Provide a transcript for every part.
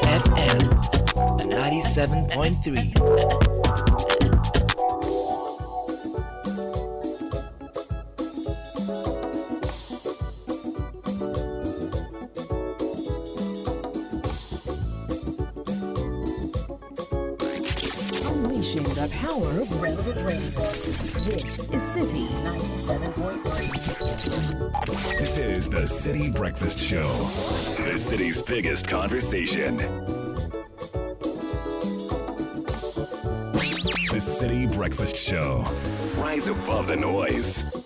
FM 97.3. radio. This is Citi 97.3. This is the Citi Breakfast Show, the city's biggest conversation. The Citi Breakfast Show. Rise above the noise.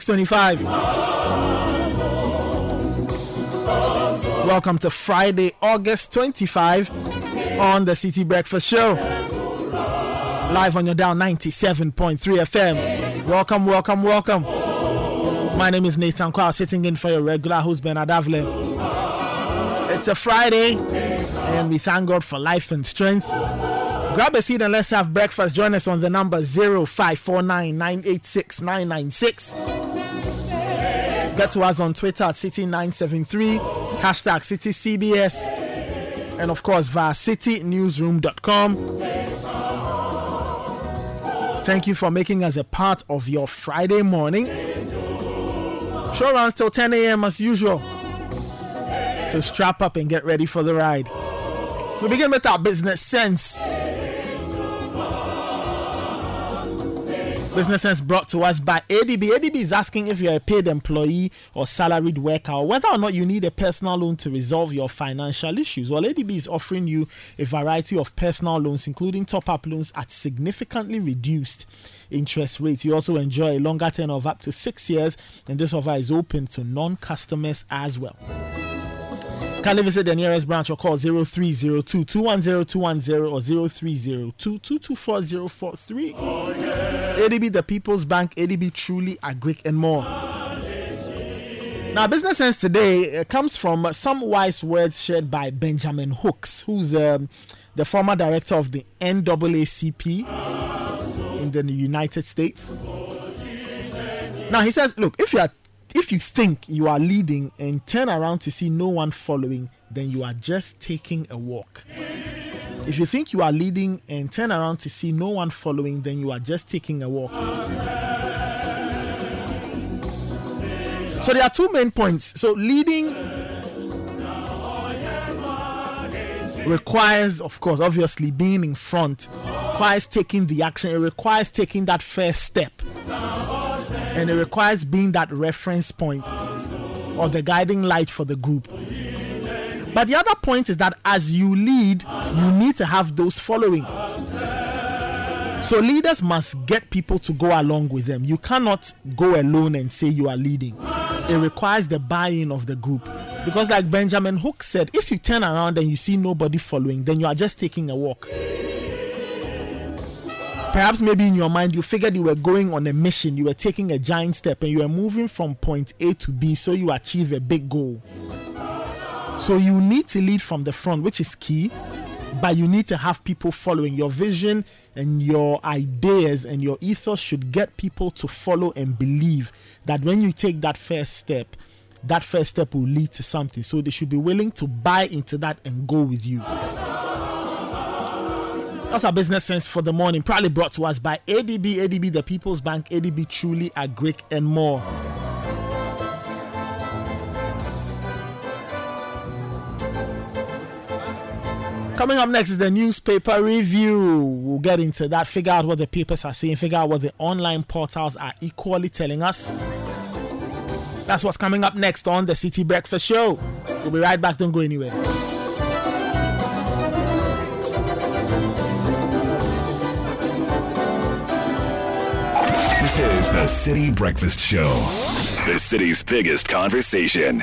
625. Welcome to Friday, August 25 on the Citi Breakfast Show. Live on your down 97.3 FM. Welcome, welcome, welcome. My name is Nathan Kwao, sitting in for your regular host, Ben Adavle. It's a Friday, and we thank God for life and strength. Grab a seat and let's have breakfast. Join us on the number 0549 986 996. Get to us on Twitter at Citi973, hashtag CitiCBS, and of course via citinewsroom.com. Thank you for making us a part of your Friday morning. Show runs till 10 a.m. as usual. So strap up and get ready for the ride. We begin with our business sense. Business Sense brought to us by ADB. ADB is asking if you're a paid employee or salaried worker or whether or not you need a personal loan to resolve your financial issues. Well, ADB is offering you a variety of personal loans, including top up loans at significantly reduced interest rates. You also enjoy a longer term of up to six years, and this offer is open to non customers as well. Kindly visit the nearest branch or call 0302 210 210 or 0302 224 043. ADB, the People's Bank, ADB Truly, Agric, and more. Now, business sense today uh, comes from some wise words shared by Benjamin Hooks, who's um, the former director of the NAACP in the United States. Now he says, look, if you are if you think you are leading and turn around to see no one following, then you are just taking a walk. If you think you are leading and turn around to see no one following, then you are just taking a walk. So there are two main points. So leading requires, of course, obviously being in front, requires taking the action, it requires taking that first step. And it requires being that reference point or the guiding light for the group. But the other point is that as you lead, you need to have those following. So leaders must get people to go along with them. You cannot go alone and say you are leading. It requires the buy-in of the group. Because like Benjamin Hook said, if you turn around and you see nobody following, then you are just taking a walk. Perhaps maybe in your mind you figured you were going on a mission, you were taking a giant step and you were moving from point A to B so you achieve a big goal. So you need to lead from the front, which is key, but you need to have people following. Your vision and your ideas and your ethos should get people to follow and believe that when you take that first step, that first step will lead to something. So they should be willing to buy into that and go with you. That's our business sense for the morning. Proudly brought to us by ADB, ADB, the People's Bank, ADB, Truly, Agric, and more. Coming up next is the newspaper review. We'll get into that, figure out what the papers are saying, figure out what the online portals are equally telling us. That's what's coming up next on the Citi Breakfast Show. We'll be right back, don't go anywhere. This is the Citi Breakfast Show, the city's biggest conversation.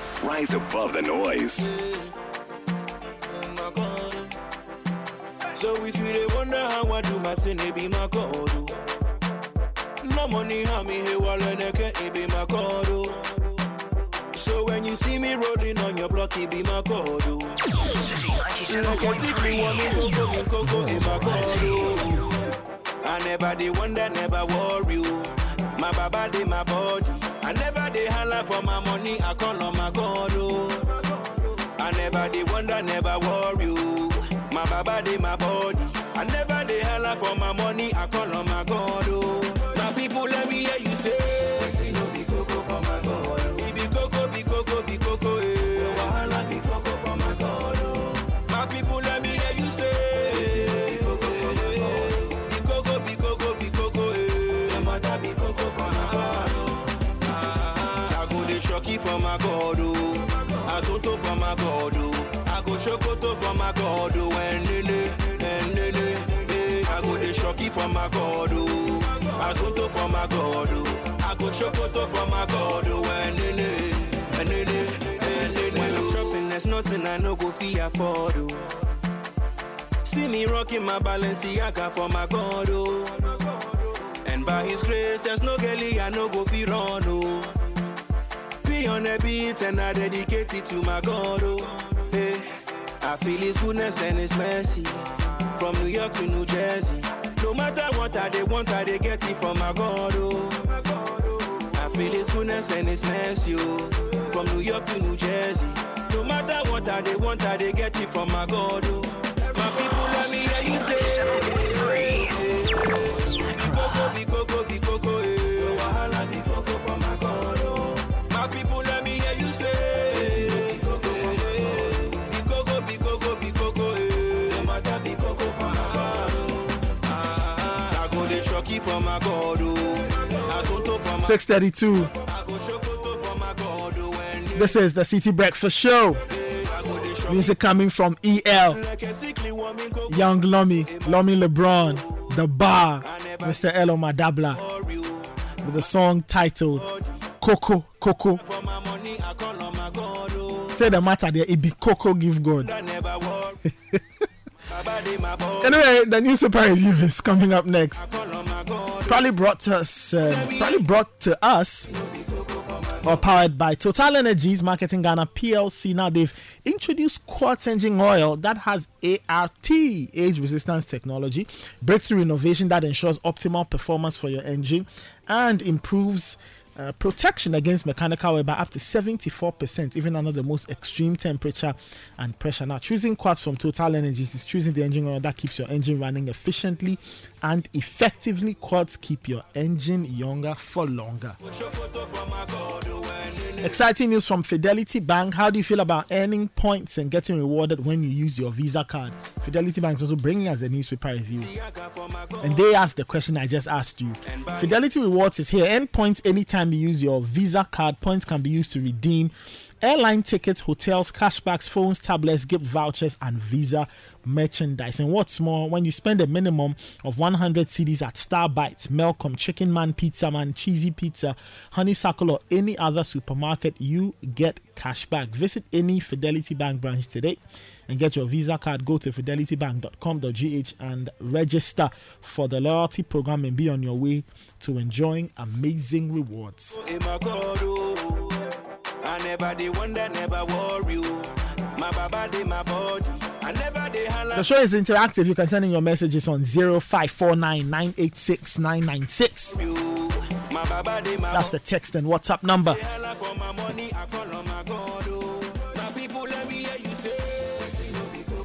Rise above the noise. So if you they wonder how I do my thing, it be my God. oh. No money, how me here while it be my God. oh. So when you see me rolling on your block, it be my God. oh. Like secret woman, go go me go go in my God. oh. I never they wonder, never worry. oh. My baba they my body. I never they holla for my money. I call on my God. Oh. I never they wonder, never worry. oh. My baba they my body. I never they holla for my money. I call on my my God. I go shokoto for my God. Oh. And nene, and nene, and nene. When I'm shopping, there's nothing I no go fee afford. Oh. See me rocking my Balenciaga for my God, oh. And by His grace, there's no girlie I no go fi run, oh. Be on a beat and I dedicate it to my God, oh. Eh, hey, I feel His goodness and His mercy from New York to New Jersey. No matter what I they want, I they get it from my God, oh. I feel His goodness and His mercy, oh. From New York to New Jersey. No matter what I they want, I they get it from my God, oh. 632. I go shock This is the Citi Breakfast Show. Music coming from EL, Young Lomi, Lomi LeBron, The Bar, Mr. Elo Madabla, with a song titled Coco Coco. Say the matter there, it be Coco give God. anyway, the new newspaper review is coming up next. Probably brought to us, uh, probably brought to us or powered by Total Energies Marketing Ghana PLC. Now they've introduced quartz engine oil that has ART, age resistance technology, breakthrough innovation that ensures optimal performance for your engine and improves uh, protection against mechanical wear by up to 74%, even under the most extreme temperature and pressure. Now, choosing quartz from Total Energies is choosing the engine oil that keeps your engine running efficiently and effectively. Quartz keep your engine younger for longer. Exciting news from Fidelity Bank. How do you feel about earning points and getting rewarded when you use your Visa card? Fidelity Bank is also bringing us a newspaper review. And they asked the question I just asked you. Fidelity Rewards is here. Earn points anytime you use your Visa card. Points can be used to redeem airline tickets, hotels, cashbacks, phones, tablets, gift vouchers, and Visa merchandise. And what's more, when you spend a minimum of 100 CDs at Star Bites, Melcom, Chicken Man, Pizza Man, Cheesy Pizza, Honeysuckle, or any other supermarket, you get cashback. Visit any Fidelity Bank branch today and get your Visa card. Go to fidelitybank.com.gh and register for the loyalty program and be on your way to enjoying amazing rewards. I never they wonder, never worry you. My baba they my body. I never they holla. The show is interactive. You can send in your messages on 0549 986 996. My baba they my That's the text and WhatsApp number. holla for my money. I call on my God. Oh. Now people let me hear you say.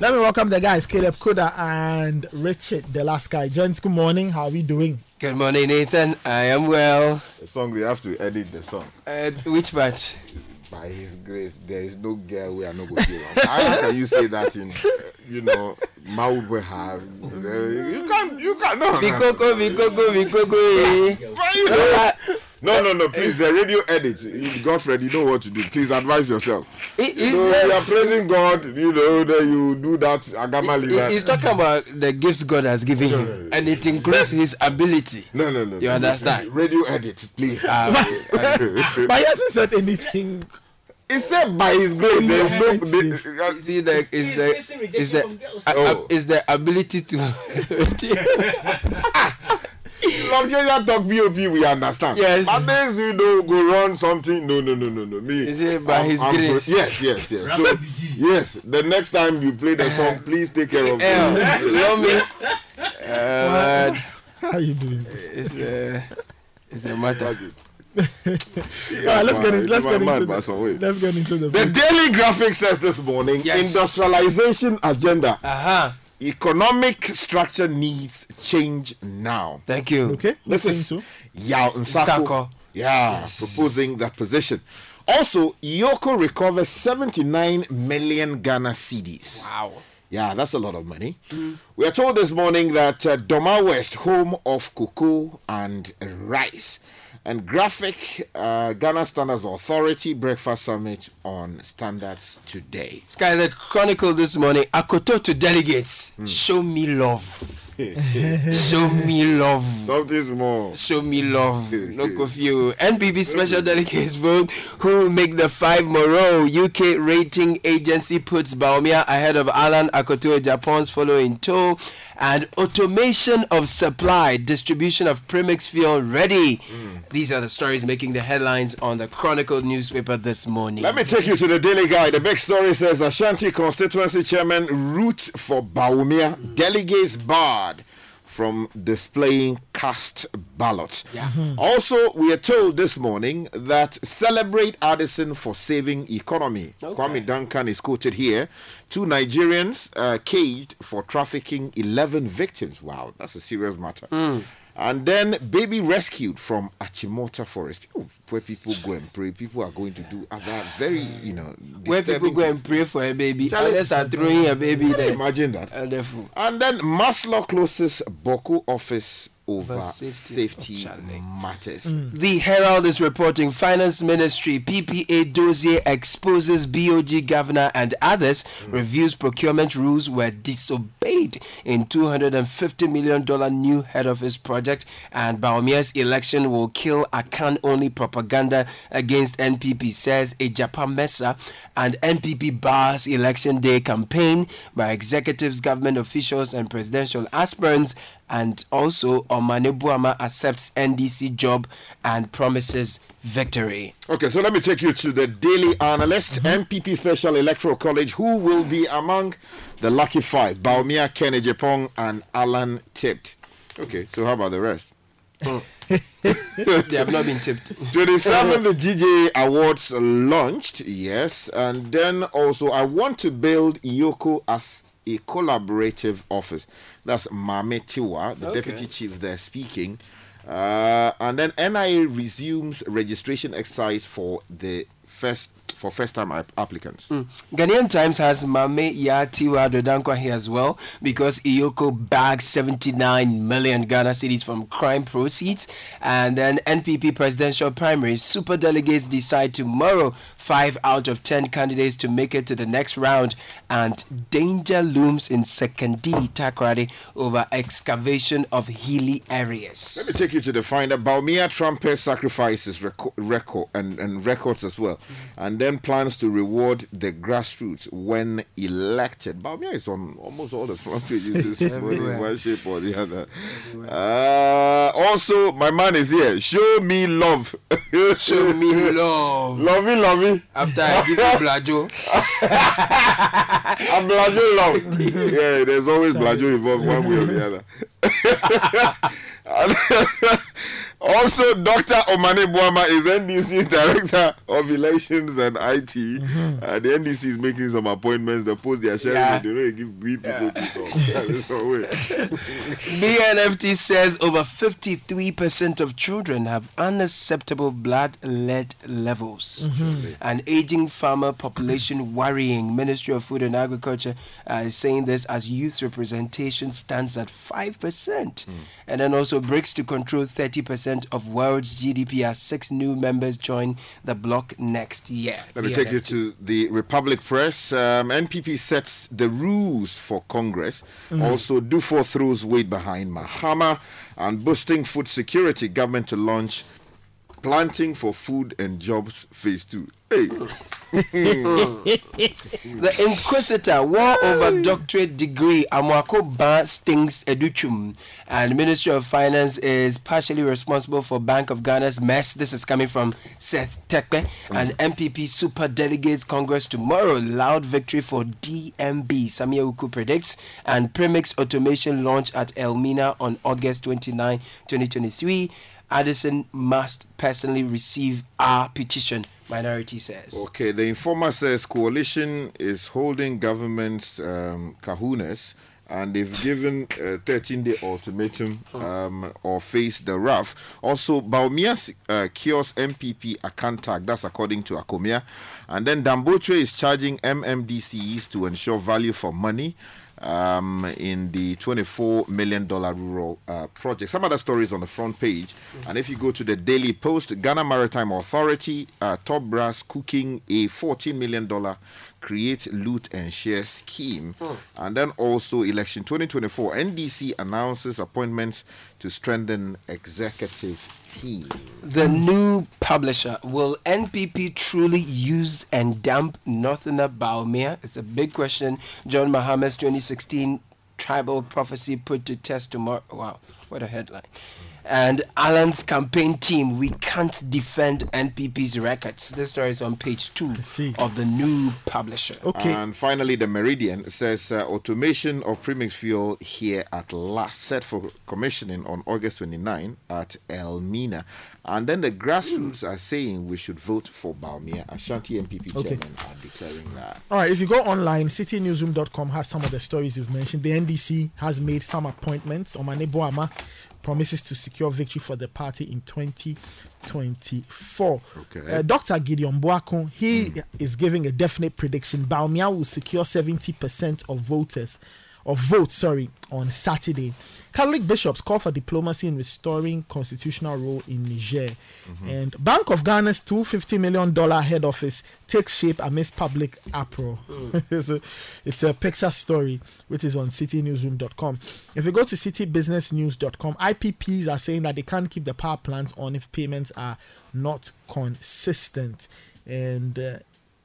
Let me welcome the guys, Caleb Kuda and Richard, the last guy. Gents, good morning. How are we doing? Good morning, Nathan. I am well. The song we have to edit the song. Uh, which part? By His grace, there is no girl we are not going to give up. How can you say that in, uh, you know, mouth we have? Uh, you can't, you can't. No, no, Bikoko, bikoko, bikoko. Why you know? No, no, no, please. The radio edit. If Godfred, you know what to do. Please advise yourself. He- he's, So uh, you are praising God, you know, then you do that agamali. he- he's talking about the gifts God has given him, and it includes his ability. No, no, no. You no. understand? Radio edit, please. Ah, But he hasn't said anything. He said by His grace, there is no. Offensive. see, the is the is the uh, Oh. uh, is the ability to. Nigeria talk POP, we understand. Yes. But this, you know, go run something. No, no, no, no, no. Me. Is it by His I'm grace? yes, yes, yes. So, yes, the next time you play the song, please take care of L, it. love me. Uh, man, How you doing? it's a it's a matter. All right, let's get in, let's get into by the, way. let's get into the. The Daily Graphic says this morning, Yes. industrialization agenda, Uh huh. economic structure needs change now. Thank you. okay, This listening is to. Yaw Nsarkoh. Nsarkoh. Yeah, proposing that position. Also, EOCO recovers 79 million Ghana cedis. Wow. Yeah, that's a lot of money. We are told this morning that uh, Doma West, home of cocoa and rice, and Graphic uh, Ghana Standards Authority Breakfast Summit on standards today. Sky the Chronicle this morning. Akoto to delegates. Show me love. Show me love. Something more. Show me love. No curfew. NPP special delegates vote who make the five Moreau. UK rating agency puts Bawumia ahead of Alan Akoto Japan's following tow. And automation of supply, distribution of premix fuel ready. Mm. These are the stories making the headlines on the Chronicle newspaper this morning. Let me take you to the Daily Guide. The big story says Ashanti constituency chairman root for Bawumia delegates barred from displaying cast ballot. Also, we are told this morning that celebrate Addison for saving economy. Kwame Duncan is quoted here. Two Nigerians uh, caged for trafficking 11 victims. Wow, that's a serious matter. And then baby rescued from Achimota Forest. People, where people go and pray, people are going to do other very, you know, Where people go and pray for a baby, Charlie- others are throwing a baby there. Imagine that. And. And then Maslow closes Boku office over safety, safety. Matters. The Herald is reporting Finance Ministry PPA dossier exposes BOG governor and others. Reviews procurement rules were disobeyed in $250 million new head office project. And Bawumia's election will kill Akan only propaganda against NPP, says a Japan Mesa. And NPP bars election day campaign by executives, government officials, and presidential aspirants and also Omane Boamah accepts NDC job and promises victory. Okay, so let me take you to the Daily Analyst, mm-hmm. NPP Special Electoral College, who will be among the lucky five Bawumia, Kenny Agyapong, and Alan Tipped. Okay, so how about the rest? they have not been tipped. 27 the GJ Awards launched, yes, and then also I want to build EOCO as a collaborative office. That's Mame Tiwa, the Okay. deputy chief there speaking. Uh, and then NIA resumes registration exercise for the first for first time applicants. Mm. Ghanaian Times has Mame Yatiwa Addo-Danquah here as well because EOCO bagged 79 million Ghana cedis from crime proceeds. And then NPP presidential primary super delegates decide tomorrow five out of 10 candidates to make it to the next round. And danger looms in Sekondi-Takoradi over excavation of hilly areas. Let me take you to the finder. Bawumia trumpet sacrifices reco- record and, and records as well, and then plans to reward the grassroots when elected. Bawumia is on almost all the front pages this morning, one shape or the other. Uh, also, my man is here. Show me love. Show me love. Love me, love me. After I give you Blajo. I'm Blajo love. yeah, there's always Blajo involved one way or the other. Also, Dr. Omane Boamah is NDC's Director of Elections and IT. Uh, the NDC is making some appointments. The post they are sharing, Yeah. they don't give people to talk. That's no way. BNFT says over 53% of children have unacceptable blood lead levels. An aging farmer population worrying. Ministry of Food and Agriculture uh, is saying this as youth representation stands at 5%. And then also BRICS to control 30% of world's GDP as six new members join the bloc next year. Let me take you to the Republic Press. Um, NPP sets the rules for Congress. Also, Duffuor throws weight behind Mahama and boosting food security. Government to launch planting for food and jobs phase two. Hey, The Inquisitor, war over doctorate degree, Amwako Ba stings Educhum. And Ministry of Finance is partially responsible for Bank of Ghana's mess. This is coming from Seth Terkper. And NPP Super Delegates Congress tomorrow. Loud victory for DMB, Sammi Awuku predicts. And Premix Automation launch at Elmina on August 29, 2023. Addison must personally receive our petition, minority says. Okay, the informer says coalition is holding government's um, kahunas and they've given a 13 day ultimatum um, or face the wrath. Also, Bawumia uh, cures NPP Akantak, that's according to Akomia. And then Dan Botwe is charging MMDCEs to ensure value for money. Um, in the $24 million rural uh, project. Some other stories on the front page. And if you go to the Daily Post, Ghana Maritime Authority, uh, top brass cooking a $14 million create, loot, and share scheme. And then also, election 2024, NDC announces appointments to strengthen executive team. The new publisher will NPP truly use and dump Northerner Bawumia? It's a big question. John Mohammed's 2016 tribal prophecy put to test tomorrow. Wow, what a headline. And Alan's campaign team, we can't defend NPP's records. This story is on page two of the new publisher. Okay. And finally, the Meridian says uh, automation of premix fuel here at last, set for commissioning on August 29 at Elmina. And then the grassroots are saying we should vote for Bawumia. Ashanti NPP Okay. chairman are declaring that. All right, if you go online, citinewsroom.com has some of the stories you've mentioned. The NDC has made some appointments. Omane Boamah promises to secure victory for the party in 2024. Okay. Uh, Dr. Gideon Boako, he is giving a definite prediction. Bawumia will secure 70% of voters or vote, sorry, on Saturday. Catholic bishops call for diplomacy in restoring constitutional rule in Niger. And Bank of Ghana's $250 million head office takes shape amidst public uproar. it's, a, it's a picture story which is on citinewsroom.com. If you go to citibusinessnews.com, IPPs are saying that they can't keep the power plants on if payments are not consistent. And uh,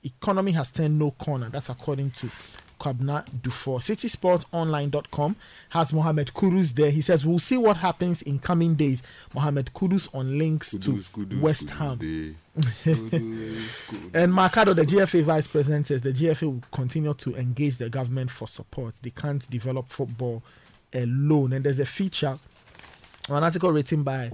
economy has turned no corner. That's according to Kwabena Duffuor. CitiSportsOnline.com has Mohamed Kudus there. He says, We'll see what happens in coming days. Mohamed Kudus on links to West Ham. and Mark Addo, the GFA vice president, says the GFA will continue to engage the government for support. They can't develop football alone. And there's a feature, an article written by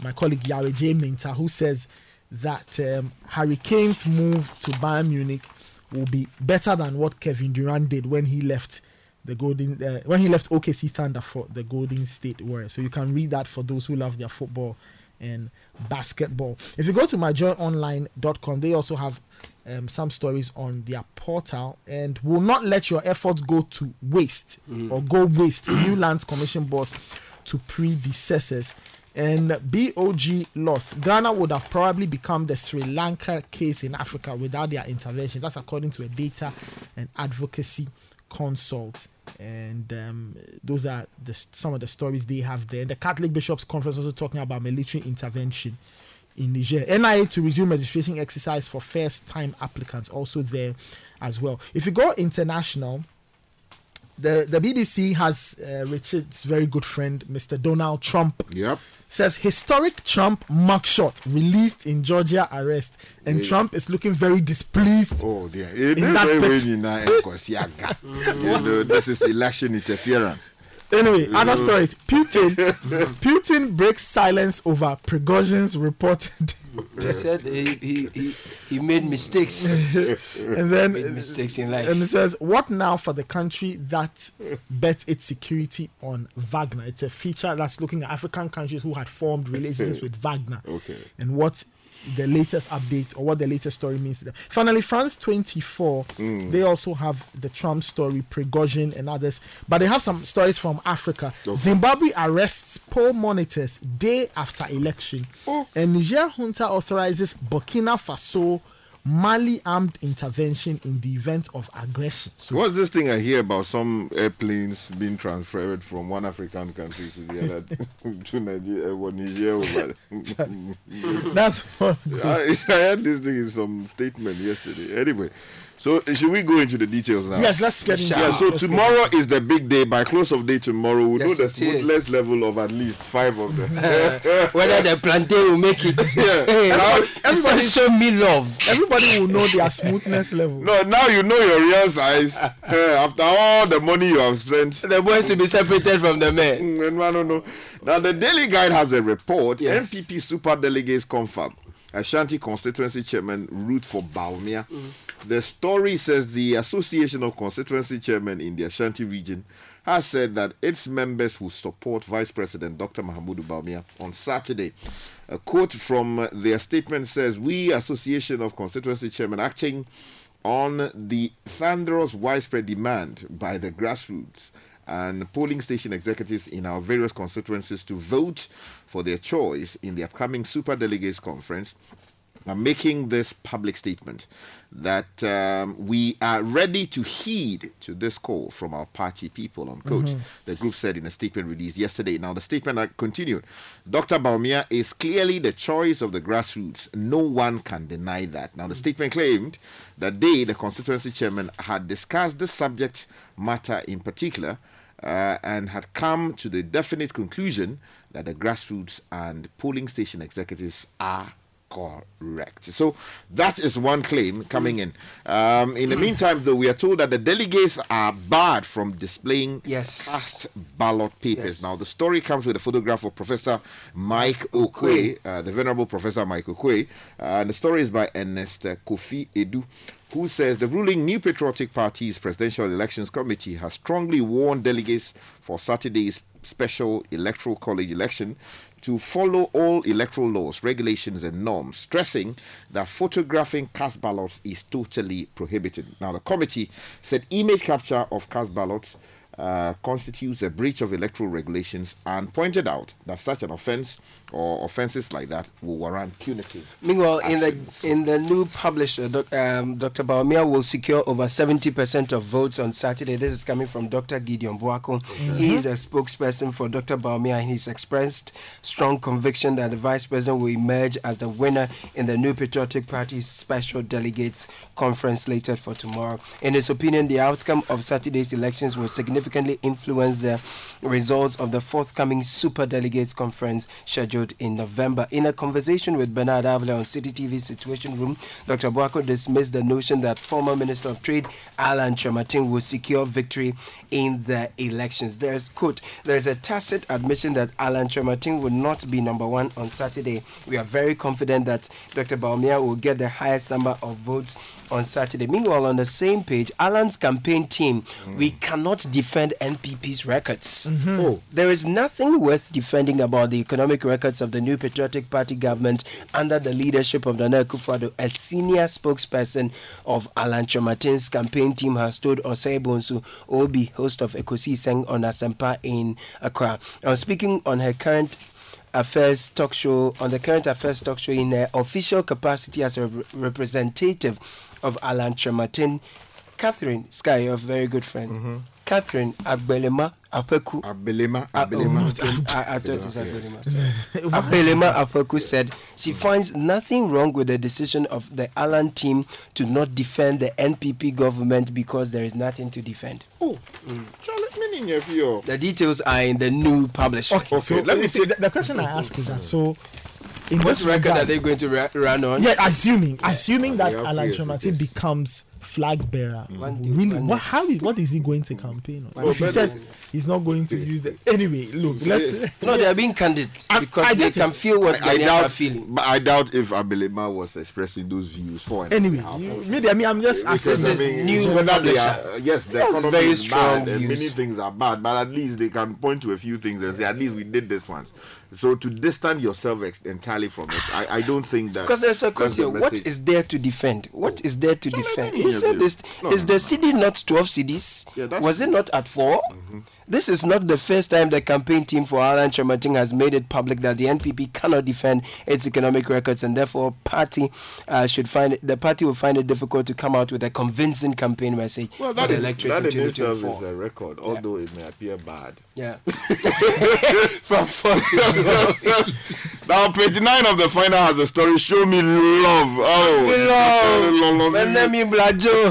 my colleague Yahweh J. Minta, who says that um, Harry Kane's move to Bayern Munich will be better than what Kevin Durant did when he left the Golden uh, when he left OKC Thunder for the Golden State Warriors. So you can read that for those who love their football and basketball. If you go to myjoyonline.com, they also have um, some stories on their portal and will not let your efforts go to waste or go waste. New Lands Commission boss to predecessors. And BOG loss. Ghana would have probably become the Sri Lanka case in Africa without their intervention. That's according to a data and advocacy consult. And um, those are the, some of the stories they have there. The Catholic Bishops Conference also talking about military intervention in Niger. NIA to resume registration exercise for first time applicants also there as well. If you go international, the, the BBC has uh, Richard's very good friend, Mr. Donald Trump. Yep. Says historic Trump mugshot released in Georgia arrest, and Yeah. Trump is looking very displeased. Oh dear. In is that very picture. winning now, of course, yeah, ga. You know, this is election interference. Anyway, other stories. Putin, Putin breaks silence over Prigozhin's reported. He said he, he, he, he made mistakes. and then made mistakes in life. And it says, "What now for the country that bet its security on Wagner?" It's a feature that's looking at African countries who had formed relationships with Wagner, Okay. and what the latest update or what the latest story means to them. Finally, France 24, Mm. they also have the Trump story, Prigozhin and others, but they have some stories from Africa. Okay. Zimbabwe arrests poll monitors day after election, Oh. and Niger junta authorizes Burkina Faso. Mali armed intervention in the event of aggression. So What's this thing I hear about some airplanes being transferred from one African country to the other to Nigeria eh, or Niger? Over. That's what. I, I heard this thing in some statement yesterday. Anyway, so should we go into the details now? Yes, let's get into Yeah, so Let's tomorrow is the big day. By close of day tomorrow, we'll Yes, know the smoothness level of at least five of them. Whether the plantain will make it. Yeah. Now, Everybody- everybody show me love. Everybody will know their smoothness level. No, now you know your real size. After all the money you have spent. The boys will be separated from the men. Mm, and I don't know. Now, the Daily Guide has a report. Yes. NPP super delegates confirm. Ashanti constituency chairman root for Bawumia. The story says the Association of Constituency Chairmen in the Ashanti region has said that its members will support Vice President Dr. Mahamudu Bawumia on Saturday. A quote from their statement says, We, Association of Constituency Chairmen, acting on the thunderous widespread demand by the grassroots and polling station executives in our various constituencies to vote for their choice in the upcoming Super Delegates Conference are making this public statement that um, we are ready to heed to this call from our party people, unquote. Mhm. The group said in a statement released yesterday. Now, the statement continued Dr. Bawumia is clearly the choice of the grassroots. No one can deny that. Now, the statement claimed that they, the constituency chairman, had discussed this subject matter in particular uh, and had come to the definite conclusion that the grassroots and polling station executives are correct. So that is one claim coming in. Um, in the meantime, though, we are told that the delegates are barred from displaying yes. cast ballot papers. Now, the story comes with a photograph of Professor Mike Oquaye, uh, the venerable Professor Mike Oquaye, uh, and the story is by Ernest Kofi Edu. Who says the ruling New Patriotic Party's Presidential Elections Committee has strongly warned delegates for Saturday's special electoral college election to follow all electoral laws, regulations, and norms, stressing that photographing cast ballots is totally prohibited. Now, the committee said image capture of cast ballots uh, constitutes a breach of electoral regulations and pointed out that such an offense or offenses like that will warrant punitive. Meanwhile, in the in the new publisher, doc, um, Dr. Bawumia will secure over 70% of votes on Saturday. This is coming from Dr. Gideon Boako. He is a spokesperson for Dr. Bawumia, and he's expressed strong conviction that the vice president will emerge as the winner in the New Patriotic Party's special delegates conference later for tomorrow. In his opinion, the outcome of Saturday's elections will significantly influence the results of the forthcoming super delegates conference scheduled in November. In a conversation with Bernard Avle on Citi TV Situation Room, Dr. Boako dismissed the notion that former Minister of Trade Alan Kyerematen will secure victory in the elections. There's quote, there's a tacit admission that Alan Kyerematen will not be number one on Saturday. We are very confident that Dr. Bawumia will get the highest number of votes on Saturday. Meanwhile, on the same page, Alan's campaign team, we cannot defend NPP's records. Mm-hmm. Oh. There is nothing worth defending about the economic records of the new Patriotic Party government under the leadership of Nana Akufo-Addo. A senior spokesperson of Alan Kyerematen's campaign team has told Osei Bonsu, Obi, host of Ekosii Sen on Asempa in Accra. On speaking on her current affairs talk show on the current affairs talk show in her official capacity as a re- representative of Alan Kyerematen, Catherine Sky, your very good friend, Catherine Agbelema Afeku. Abelema, Ah, oh, Abelema. not Ab- I, I thought it's Agbelema. sorry. Abelema Afeku said she finds nothing wrong with the decision of the Alan team to not defend the NPP government because there is nothing to defend. Oh, Charlie, meaning if you The details are in the new publisher. Okay, so let me see, see. the, the question I ask is that so. In What this record regard- are they going to ra- run on? Yeah, assuming assuming that Yeah, Alan yes, becomes flag bearer, mm. One day, really, one what day. how is, what is he going to campaign on? One if he says he's not going to use the anyway, look, let's. No, they are being candid I- because I they get it. can feel what I Ghanaians doubt, are feeling. but I doubt if Abelema was expressing those views for and Anyway, half you, me, I mean, I'm just Because, asking. This is I mean, new whether they are, publishers. yes, the Yes, economy very is strong bad and views. many things are bad, but at least they can point to a few things and say, at least we did this once. So to distance yourself ex- entirely from it, I, I don't think that. Because there's a that's the. What there to defend? What is there to defend? He said this. is the CD not 12 CDs? Yeah, Was it not at 4? This is not the first time the campaign team for Alan Kyerematen has made it public that the NPP cannot defend its economic records, and therefore, party uh, should find it, the party will find it difficult to come out with a convincing campaign message Well, for that, the is, electorate that in in itself is a record, although it may appear bad. Yeah. From 4 to now, page 9 of the final has a story Show Me Love. Oh, Love. My name is Blajo.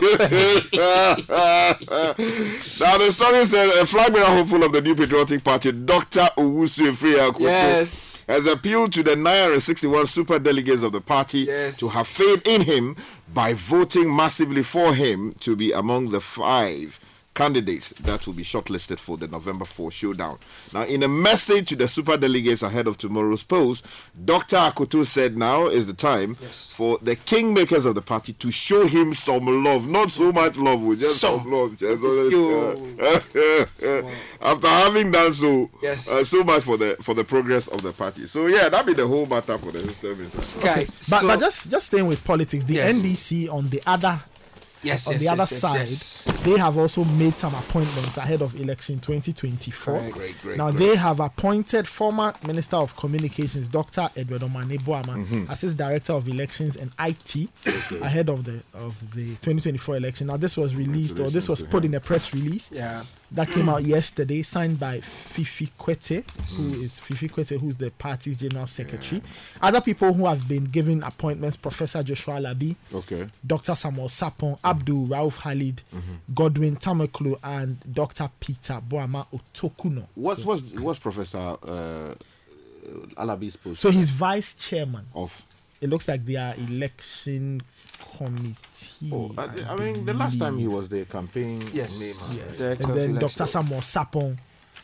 now the story says a flag bearer hopeful of the new patriotic party, Dr. Owusu Afriyie Yes. has appealed to the 961 super delegates of the party Yes. to have faith in him by voting massively for him to be among the five candidates that will be shortlisted for the November 4 showdown. Now, in a message to the super delegates ahead of tomorrow's polls, Dr. Akoto said now is the time for the kingmakers of the party to show him some love. Not so much love, just some, Some. love. Just- Few. After having done so, Yes. uh, so much for the for the progress of the party. So yeah, that be the whole matter for the system. Sky. But, so, but just just staying with politics, the Yes. NDC on the other yes, on yes, the other yes, side, yes. they have also made some appointments ahead of election 2024. Correct. Great, great, now great. they have appointed former Minister of Communications Dr. Edward Omane Boamah Mm-hmm. as his Director of Elections and IT ahead of the of the 2024 election. Now this was released or this was put in a press release Yeah. That came out yesterday, signed by Fifi Kwetey, who is Fifi Kwetey, who's the party's general secretary. Other people who have been given appointments: Professor Joshua Alabi, Okay. Dr. Samuel Sapon, Abdul Rauf Khalid, Godwin Tameklo, and Dr. Peter Boamah Otokunor. What's so, what's what's Professor uh, Alabi's post so he's vice chairman. of? It looks like they are election committee. Oh, I, I mean, the last time he was the campaign Yes. name. Yes. Director and then election. Dr. Samuel Sapon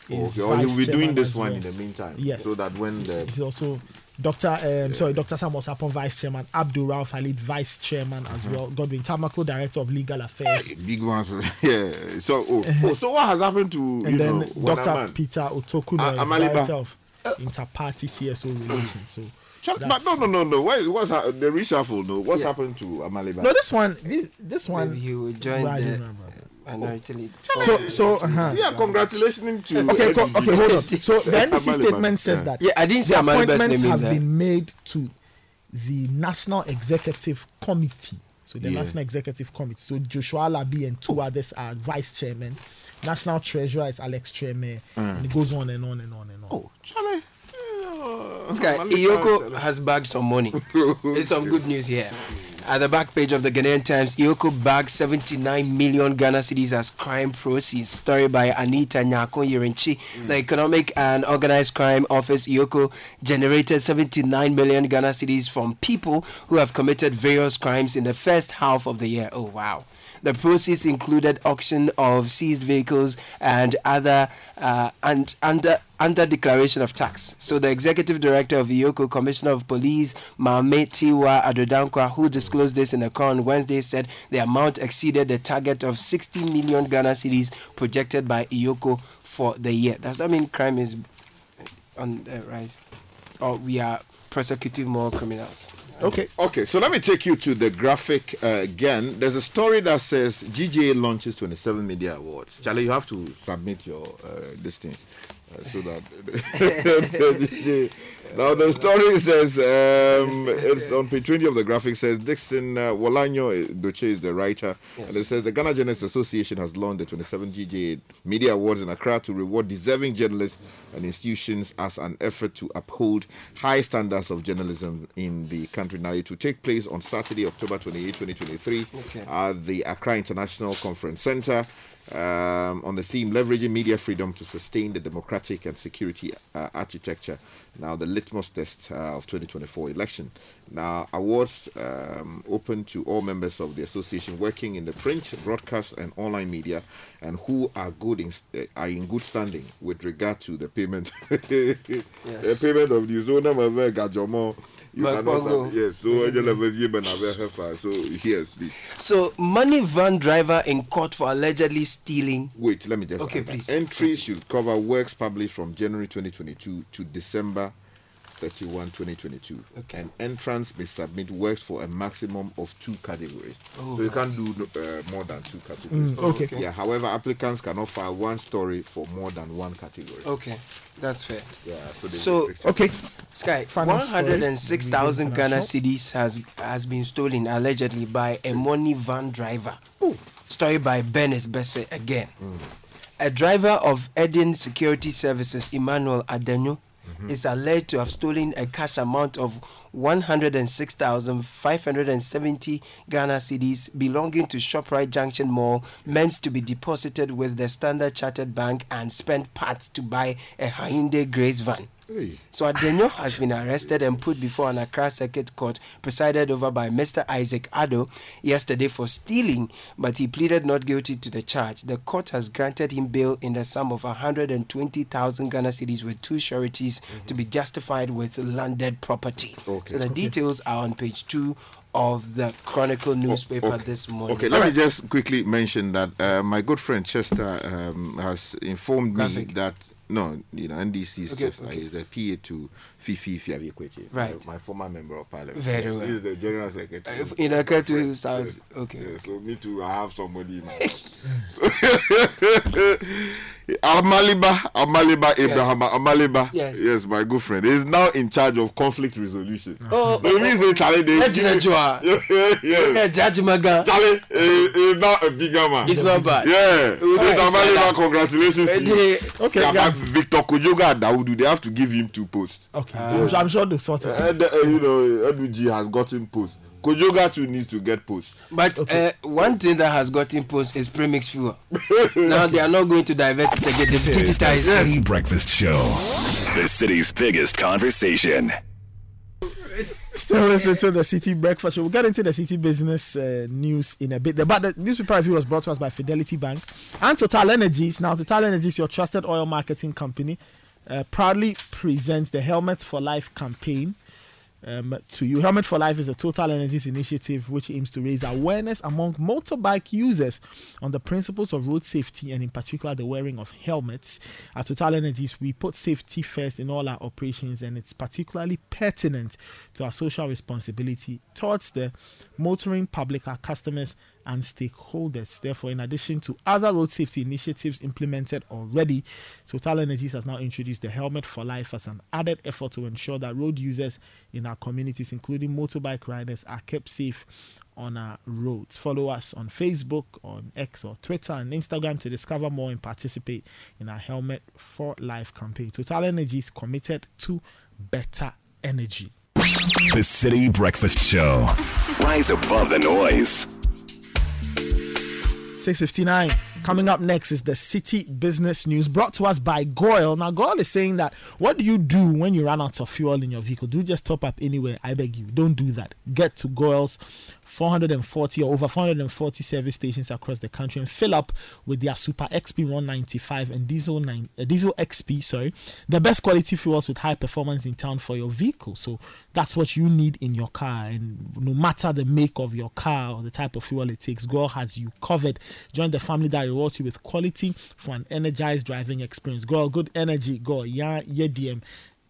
is Okay, or vice he'll be doing this one well. in the meantime. Yes. So that when the He's also Dr. Um, Sorry, Dr. Samuel Sapon, Vice Chairman, Abdul Rauf Khalid, Vice Chairman as well, Godwin Tameklo, Director of Legal Affairs, big ones, yeah. So, oh, oh, so what has happened to you and then know, Dr. Peter Otokunor is Amaliba. Director of Inter-Party CSO Relations. So, Ch- But no, no, no, no. What, what's ha- the reshuffle? No, what's Yeah. happened to Amaliba? no, this one, this, this one, Maybe he will join I the don't know about So, so, uh-huh. Yeah, congratulations to. Okay, co- okay, hold on. So the NDC statement says yeah. that Yeah, I didn't see the Amaliba's appointments name have there. been made to the National Executive Committee. So the Yeah. National Executive Committee. So Joshua Alabi and two others are vice chairman. National Treasurer is Alex Treme, Mm. and it goes on and on and on and on. Oh, Charlie. This guy, EOCO has bagged some money. There's some good news here. At the back page of the Ghanaian Times, EOCO bagged 79 million Ghana cedis as crime proceeds. Story by Anita Nyako Yerenchi. Hmm. The Economic and Organized Crime Office, EOCO, generated 79 million Ghana cedis from people who have committed various crimes in the first half of the year. Oh, wow. The proceeds included auction of seized vehicles and other uh, and under under declaration of tax. So the executive director of EOCO, Commissioner of Police, Mame Tiwa Addo-Danquah, who disclosed this in a call on Wednesday, said the amount exceeded the target of 60 million Ghana cedis projected by EOCO for the year. Does that mean crime is on the rise, or we are prosecuting more criminals? Okay. Okay, so let me take you to the graphic uh, again. There's a story that says GJA launches 27 Media Awards. Charlie, you have to submit your uh, this thing uh, so that. Now the story says um, it's on page 20 of the graphic says Dixon uh, Walanyo Doche is the writer, and it says the Ghana Journalists Association has launched the 27 GJA Media Awards in Accra to reward deserving journalists and institutions as an effort to uphold high standards of journalism in the country. Now, it will take place on Saturday, October 28, 2023, Okay. at the Accra International Conference Center. Um, on the theme leveraging media freedom to sustain the democratic and security uh, architecture. Now, the litmus test uh, of 2024 election. Now, awards um, open to all members of the association working in the print, broadcast, and online media, and who are good in st- are in good standing with regard to the payment. the payment of the zona gajomo. You But cannot Bongo. have- yes. So, mm-hmm. Angela Vezie Benave Hefa. so yes, please. So, money van driver in court for allegedly stealing. Wait, let me just. Okay, please. Entries should cover works published from January 2022 to December 31, 2022. Okay. And entrants may submit works for a maximum of two categories. Oh, so you can't do uh, more than two categories. Mm, okay. okay. Yeah. However, applicants cannot file one story for more than one category. Okay, that's fair. Yeah. So. So- Okay. Sky, 106,000 Ghana International. cedis has has been stolen allegedly by a money van driver. Oh. Story by Benes Besse again. Mm. A driver of Eden Security Services, Emmanuel Adenyo, Mm-hmm. is alleged to have stolen a cash amount of 106,570 Ghana cedis belonging to ShopRite Junction Mall, meant to be deposited with the Standard Chartered Bank and spent parts to buy a Hyundai Grace van. Hey. So Adenyo has been arrested and put before an Accra Circuit Court presided over by Mr. Isaac Addo yesterday for stealing, but he pleaded not guilty to the charge. The court has granted him bail in the sum of 120,000 Ghana cedis with two sureties to be justified with landed property. Okay. So the details are on page two of the Chronicle newspaper okay. this morning. Okay, let me just quickly mention that uh, my good friend Chester um, has informed me that no, you know, NDC is Okay, Chester. okay. He's the PA to Fifi Fiavi Kwetey, Right. My, former member of parliament. Very Yes, well. He's the general secretary. Uh, in Yes, South. yes, Okay. yes. So me too. I have somebody now. Amaliba, Amaliba Abraham, Amaliba. Yes. yes, my good friend. Is now in charge of conflict resolution. Oh, The reason Charlie, they yes. Yeah, Judge Maga. Charlie is, now a bigger man. It's not bad. Yeah. Yes, do. Amaliba, congratulations. to you. Okay, Yeah, guys. Victor Kojoga and Daudu, they have to give him two posts. Okay. I'm, sure, I'm sure they'll sort it. out. And, uh, you know, Eduji has gotten posts. Kojoga too needs to get posts. But uh, one thing that has gotten post is premix fuel. now they are not going to divert it again. They've This is the digitized Citi. Breakfast Show. The city's biggest conversation. Still listening to the Citi Breakfast Show. We'll get into the Citi business uh, news in a bit. The, but the newspaper review was brought to us by Fidelity Bank and Total Energies. Now, Total Energies, is your trusted oil marketing company, uh, proudly presents the Helmet for Life campaign. Um, to you, Helmet for Life is a Total Energies initiative which aims to raise awareness among motorbike users on the principles of road safety and, in particular, the wearing of helmets. At Total Energies, we put safety first in all our operations, and it's particularly pertinent to our social responsibility towards the motoring public, our customers, and stakeholders. Therefore, in addition to other road safety initiatives implemented already, Total Energies has now introduced the Helmet for Life as an added effort to ensure that road users in our communities, including motorbike riders, are kept safe on our roads. Follow us on Facebook, on X or Twitter and Instagram to discover more and participate in our Helmet for Life campaign. Total Energies committed to better energy. The Citi Breakfast Show. Rise above the noise. 659. Coming up next is the Citi Business News brought to us by GOIL. Now, GOIL is saying that what do you do when you run out of fuel in your vehicle? Do you just top up anywhere? I beg you, don't do that. Get to GOIL's 440 or over 440 service stations across the country and fill up with their Super XP 195 and Diesel 9 uh, Diesel XP, sorry, the best quality fuels with high performance in town for your vehicle. So that's what you need in your car, and no matter the make of your car or the type of fuel it takes, GOIL has you covered. Join the family that rewards you with quality for an energized driving experience. GOIL, good energy. GOIL, yeah, yeah, DM.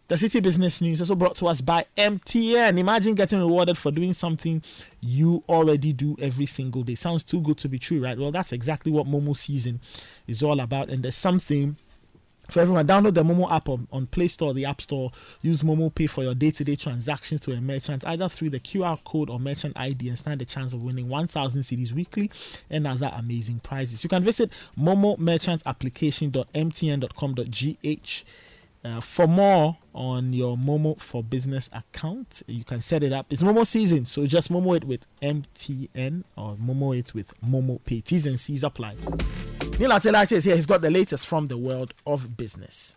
The Citi Business News also brought to us by MTN. Imagine getting rewarded for doing something you already do every single day. Sounds too good to be true, right? Well, that's exactly what Momo season is all about. And there's something for everyone. Download the Momo app on, on Play Store, the App Store. Use Momo Pay for your day-to-day transactions to a merchant, either through the QR code or merchant ID, and stand a chance of winning 1,000 cedis weekly and other amazing prizes. You can visit Momo Merchant Application.mtn.com.gh uh, for more on your Momo for Business account, you can set it up. It's Momo season, so just Momo it with MTN or Momo it with Momo Pay. T's and C's apply. Neil Atelite is here. He's got the latest from the world of business.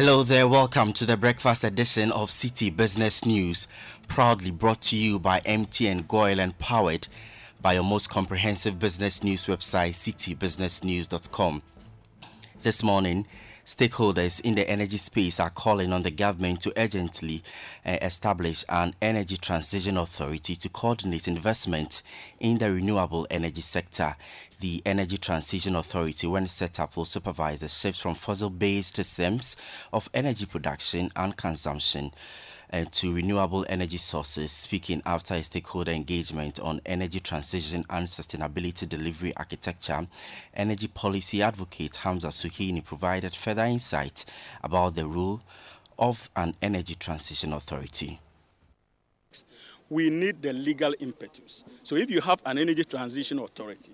Hello there, welcome to the breakfast edition of Citi Business News, proudly brought to you by MTN GOIL and powered by your most comprehensive business news website, citibusinessnews.com. This morning, stakeholders in the energy space are calling on the government to urgently uh, establish an energy transition authority to coordinate investment in the renewable energy sector. The Energy Transition Authority, when set up, will supervise the shift from fossil based systems of energy production and consumption uh, to renewable energy sources, speaking after a stakeholder engagement on energy transition and sustainability delivery architecture. Energy policy advocate Hamza Suhini provided further insight about the role of an energy transition authority. We need the legal impetus. So if you have an energy transition authority,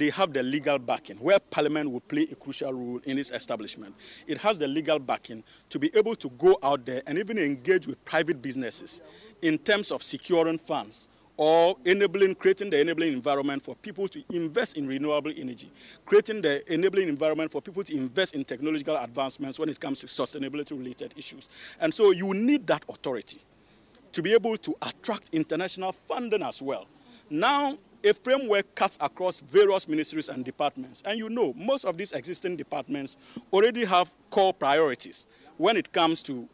they have the legal backing, where Parliament will play a crucial role in its establishment. It has the legal backing to be able to go out there and even engage with private businesses in terms of securing funds or enabling, creating the enabling environment for people to invest in renewable energy, creating the enabling environment for people to invest in technological advancements when it comes to sustainability related issues. And so you need that authority to be able to attract international funding as well. Now, a framework cuts across various ministries and departments. And you know, most of these existing departments already have core priorities when it comes to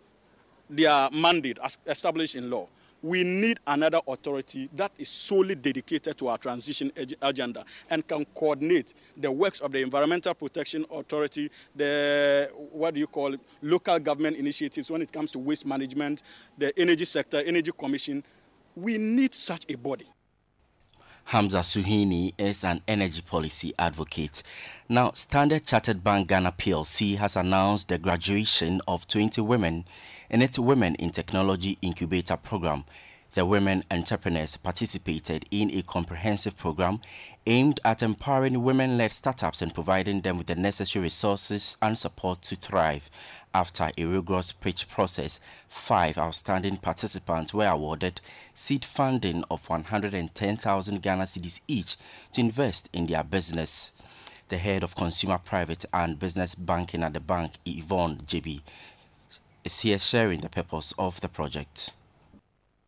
their mandate as established in law. We need another authority that is solely dedicated to our transition ag- agenda and can coordinate the works of the Environmental Protection Authority, the what do you call it, local government initiatives when it comes to waste management, the energy sector, energy commission. We need such a body. Hamza Suhini is an energy policy advocate. Now, Standard Chartered Bank Ghana PLC has announced the graduation of 20 women in its Women in Technology Incubator program. The women entrepreneurs participated in a comprehensive program aimed at empowering women led startups and providing them with the necessary resources and support to thrive. After a rigorous pitch process, five outstanding participants were awarded seed funding of 110,000 Ghana cedis each to invest in their business. The head of Consumer Private and Business Banking at the bank, Yvonne JB, is here sharing the purpose of the project.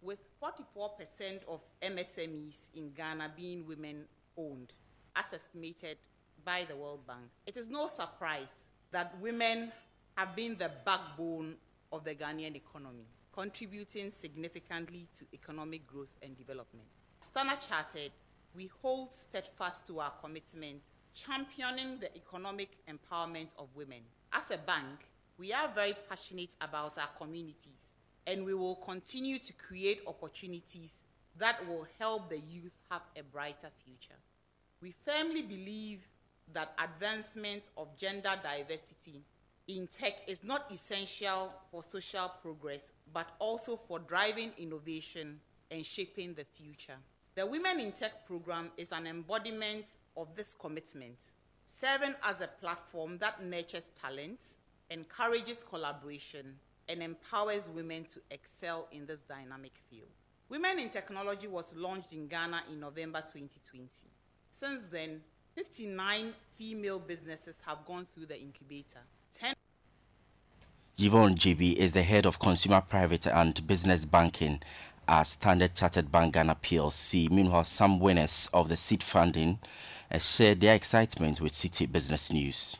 with 44% of MSMEs in Ghana being women owned, as estimated by the World Bank. It is no surprise that women have been the backbone of the Ghanaian economy, contributing significantly to economic growth and development. Standard Chartered, we hold steadfast to our commitment, championing the economic empowerment of women. As a bank, we are very passionate about our communities, and we will continue to create opportunities that will help the youth have a brighter future. We firmly believe that advancement of gender diversity in tech is not essential for social progress, but also for driving innovation and shaping the future. The Women in Tech program is an embodiment of this commitment, serving as a platform that nurtures talent, encourages collaboration, and empowers women to excel in this dynamic field. Women in Technology was launched in Ghana in November 2020. Since then, 59 female businesses have gone through the incubator. 10 Yvonne GB is the head of consumer private and business banking at Standard Chartered Bank Ghana PLC. Meanwhile, some winners of the seed funding uh, shared their excitement with Citi Business News.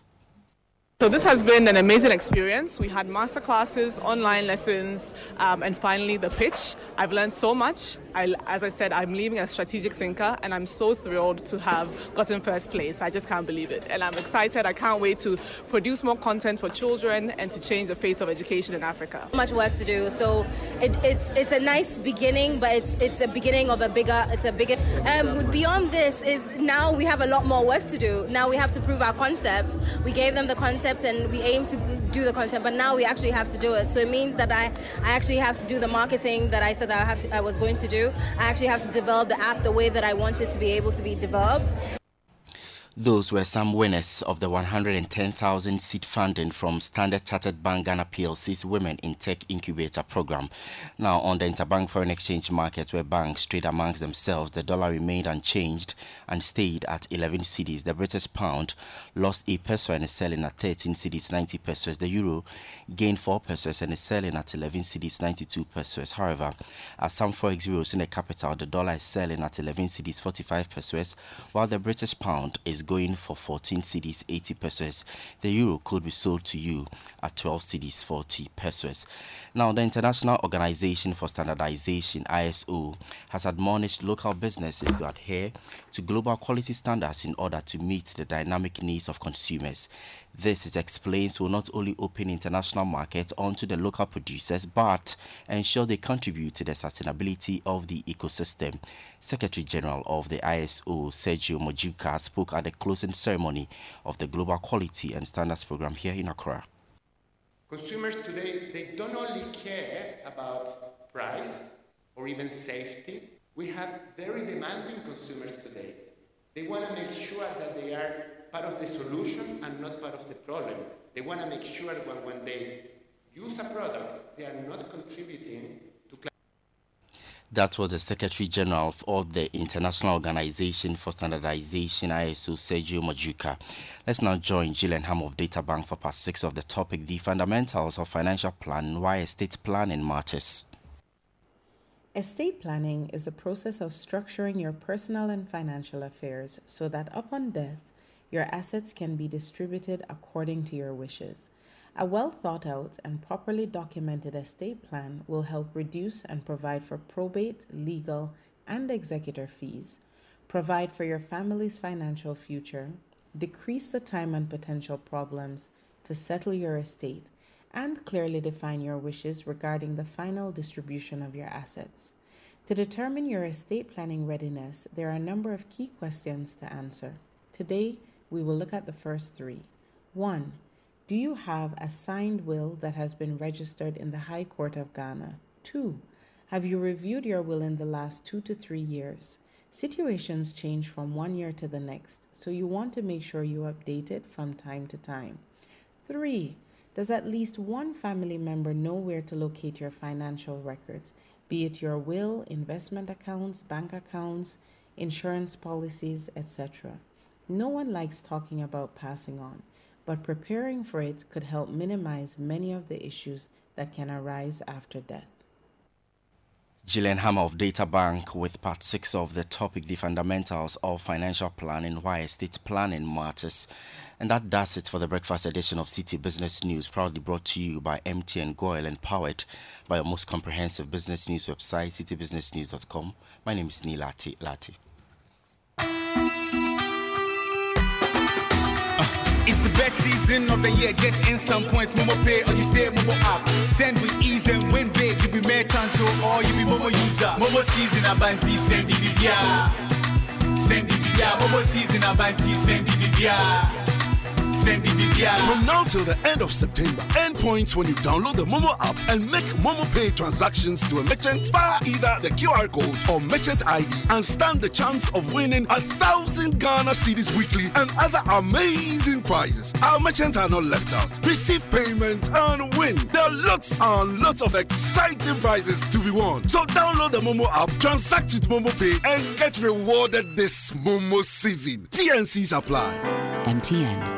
So this has been an amazing experience. We had master classes, online lessons, um, and finally the pitch. I've learned so much. I, as I said, I'm leaving a strategic thinker, and I'm so thrilled to have gotten first place. I just can't believe it, and I'm excited. I can't wait to produce more content for children and to change the face of education in Africa. Much work to do. So it, it's it's a nice beginning, but it's it's a beginning of a bigger. It's a bigger. Um, beyond this is now we have a lot more work to do. Now we have to prove our concept. We gave them the concept and we aim to do the content, but now we actually have to do it. So it means that I, I actually have to do the marketing that I said I, have to, I was going to do. I actually have to develop the app the way that I want it to be able to be developed. Those were some winners of the 110,000 seed funding from Standard Chartered Bank Ghana PLC's Women in Tech Incubator program. Now, on the interbank foreign exchange market, where banks trade amongst themselves, the dollar remained unchanged and stayed at 11 cedis. The British pound lost a peso and is selling at 13 cedis, 90 pesos. The euro gained 4 pesos and is selling at 11 cedis, 92 pesos. However, at some forex bureaus in the capital, the dollar is selling at 11 cedis, 45 pesos, while the British pound is going for 14 cedis 80 pesos. The euro could be sold to you at 12 cedis 40 pesos. Now, the International Organization for Standardization (ISO) has admonished local businesses to adhere to global quality standards in order to meet the dynamic needs of consumers. This, it explains, will not only open international markets onto the local producers, but ensure they contribute to the sustainability of the ecosystem. Secretary General of the ISO, Sergio Mujica, spoke at the closing ceremony of the Global Quality and Standards Program here in Accra. Consumers today, they don't only care about price or even safety. We have very demanding consumers today. They want to make sure that they are part of the solution and not part of the problem. They want to make sure when, when they use a product, they are not contributing to That was the Secretary General of the International Organization for Standardization, ISO, Sergio Mujica. Let's now join Gillenham of Databank for part six of the topic The Fundamentals of Financial Planning, Why Estate Planning Matters. Estate planning is the process of structuring your personal and financial affairs so that upon death, your assets can be distributed according to your wishes. A well thought out and properly documented estate plan will help reduce and provide for probate, legal, and executor fees, provide for your family's financial future, decrease the time and potential problems to settle your estate, and clearly define your wishes regarding the final distribution of your assets. To determine your estate planning readiness, there are a number of key questions to answer. Today, we will look at the first three. One, do you have a signed will that has been registered in the High Court of Ghana? Two, have you reviewed your will in the last two to three years? Situations change from one year to the next, so you want to make sure you update it from time to time. Three, does at least one family member know where to locate your financial records, be it your will, investment accounts, bank accounts, insurance policies, etc.? No one likes talking about passing on, but preparing for it could help minimize many of the issues that can arise after death. Gillian Hammer of Data Bank with part six of the topic The Fundamentals of Financial Planning, Why Estate Planning Matters. And that does it for the breakfast edition of Citi Business News, proudly brought to you by MTN GOIL and powered by your most comprehensive business news website, citibusinessnews.com. My name is Neil Lati. Best season of the year. Just in some points, Momo Pay or you say Momo app. Send with ease and win big. You be merchant or you be Momo user. Momo season Abanti send the Send the Momo season Abanti send the From now till the end of September, end points when you download the Momo app and make Momo Pay transactions to a merchant via either the QR code or merchant ID and stand the chance of winning a thousand Ghana cedis weekly and other amazing prizes. Our merchants are not left out. Receive payment and win. There are lots and lots of exciting prizes to be won. So download the Momo app, transact with Momo Pay, and get rewarded this Momo season. TNCs apply. MTN.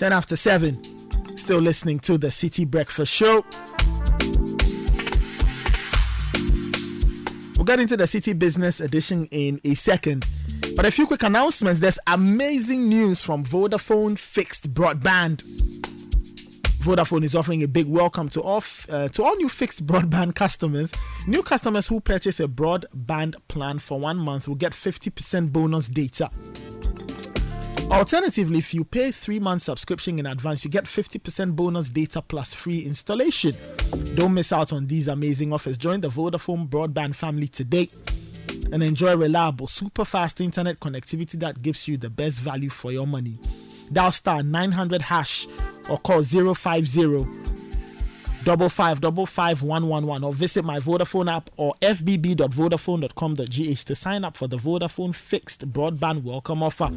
Ten after seven. Still listening to the Citi Breakfast Show. We'll get into the Citi Business Edition in a second. But a few quick announcements. There's amazing news from Vodafone Fixed Broadband. Vodafone is offering a big welcome to all uh, to all new fixed broadband customers. New customers who purchase a broadband plan for one month will get 50% bonus data. Alternatively, if you pay three months subscription in advance, you get 50% bonus data plus free installation. Don't miss out on these amazing offers. Join the Vodafone broadband family today and enjoy reliable, super fast internet connectivity that gives you the best value for your money. Dial star 900 hash or call 050 double five double five one one one or visit my Vodafone app or fbb.vodafone.com.gh to sign up for the Vodafone fixed broadband welcome offer.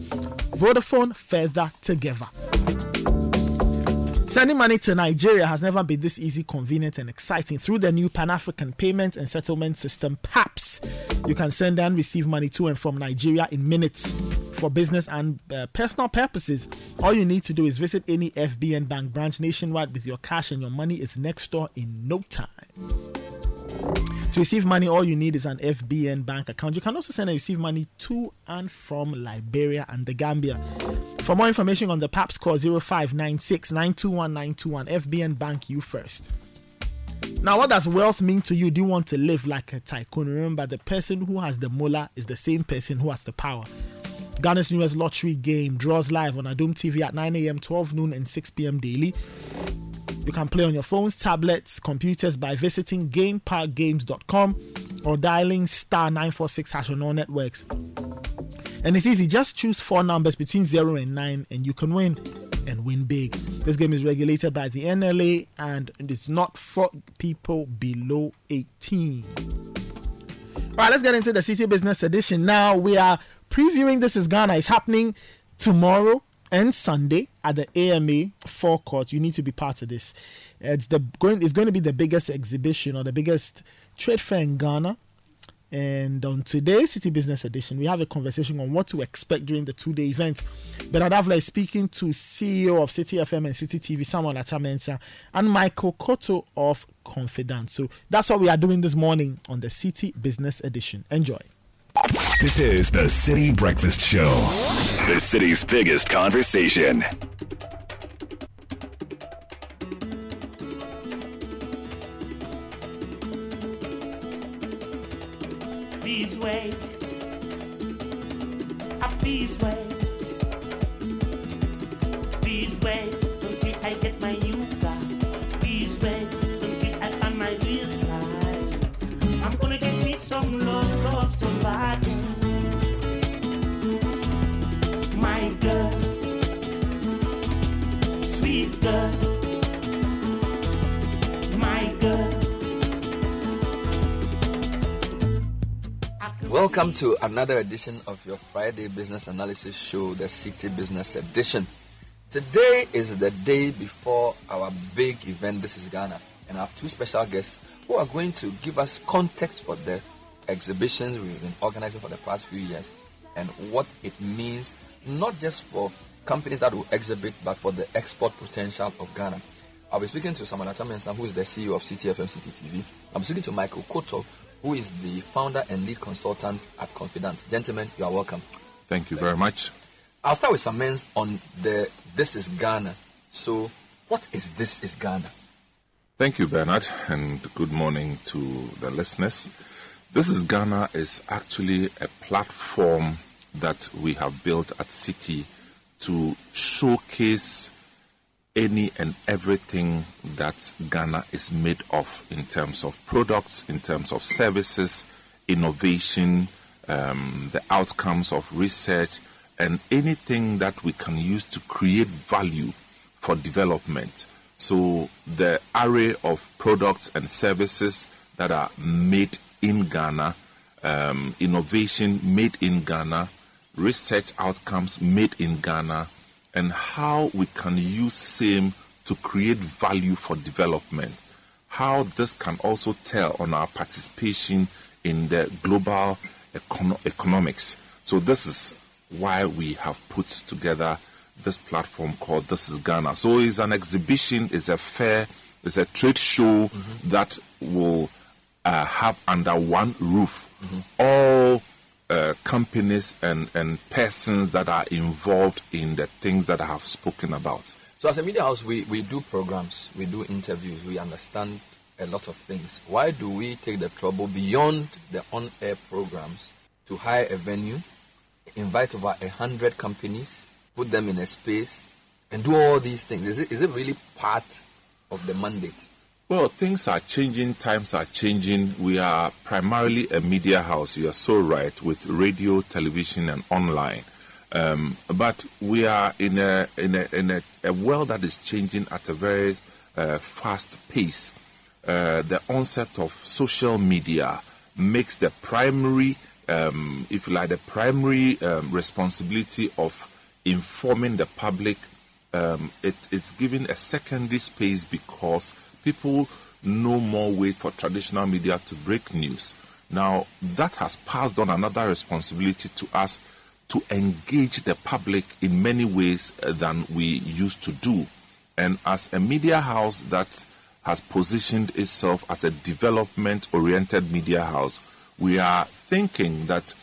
Vodafone further together. Sending money to Nigeria has never been this easy, convenient, and exciting. Through the new Pan African Payment and Settlement System, PAPSS, you can send and receive money to and from Nigeria in minutes for business and uh, personal purposes. All you need to do is visit any FBN bank branch nationwide with your cash, and your money is next door in no time. To receive money, all you need is an FBN bank account. You can also send and receive money to and from Liberia and the Gambia. For more information on the PAPSS, call 0596 921 921. FBN Bank you first. Now, what does wealth mean to you? Do you want to live like a tycoon? Remember, the person who has the mullah is the same person who has the power. Ghana's newest lottery game draws live on Adom TV at 9 a.m., 12 noon, and 6 p.m. daily. You can play on your phones, tablets, computers by visiting gameparkgames.com or dialing star 946 hash on all networks. And it's easy, just choose four numbers between 0 and 9 and you can win and win big. This game is regulated by the NLA and it's not for people below 18. All right, let's get into the Citi Business Edition. Now we are previewing This is Ghana. It's happening tomorrow and Sunday at the AMA forecourt. You need to be part of this. It's the going. It's going to be the biggest exhibition or the biggest trade fair in Ghana. And on today's Citi Business Edition, we have a conversation on what to expect during the two-day event. Bernard Avle is speaking to CEO of Citi FM and Citi TV, Samuel Attah-Mensah, and Michael Koto of Confidence. So that's what we are doing this morning on the Citi Business Edition. Enjoy. This is the Citi Breakfast Show, the city's biggest conversation. Please wait. Ah, please wait. Please wait My girl, sweet girl, my girl. Welcome to another edition of your Friday Business Analysis Show, the Citi Business Edition. Today is the day before our big event, This is Ghana, and I have two special guests who are going to give us context for the exhibitions we've been organizing for the past few years and what it means not just for companies that will exhibit but for the export potential of Ghana. I'll be speaking to Samana Tamensa, who is the CEO of Citi FM CTTV. I'm speaking to Michael Koto, who is the founder and lead consultant at Confidant. Gentlemen, you are welcome. Thank you very much. I'll start with some men's on the This is Ghana. So, what is This is Ghana? Thank you, Bernard, and good morning to the listeners. This is Ghana is actually a platform that we have built at Citi to showcase any and everything that Ghana is made of in terms of products, in terms of services, innovation, um, the outcomes of research, and anything that we can use to create value for development. So, the array of products and services that are made in Ghana, um, innovation made in Ghana, research outcomes made in Ghana, and how we can use same to create value for development. How this can also tell on our participation in the global econo- economics. So this is why we have put together this platform called This is Ghana. So it's an exhibition, it's a fair, it's a trade show that will uh, have under one roof all uh, companies and, and persons that are involved in the things that I have spoken about. So, as a media house, we, we do programs, we do interviews, we understand a lot of things. Why do we take the trouble beyond the on air programs to hire a venue, invite over a hundred companies, put them in a space, and do all these things? Is it, is it really part of the mandate? Well, things are changing, times are changing. We are primarily a media house, you are so right, with radio, television, and online. Um, but we are in a in a in a, a world that is changing at a very uh, fast pace. Uh, the onset of social media makes the primary, um, if you like, the primary um, responsibility of informing the public. Um, it, it's given a secondary space because people no more wait for traditional media to break news. Now, that has passed on another responsibility to us to engage the public in many ways uh, than we used to do. And as a media house that has positioned itself as a development oriented media house, we are thinking that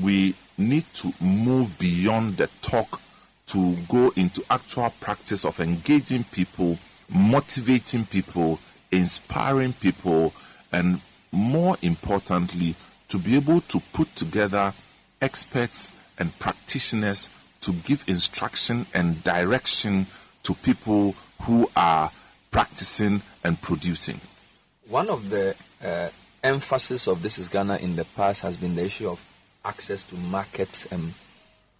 we need to move beyond the talk to go into actual practice of engaging people, motivating people, inspiring people, and more importantly, to be able to put together experts and practitioners to give instruction and direction to people who are practicing and producing. One of the uh, emphasis of This is Ghana in the past has been the issue of access to markets and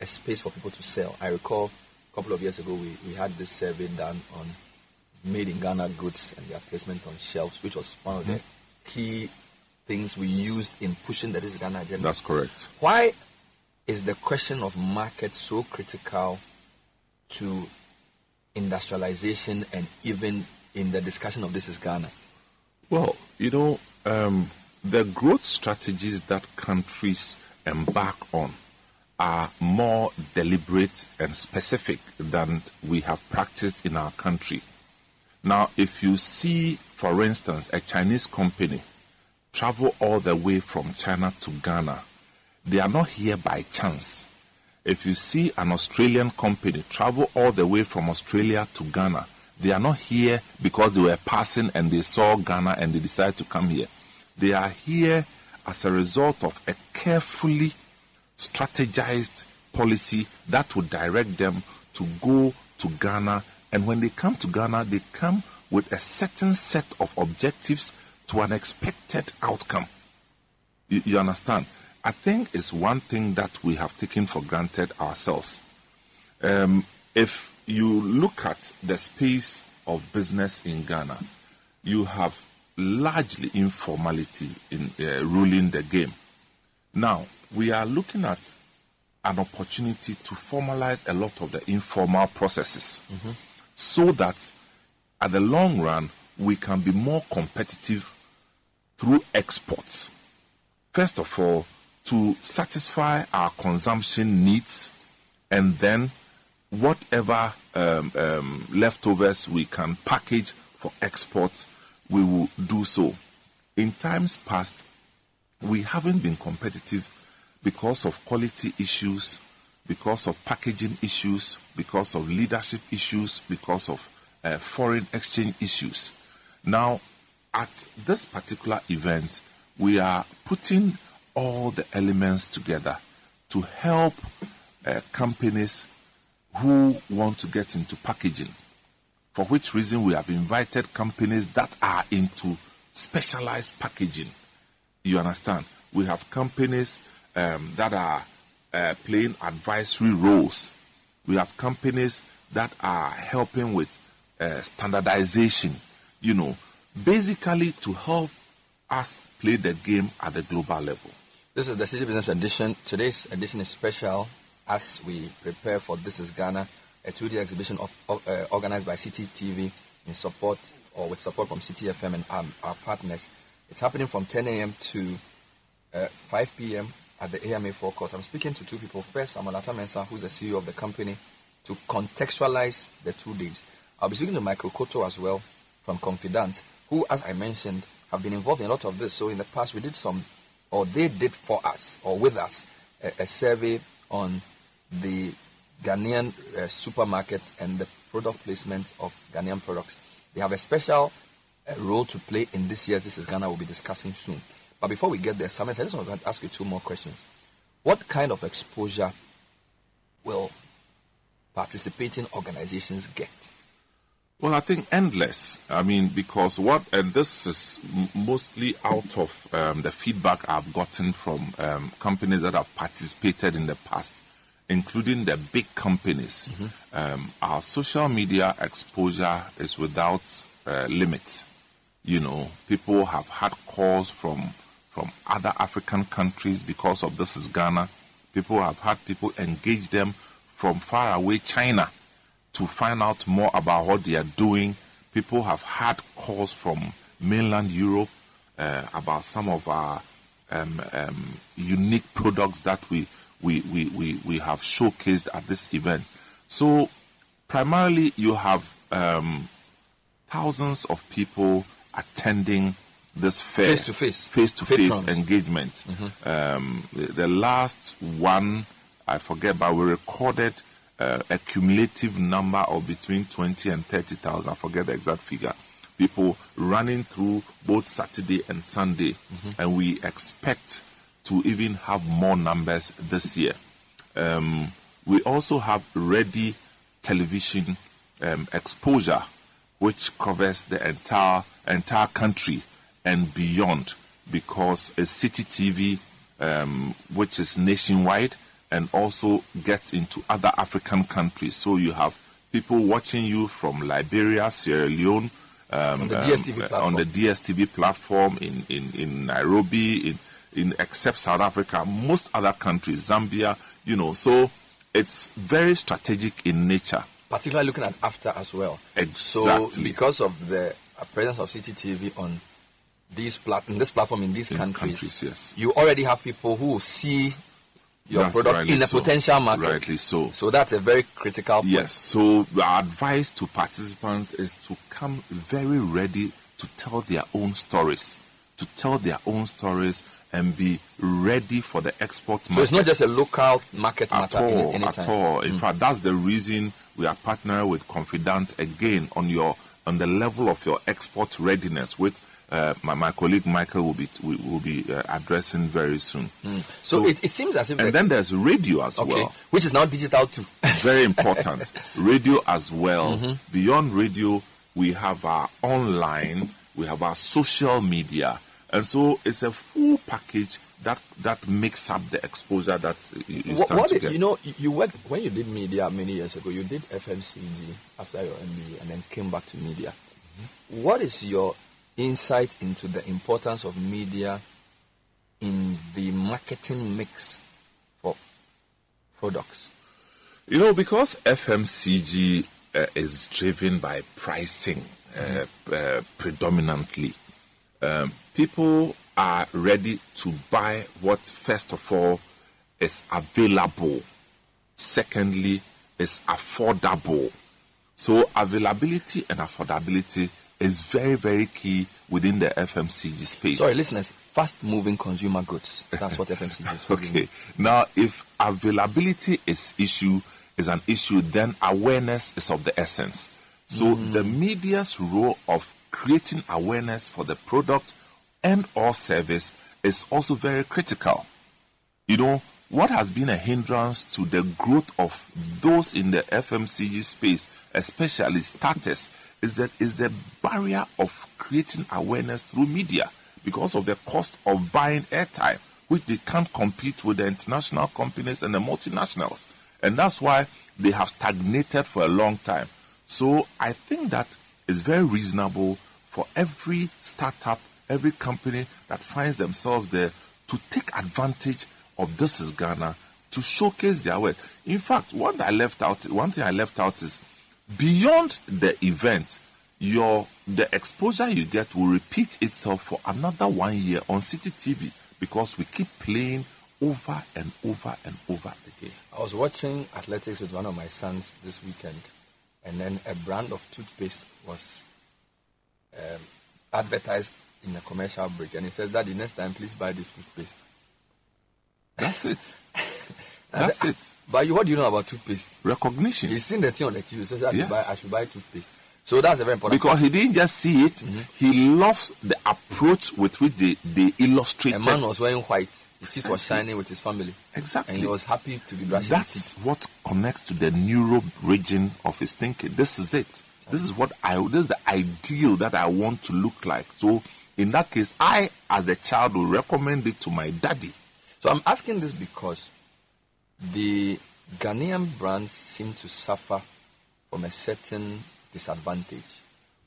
a space for people to sell. I recall a couple of years ago we, we had this survey done on made in Ghana goods and their placement on shelves, which was one of the key things we used in pushing the This is Ghana agenda. That's correct. Why is the question of market so critical to industrialization and even in the discussion of This is Ghana? Well, you know, um, the growth strategies that countries embark on are more deliberate and specific than we have practiced in our country. Now, if you see, for instance, a Chinese company travel all the way from China to Ghana, they are not here by chance. If you see an Australian company travel all the way from Australia to Ghana, they are not here because they were passing and they saw Ghana and they decided to come here. They are here as a result of a carefully strategized policy that would direct them to go to Ghana. And when they come to Ghana, they come with a certain set of objectives to an expected outcome. You, you understand? I think it's one thing that we have taken for granted ourselves. Um, if you look at the space of business in Ghana, you have largely informality in uh, ruling the game. Now, we are looking at an opportunity to formalize a lot of the informal processes so that at the long run we can be more competitive through exports. First of all, to satisfy our consumption needs, and then whatever um, um, leftovers we can package for export, we will do so. In times past, we haven't been competitive because of quality issues, because of packaging issues, because of leadership issues, because of uh, foreign exchange issues. Now, at this particular event, we are putting all the elements together to help uh, companies who want to get into packaging. For which reason, we have invited companies that are into specialized packaging. You understand? We have companies um, that are uh, playing advisory roles. We have companies that are helping with uh, standardization, you know, basically to help us play the game at the global level. This is the Citi Business Edition. Today's edition is special as we prepare for This is Ghana, a two-day exhibition of, uh, organized by Citi TV in support or with support from Citi FM and um, our partners. It's happening from 10 a.m. to uh, 5 p.m. at the AMA forecourt. I'm speaking to two people. First, Amalata Mensah, who's the CEO of the company, to contextualize the two days. I'll be speaking to Michael Koto as well from Confidant, who, as I mentioned, have been involved in a lot of this. So in the past, we did some, or they did for us, or with us, a, a survey on the Ghanaian uh, supermarkets and the product placement of Ghanaian products. They have a special uh, role to play in this year's This is Ghana. We'll be discussing soon. But before we get there, Simon, I just want to ask you two more questions. What kind of exposure will participating organizations get? Well, I think endless. I mean, because what, and this is mostly out of um, the feedback I've gotten from um, companies that have participated in the past, including the big companies. Um, our social media exposure is without uh, limit. You know, people have had calls from from other African countries because of this is Ghana. People have had people engage them from far away China to find out more about what they are doing. People have had calls from mainland Europe uh, about some of our um, um, unique products that we, we, we, we, we have showcased at this event. So, primarily, you have um, thousands of people attending this fair Face to face. face to face engagement. Um, the, the last one, I forget, but we recorded uh, a cumulative number of between 20 and 30,000. I forget the exact figure. People running through both Saturday and Sunday, and we expect to even have more numbers this year. Um, we also have ready television um, exposure, which covers the entire entire country and beyond, because a Citi TV, um, which is nationwide, and also gets into other African countries. So you have people watching you from Liberia, Sierra Leone, um, On the um, DSTV uh, on the DSTV platform in, in, in Nairobi, in, in except South Africa, most other countries, Zambia, you know. So it's very strategic in nature. Particularly looking at after as well. Exactly. So because of the presence of Citi TV on these plat- in this platform in these countries, countries, yes. you already have people who see your That's product in a so. potential market. Rightly so. So that's a very critical point. Yes. So our advice to participants is to come very ready to tell their own stories, to tell their own stories and be ready for the export market. So it's not just a local market at matter all, any, at all. In Mm. fact, that's the reason we are partnering with Confidant again on your on the level of your export readiness, which uh, my, my colleague Michael will be will, will be uh, addressing very soon. Mm. So, it, it seems as if and then there's radio as okay, well. which is now digital too. Very important. radio as well. Mhm. Beyond radio, we have our online, we have our social media, and so it's a full package that that makes up the exposure that you, you What, what to did- get. you know, you- you worked when you did media many years ago. You did FMCG after your MBA, and then came back to media. Mm-hmm. What is your insight into the importance of media in the marketing mix for products? You know, because FMCG uh, is driven by pricing uh, uh, predominantly, um, people are ready to buy what, first of all, is available. Secondly, is affordable. So, availability and affordability is very, very key within the FMCG space. Sorry, listeners, fast moving consumer goods. That's what FMCG is. Okay. Now, if availability is issue is an issue, then awareness is of the essence. So mm. the media's role of creating awareness for the product and or service is also very critical. You know, what has been a hindrance to the growth of those in the FMCG space, especially starters, is that is the barrier of creating awareness through media because of the cost of buying airtime, which they can't compete with the international companies and the multinationals. And that's why they have stagnated for a long time. So I think that it's very reasonable for every startup, every company that finds themselves there to take advantage of this is Ghana to showcase their work. In fact, what I left out, one thing I left out is beyond the event, your the exposure you get will repeat itself for another one year on Citi TV because we keep playing over and over and over again. I was watching athletics with one of my sons this weekend, and then a brand of toothpaste was um, advertised in a commercial break, and he says, "Daddy, next time, please buy this toothpaste." That's it. That's it. But you, what do you know about toothpaste? Recognition. He's seen the thing on the TV, so I, Yes. should buy, I should buy toothpaste. So that's a very important. Because he didn't just see it, Mm-hmm. he loves the approach with which they, they illustrated. A man was wearing white. His teeth was shining with his family. Exactly. And he was happy to be brushing. That's what connects to the neuro region of his thinking. This is it. This is what I this is the ideal that I want to look like. So in that case, I as a child will recommend it to my daddy. So I'm asking this because the Ghanaian brands seem to suffer from a certain disadvantage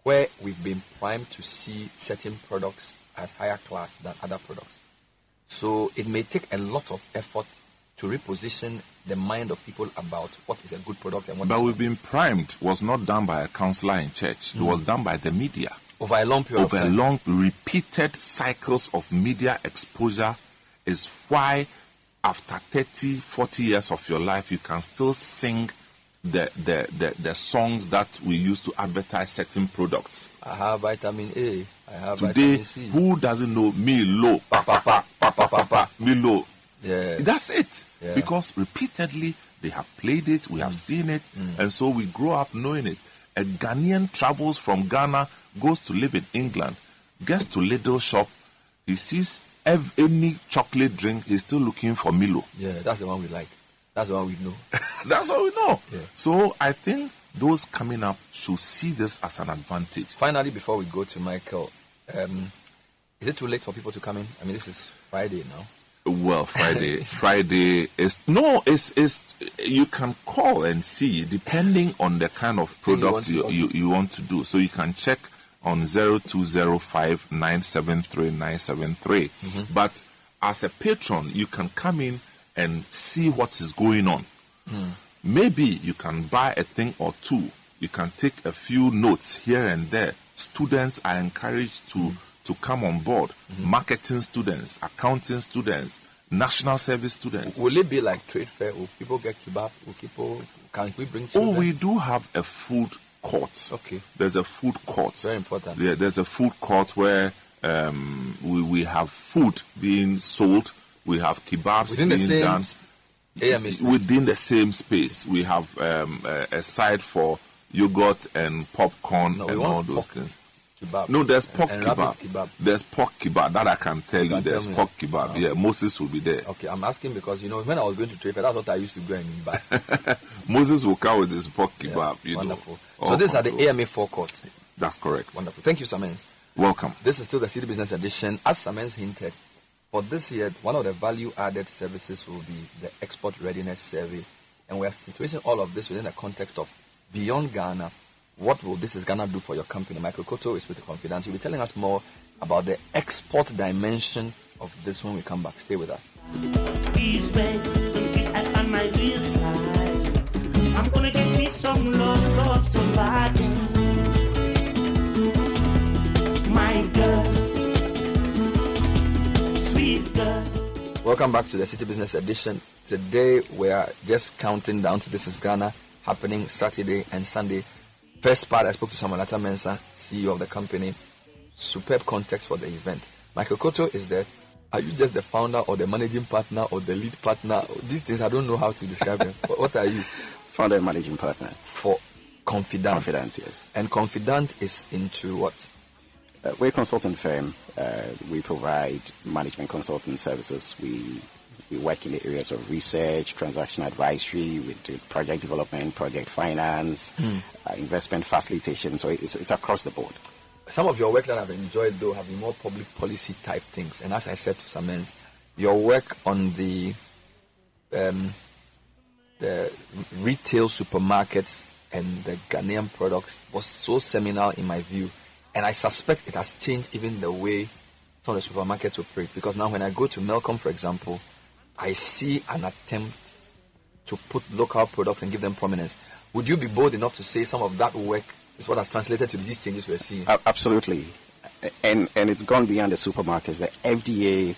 where we've been primed to see certain products as higher class than other products. So it may take a lot of effort to reposition the mind of people about what is a good product and what But we've been primed was not done by a counselor in church. It was mm. done by the media. over a long period Over of a time. long repeated cycles of media exposure is why after 30, 40 years of your life you can still sing the the, the, the songs that we use to advertise certain products. I have vitamin A. I have Today, vitamin C. who doesn't know Milo? Pa pa pa pa pa pa pa Milo. Yeah. That's it. Yeah. Because repeatedly they have played it, we have mm. seen it, mm. and so we grow up knowing it. A Ghanaian travels from Ghana, goes to live in England, gets to Little shop, he sees ev- any chocolate drink, he's still looking for Milo. Yeah, that's the one we like. That's what we know. That's what we know. Yeah. So I think those coming up should see this as an advantage. Finally, before we go to Michael, um, is it too late for people to come in? I mean, this is Friday now. Well, Friday, Friday is no, it's it's you can call and see depending on the kind of you product want you, you, you want to do. So you can check on zero two zero five nine seven three nine seven three. Mm-hmm. But as a patron, you can come in and see what is going on. Hmm. Maybe you can buy a thing or two. You can take a few notes here and there. Students are encouraged to, hmm. to come on board. Hmm. Marketing students, accounting students, national service students. Will it be like trade fair? Will people get kebab? Will people can we bring Oh, we do have a food court. Okay. There's a food court. Very important. Yeah, there's a food court where um, we, we have food being sold. We have kebabs Within the being same done. Within the same space, we have um, a, a side for yogurt and popcorn No, and all those pork things. Kebab. No, there's pork kebab. kebab. There's pork kebab. That I can tell you. can There's tell pork kebab. Yeah, Moses will be there. Okay, I'm asking because you know when I was going to trade fair, that's what I used to go and buy. Moses will come with his pork Yeah, kebab. you wonderful. know. So All these are the. AMA forecourt. That's correct. Wonderful. Thank you, Samens. Welcome. This is still the Citi Business Edition. As Samens hinted, for this year, one of the value-added services will be the Export Readiness Survey, and we are situating all of this within the context of beyond Ghana. What will this is Ghana do for your company? Michael Kottoh is with the confidence. He'll be telling us more about the export dimension of this when we come back. Stay with us. East West until I find my real size. I'm gonna get me some love, love somebody. My girl, sweet girl. Welcome back to the Citi Business Edition. Today we are just counting down to This is Ghana happening Saturday and Sunday. First part, I spoke to Samuel Mensa, CEO of the company. Superb context for the event. Michael Kottoh is there. Are you just the founder or the managing partner or the lead partner? These things I don't know how to describe them. But what are you? Founder and managing partner. For Confidant. Confidant, yes. And Confidant is into what? Uh, we're a consulting firm. Uh, we provide management consulting services. We we work in the areas of research, transaction advisory, we do project development, project finance, Hmm. uh, investment facilitation. So it's, it's across the board. Some of your work that I've enjoyed though have been more public policy type things. And as I said to some ends, your work on the um, the retail supermarkets and the Ghanaian products was so seminal in my view. And I suspect it has changed even the way some of the supermarkets operate. Because now when I go to Melcom, for example, I see an attempt to put local products and give them prominence. Would you be bold enough to say some of that work is what has translated to these changes we're seeing? A- absolutely. And, and it's gone beyond the supermarkets. The FDA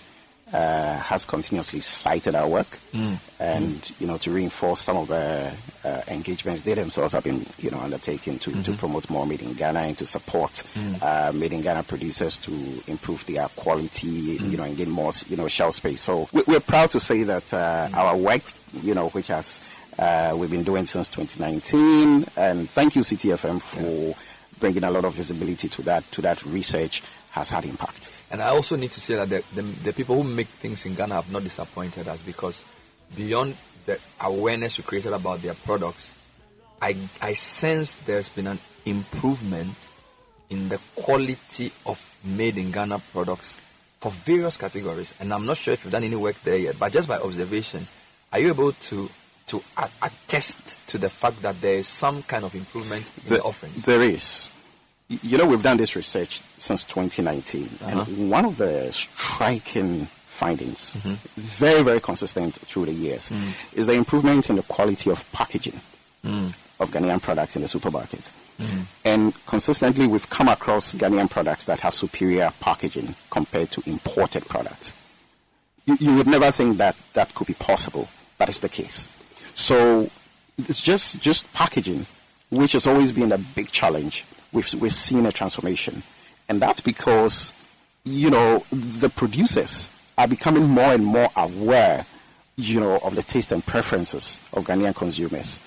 uh, has continuously cited our work. Mm. and you know to reinforce some of the uh, engagements they themselves have been you know undertaking to, to Mhm. promote more made in Ghana and to support Mm. uh, made in Ghana producers to improve their quality you know and gain more you know shelf space. So we- we're proud to say that uh, our work you know which has uh, we've been doing since 2019 and thank you Citi FM for bringing a lot of visibility to that to that research has had impact. And I also need to say that the, the, the people who make things in Ghana have not disappointed us because beyond the awareness we created about their products, I, I sense there's been an improvement in the quality of made in Ghana products for various categories. And I'm not sure if you've done any work there yet, but just by observation, are you able to to attest to the fact that there is some kind of improvement in the, The- offerings? There is. You know, we've done this research since 2019, Uh-huh. and one of the striking findings, Mm-hmm. very, very consistent through the years, Mm. is the improvement in the quality of packaging Mm. of Ghanaian products in the supermarket. Mm. And consistently, we've come across Ghanaian products that have superior packaging compared to imported products. You, you would never think that that could be possible, but it's the case. So it's just just packaging, which has always been a big challenge. We've we're seeing a transformation, and that's because you know the producers are becoming more and more aware, you know, of the taste and preferences of Ghanaian consumers.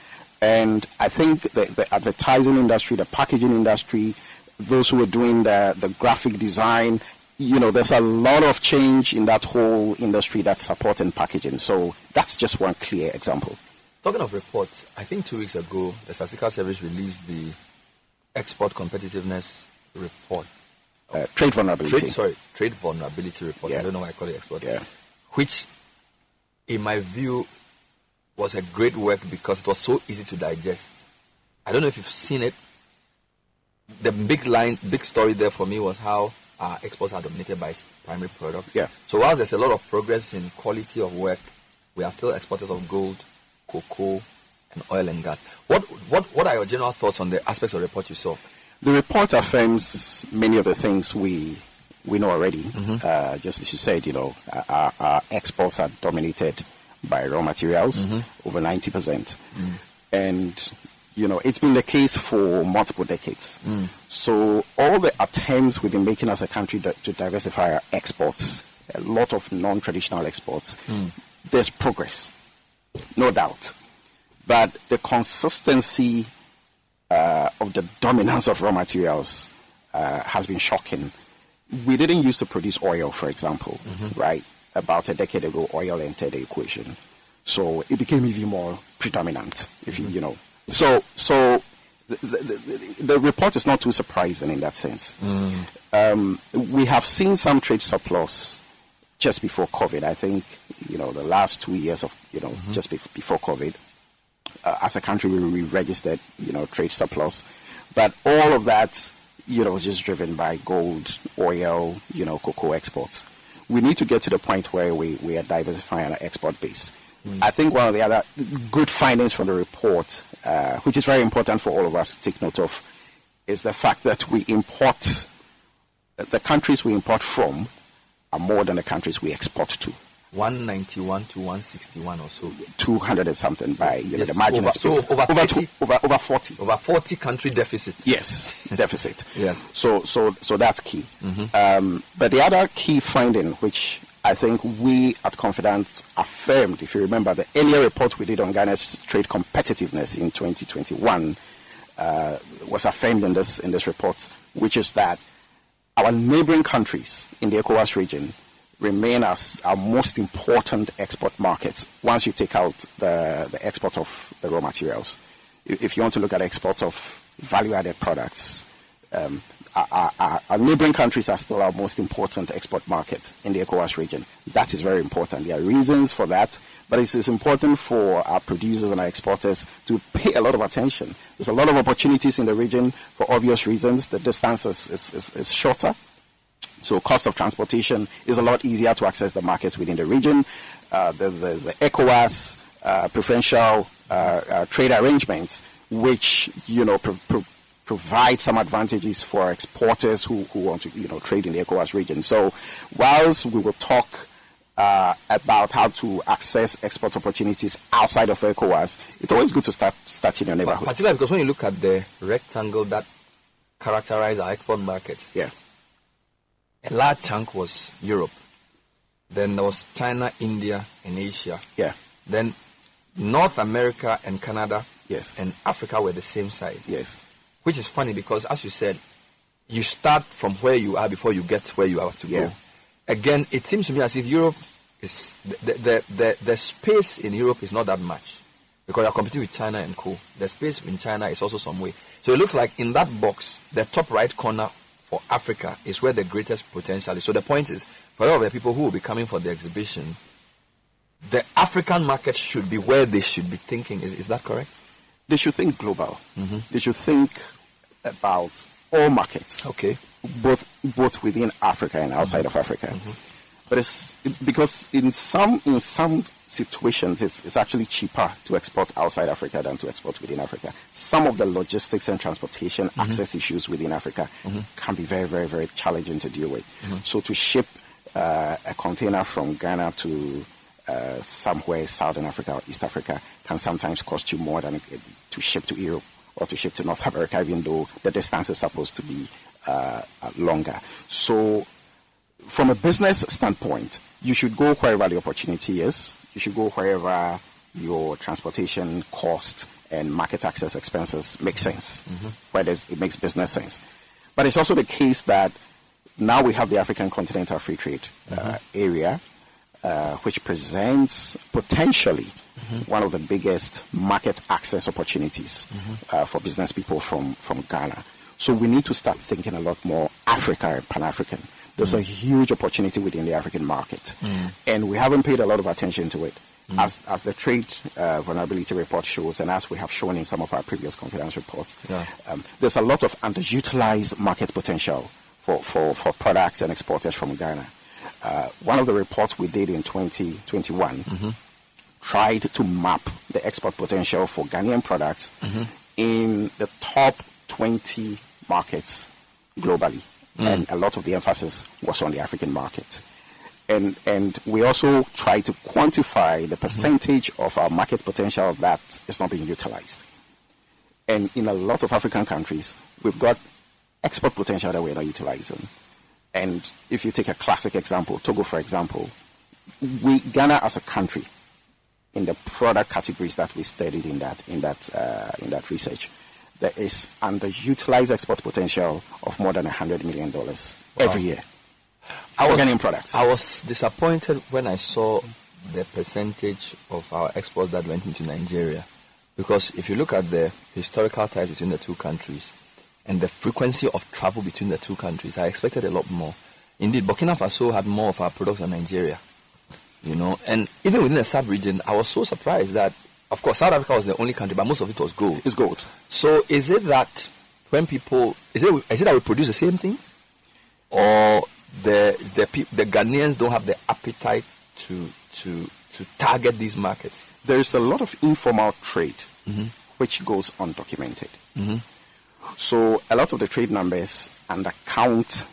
And I think the, the advertising industry, the packaging industry, those who are doing the, the graphic design, you know, there's a lot of change in that whole industry that's supporting packaging. So that's just one clear example. Talking of reports, I think two weeks ago, the Statistical Service released the export competitiveness report. Uh, trade vulnerability. Trade, sorry, trade vulnerability report. I don't know why I call it export. Yeah. Which, in my view, was a great work because it was so easy to digest. I don't know if you've seen it. The big line, big story there for me was how our exports are dominated by primary products. Yeah. So whilst there's a lot of progress in quality of work, we are still exporters of gold, cocoa, and oil and gas. What what what are your general thoughts on the aspects of the report you saw? The report affirms many of the things we we know already. Mm-hmm. Uh, just as you said, you know, our, our exports are dominated by raw materials, mm-hmm. over ninety percent, mm. and you know it's been the case for multiple decades. Mm. So all the attempts we've been making as a country to, to diversify our exports, a lot of non-traditional exports, mm. there's progress, no doubt, but the consistency uh, of the dominance of raw materials uh, has been shocking. We didn't used to produce oil, for example, right? About a decade ago, oil entered the equation, so it became even more predominant. If you, you know, so so the, the, the, the report is not too surprising in that sense. Um, we have seen some trade surplus just before COVID. I think you know the last two years of you know just bef- before COVID, uh, as a country we, we registered you know trade surplus, but all of that you know was just driven by gold, oil, you know cocoa exports. we need to get to the point where we, we are diversifying our export base. I think one of the other good findings from the report, uh, which is very important for all of us to take note of, is the fact that we import, the countries we import from are more than the countries we export to. 191 to 161 or so. 200 and something by you know, Yes, the margin over, is so over, over, two- over over 40 over 40 country deficit. yes deficit Yes. so so so that's key Mhm. um, but the other key finding which I think we at Confidence affirmed if you remember the earlier report we did on Ghana's trade competitiveness in 2021 uh, was affirmed in this in this report which is that our neighboring countries in the ECOWAS region remain as our most important export markets once you take out the, the export of the raw materials. If you want to look at export of value-added products, um, our, our- our, neighboring countries are still our most important export markets in the ECOWAS region. That is very important. There are reasons for that, but it is important for our producers and our exporters to pay a lot of attention. There's a lot of opportunities in the region for obvious reasons. The distance is, is, is, is shorter. So cost of transportation is a lot easier to access the markets within the region. Uh, the, the, the ECOWAS uh, preferential uh, uh, trade arrangements, which you know pro- pro- provide some advantages for exporters who, who want to you know trade in the ECOWAS region. So whilst we will talk uh, about how to access export opportunities outside of ECOWAS, it's always good to start start in your neighborhood. Particularly because when you look at the rectangle that characterize our export markets, yeah, a large chunk was Europe. Then there was China, India, and Asia. Yeah. Then North America and Canada. Yes. And Africa were the same size. Yes. Which is funny because, as you said, you start from where you are before you get where you have to Yeah. go. Again, it seems to me as if Europe is the the, the, the space in Europe is not that much because you're competing with China and co. The space in China is also some way. So it looks like in that box, the top right corner for Africa is where the greatest potential is. So the point is, for all of the people who will be coming for the exhibition, the African market should be where they should be thinking. Is, is that correct? They should think global. Mm-hmm. They should think about all markets. Okay. Both both within Africa and outside mm-hmm. of Africa. Mm-hmm. But it's it- because in some in some situations it's, it's actually cheaper to export outside Africa than to export within Africa. Some of the logistics and transportation access issues within Africa can be very, very, very challenging to deal with. So to ship uh, a container from Ghana to uh, somewhere Southern Africa or East Africa can sometimes cost you more than it, to ship to Europe or to ship to North America, even though the distance is supposed to be uh, uh, longer. So, from a business standpoint, you should go wherever the opportunity is. You should go wherever your transportation cost and market access expenses make sense, where it makes business sense. But it's also the case that now we have the African Continental Free Trade uh, area, uh, which presents potentially one of the biggest market access opportunities uh, for business people from, from Ghana. So we need to start thinking a lot more Africa and Pan African. There's a huge opportunity within the African market, and we haven't paid a lot of attention to it. As, as the trade uh, vulnerability report shows, and as we have shown in some of our previous confidence reports, Yeah. um, there's a lot of underutilized market potential for, for, for products and exporters from Ghana. Uh, one of the reports we did in 2021 tried to map the export potential for Ghanaian products in the top 20 markets globally. And a lot of the emphasis was on the African market. And, and we also try to quantify the percentage of our market potential that is not being utilized. And in a lot of African countries, we've got export potential that we're not utilizing. And if you take a classic example, Togo, for example, we Ghana as a country, in the product categories that we studied in that in that uh, in that research, there is underutilized export potential of more than hundred million dollars every year. I was, Ghanaian products. I was disappointed when I saw the percentage of our exports that went into Nigeria. Because if you look at the historical ties between the two countries and the frequency of travel between the two countries, I expected a lot more. Indeed, Burkina Faso had more of our products than Nigeria. You know, and even within the sub-region, I was so surprised that, of course, South Africa was the only country, but most of it was gold. It's gold. So is it that when people, is it, is it that we produce the same things? Or the the the Ghanaians don't have the appetite to to to target these markets. There's a lot of informal trade mm-hmm. which goes undocumented. Mm-hmm. So a lot of the trade numbers undercount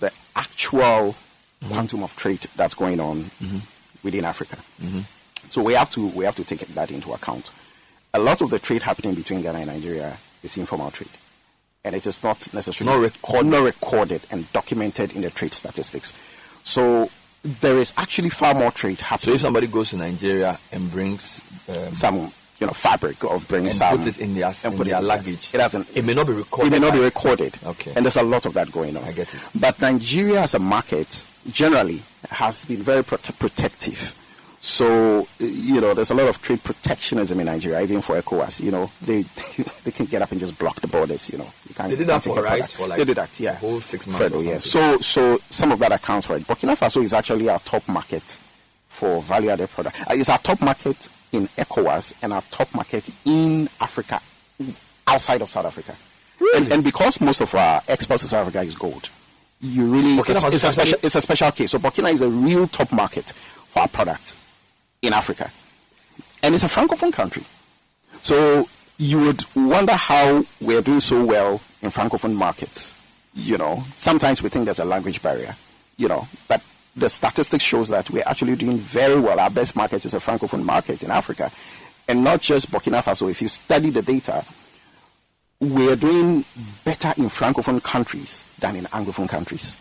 the actual mm-hmm. quantum of trade that's going on within Africa. So we have to we have to take that into account. A lot of the trade happening between Ghana and Nigeria is informal trade, and it is not necessarily Not record, not recorded and documented in the trade statistics. So there is actually far more trade happening. So if somebody goes to Nigeria and brings um, some you know fabric or brings and some put it in their in it their in- luggage, it doesn't. It may not be recorded. It may not be recorded. Okay. And there's a lot of that going on. I get it. But Nigeria as a market generally has been very prote- protective. So, you know, there's a lot of trade protectionism in Nigeria, even for ECOWAS. You know, they they can get up and just block the borders, you know. You can't, They did that for rice for like They did that, yeah. whole six months. Yeah. So, so some of that accounts for it. Burkina Faso is actually our top market for value-added product. Uh, It's our top market in ECOWAS and our top market in Africa, outside of South Africa. And, and because most of our exports to South Africa is gold, you really it's a, it's, a special, it's a special case. So Burkina is a real top market for our products in Africa, and it's a francophone country. So you would wonder how we're doing so well in francophone markets. You know, sometimes we think there's a language barrier. You know, but the statistics shows that we're actually doing very well. Our best market is a francophone market in Africa, and not just Burkina Faso. If you study the data, we're doing better in francophone countries than in anglophone countries.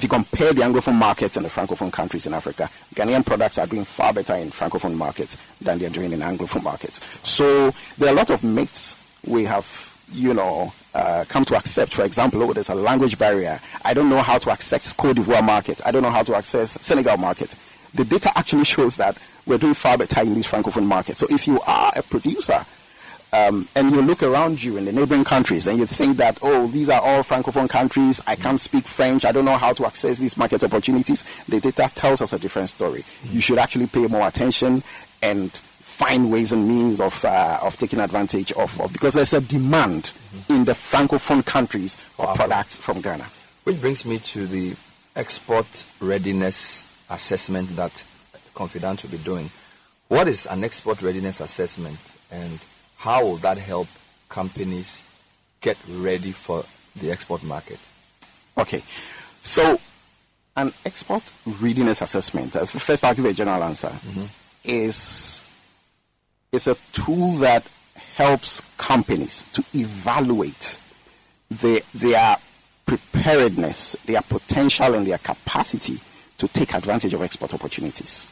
If you compare the anglophone markets and the francophone countries in Africa, Ghanaian products are doing far better in francophone markets than they're doing in anglophone markets. So there are a lot of myths we have, you know, uh, come to accept. For example, oh, there's a language barrier. I don't know how to access Cote d'Ivoire market. I don't know how to access Senegal market. The data actually shows that we're doing far better in these francophone markets. So if you are a producer um, and you look around you in the neighboring countries and you think that, oh, these are all francophone countries, I can't speak French, I don't know how to access these market opportunities, the data tells us a different story. You should actually pay more attention and find ways and means of, uh, of taking advantage of, of, because there's a demand in the francophone countries for products from Ghana. Which brings me to the export readiness assessment that Confidant will be doing. What is an export readiness assessment and how will that help companies get ready for the export market? Okay, so an export readiness assessment, uh, first I'll give a general answer, is, is a tool that helps companies to evaluate the, their preparedness, their potential, and their capacity to take advantage of export opportunities.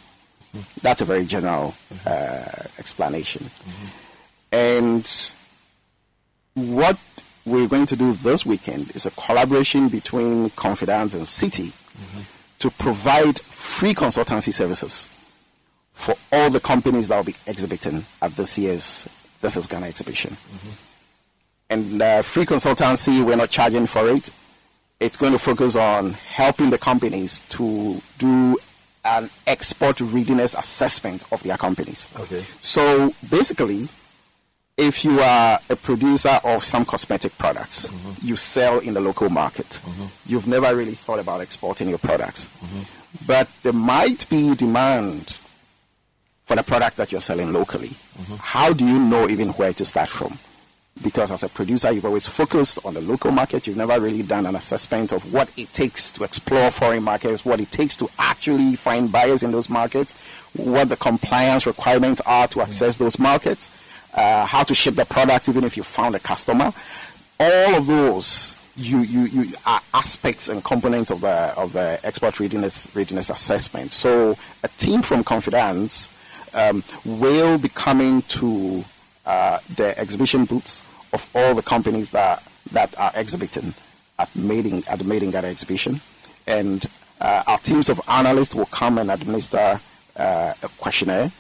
That's a very general uh, explanation. And what we're going to do this weekend is a collaboration between Confidence and Citi to provide free consultancy services for all the companies that will be exhibiting at this year's This is Ghana exhibition. And uh, free consultancy, we're not charging for it. It's going to focus on helping the companies to do an export readiness assessment of their companies. Okay. So basically, if you are a producer of some cosmetic products, mm-hmm. you sell in the local market. Mm-hmm. You've never really thought about exporting your products. Mm-hmm. But there might be demand for the product that you're selling locally. How do you know even where to start from? Because as a producer, you've always focused on the local market. You've never really done an assessment of what it takes to explore foreign markets, what it takes to actually find buyers in those markets, what the compliance requirements are to access those markets, uh, how to ship the products even if you found a customer. All of those you, you, you are aspects and components of the of the export readiness readiness assessment. So a team from Confidence um, will be coming to uh, the exhibition booths of all the companies that that are exhibiting at Mating at the Mating Gala exhibition, and uh, our teams of analysts will come and administer uh, a questionnaire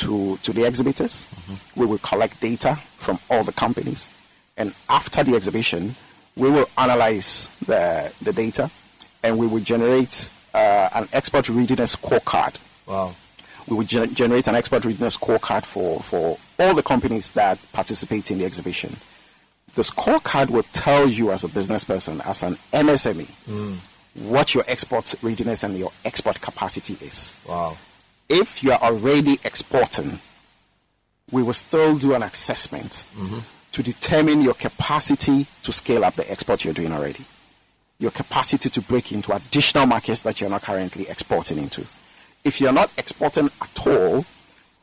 to to the exhibitors. We will collect data from all the companies, and after the exhibition, we will analyze the the data, and we will generate uh, an export readiness scorecard. Wow. We will gen- generate an export readiness scorecard for, for all the companies that participate in the exhibition. The scorecard will tell you as a business person, as an MSME, what your export readiness and your export capacity is. Wow. If you are already exporting, we will still do an assessment Mhm. to determine your capacity to scale up the export you're doing already, your capacity to break into additional markets that you're not currently exporting into. If you're not exporting at all,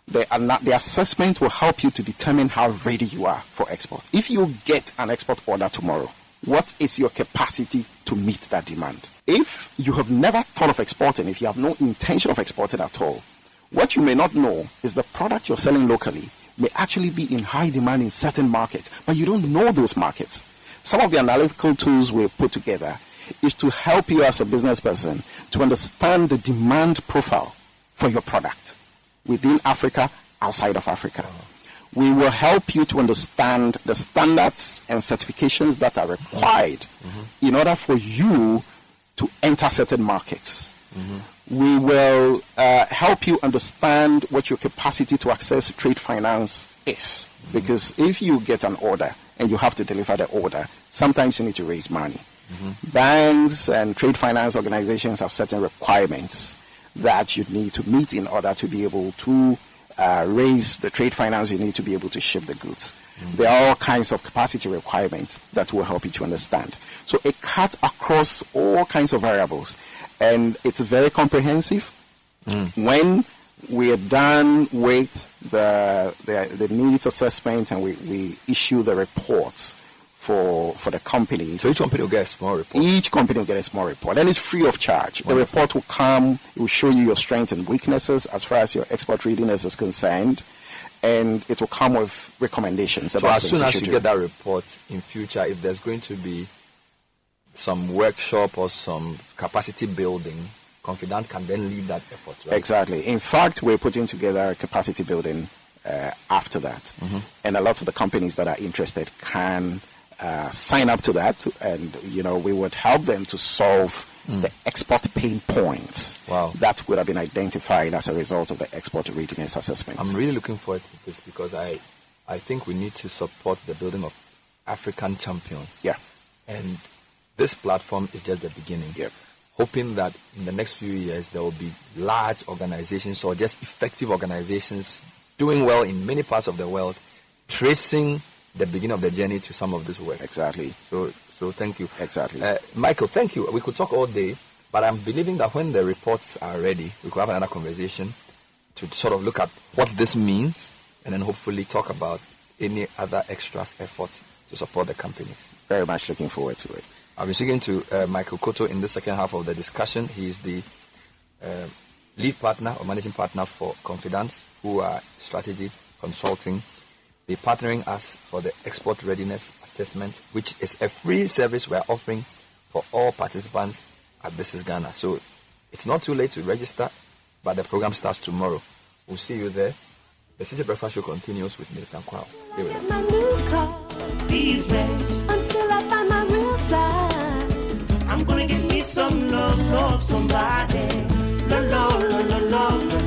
the, the assessment will help you to determine how ready you are for export. If you get an export order tomorrow, what is your capacity to meet that demand? If you have never thought of exporting, if you have no intention of exporting at all, what you may not know is the product you're selling locally may actually be in high demand in certain markets, but you don't know those markets. Some of the analytical tools we've put together is to help you as a business person to understand the demand profile for your product within Africa, outside of Africa. We will help you to understand the standards and certifications that are required mm-hmm. in order for you to enter certain markets. Mm-hmm. We will uh, help you understand what your capacity to access trade finance is. Because if you get an order and you have to deliver the order, sometimes you need to raise money. Banks and trade finance organizations have certain requirements that you need to meet in order to be able to uh, raise the trade finance you need to be able to ship the goods. There are all kinds of capacity requirements that will help you to understand. So it cuts across all kinds of variables and it's very comprehensive. Mm. When we are done with the, the, the needs assessment and we, we issue the reports for, for the companies. So each company will get a small report. Each company will get a small report, and it's free of charge. The mm. report will come, it will show you your strengths and weaknesses as far as your export readiness is concerned, and it will come with recommendations So as soon as you do. get that report in future, if there's going to be some workshop or some capacity building, Confidant can then lead that effort, right? Exactly. In fact, we're putting together a capacity building uh, after that. Mhm. And a lot of the companies that are interested can uh, sign up to that. And, you know, we would help them to solve the export pain points Wow. that would have been identified as a result of the export readiness assessment. I'm really looking forward to this because I, I think we need to support the building of African champions. Yeah. And this platform is just the beginning. Yep. Hoping that in the next few years there will be large organizations or just effective organizations doing well in many parts of the world, tracing the beginning of the journey to some of this work. Exactly. So, so thank you. Exactly. Uh, Michael, thank you. We could talk all day, but I'm believing that when the reports are ready, we could have another conversation to sort of look at what this means and then hopefully talk about any other extra efforts to support the companies. Very much looking forward to it. I've been speaking to uh, Michael Kottoh in the second half of the discussion. He is the uh, lead partner or managing partner for Confidence, who are strategy consulting. They're partnering us for the export readiness assessment, which is a free service we're offering for all participants at This is Ghana. So it's not too late to register, but the program starts tomorrow. We'll see you there. The Citi Breakfast Show continues with Milton Kwao. Stay with us. Some love, love somebody. La la la la la la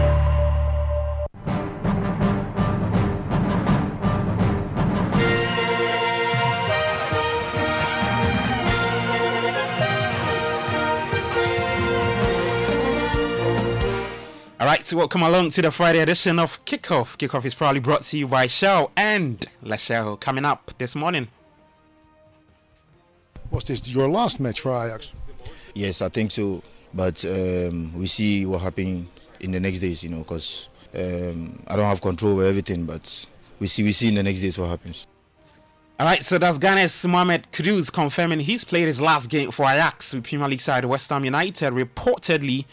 All right, so welcome along to the Friday edition of Kickoff. Kickoff is proudly brought to you by Shell and Lachelle. Coming up this morning. Was this your last match for Ajax? Yes, I think so. But um, we see what happens in the next days, you know, because um, I don't have control over everything. But we see, we see in the next days what happens. All right, so that's Ghana's Mohamed Kudus confirming he's played his last game for Ajax with Premier League side West Ham United, reportedly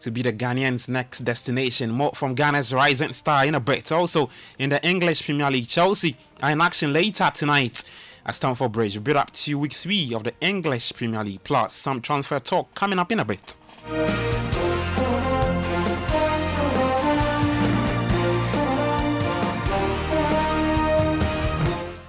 to be the Ghanaians' next destination. More from Ghana's rising star in a bit. Also in the English Premier League, Chelsea are in action later tonight at Stamford Bridge. We build up to week three of the English Premier League, plus some transfer talk coming up in a bit.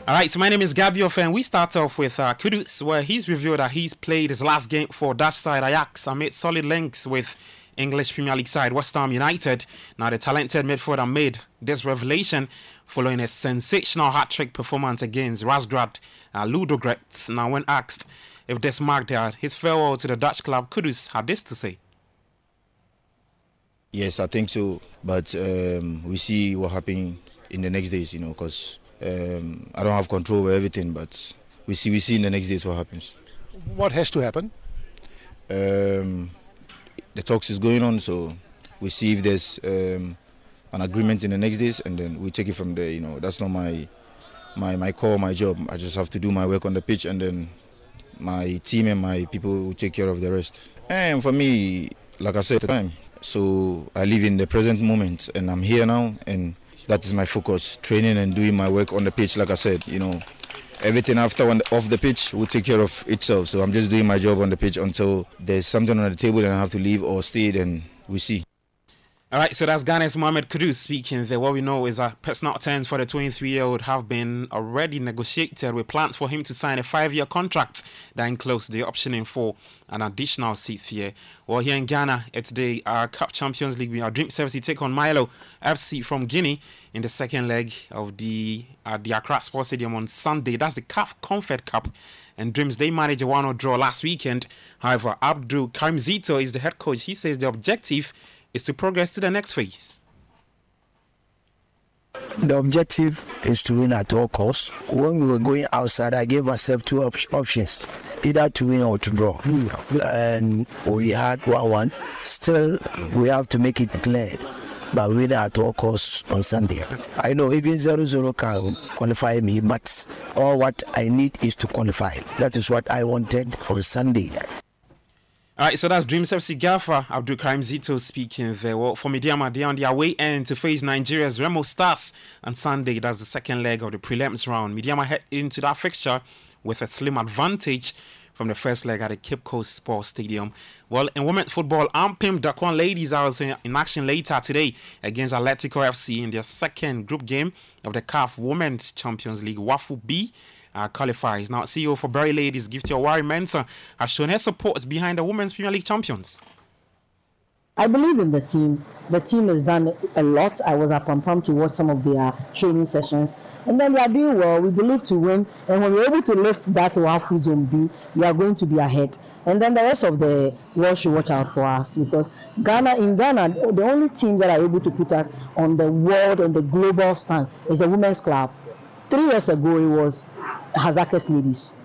All right, my name is Gabio and we start off with uh, Kudus, where he's revealed that he's played his last game for Dutch side Ajax amid solid links with English Premier League side West Ham United. Now, the talented midfielder made this revelation following a sensational hat-trick performance against Razgrad uh, Ludogorets. Now, when asked if this marked uh, his farewell to the Dutch club, Kudus had this to say. Yes, I think so. But um, we see what happened in the next days, you know, because um, I don't have control over everything, but we see we see in the next days what happens. What has to happen? Um, the talks is going on, so we see if there's um, an agreement in the next days, and then we take it from there. You know, that's not my my my call, my job. I just have to do my work on the pitch, and then my team and my people will take care of the rest. And for me, like I said, time. So I live in the present moment, and I'm here now, and that is my focus training and doing my work on the pitch like i said you know everything after on the, off the pitch will take care of itself. So i'm just doing my job on the pitch until there's something on the table and i have to leave or stay then we see all right, so that's Ghana's Mohamed Kudus speaking there. What we know is that personal terms for the 23 year old have been already negotiated with plans for him to sign a five year contract that includes the optioning for an additional seat year. Well, here in Ghana, it's the uh, Cup Champions League. Our Dreams FC take on Milo FC from Guinea in the second leg of the uh, the Accra Sports Stadium on Sunday. That's the CAF Comfort Cup. And Dreams, they managed a 1 0 draw last weekend. However, Abdul Karim Zito is the head coach. He says the objective is to progress to the next phase. The objective is to win at all costs. When we were going outside, I gave myself two op- options either to win or to draw. And we had 1 1. Still, we have to make it clear but winning at all costs on Sunday. I know even 0 0 can qualify me, but all what I need is to qualify. That is what I wanted on Sunday. All right, so that's Dreams FC Gaffer Abdul Karim Zito speaking there. Well, for Medeama, they're on their way to face Nigeria's Remo Stars on Sunday. That's the second leg of the prelims round. Medeama head into that fixture with a slim advantage from the first leg at the Cape Coast Sports Stadium. Well, in women's football, Ampem Darkoa ladies are in action later today against Atletico FC in their second group game of the CAF Women's Champions League WAFU B uh, qualifies. Now, CEO for Berry Ladies, Gifty Oware-Mensah, has shown her support behind the Women's Premier League champions. I believe in the team. The team has done a lot. I was at Pam Pam to watch some of their training sessions. And then they are doing well. We believe to win. And when we're able to lift that Wafu Zone B, we are going to be ahead. And then the rest of the world should watch out for us because Ghana, in Ghana, the only team that are able to put us on the world, on the global stand is a women's club. Three years ago, it was Hasaacas ladies.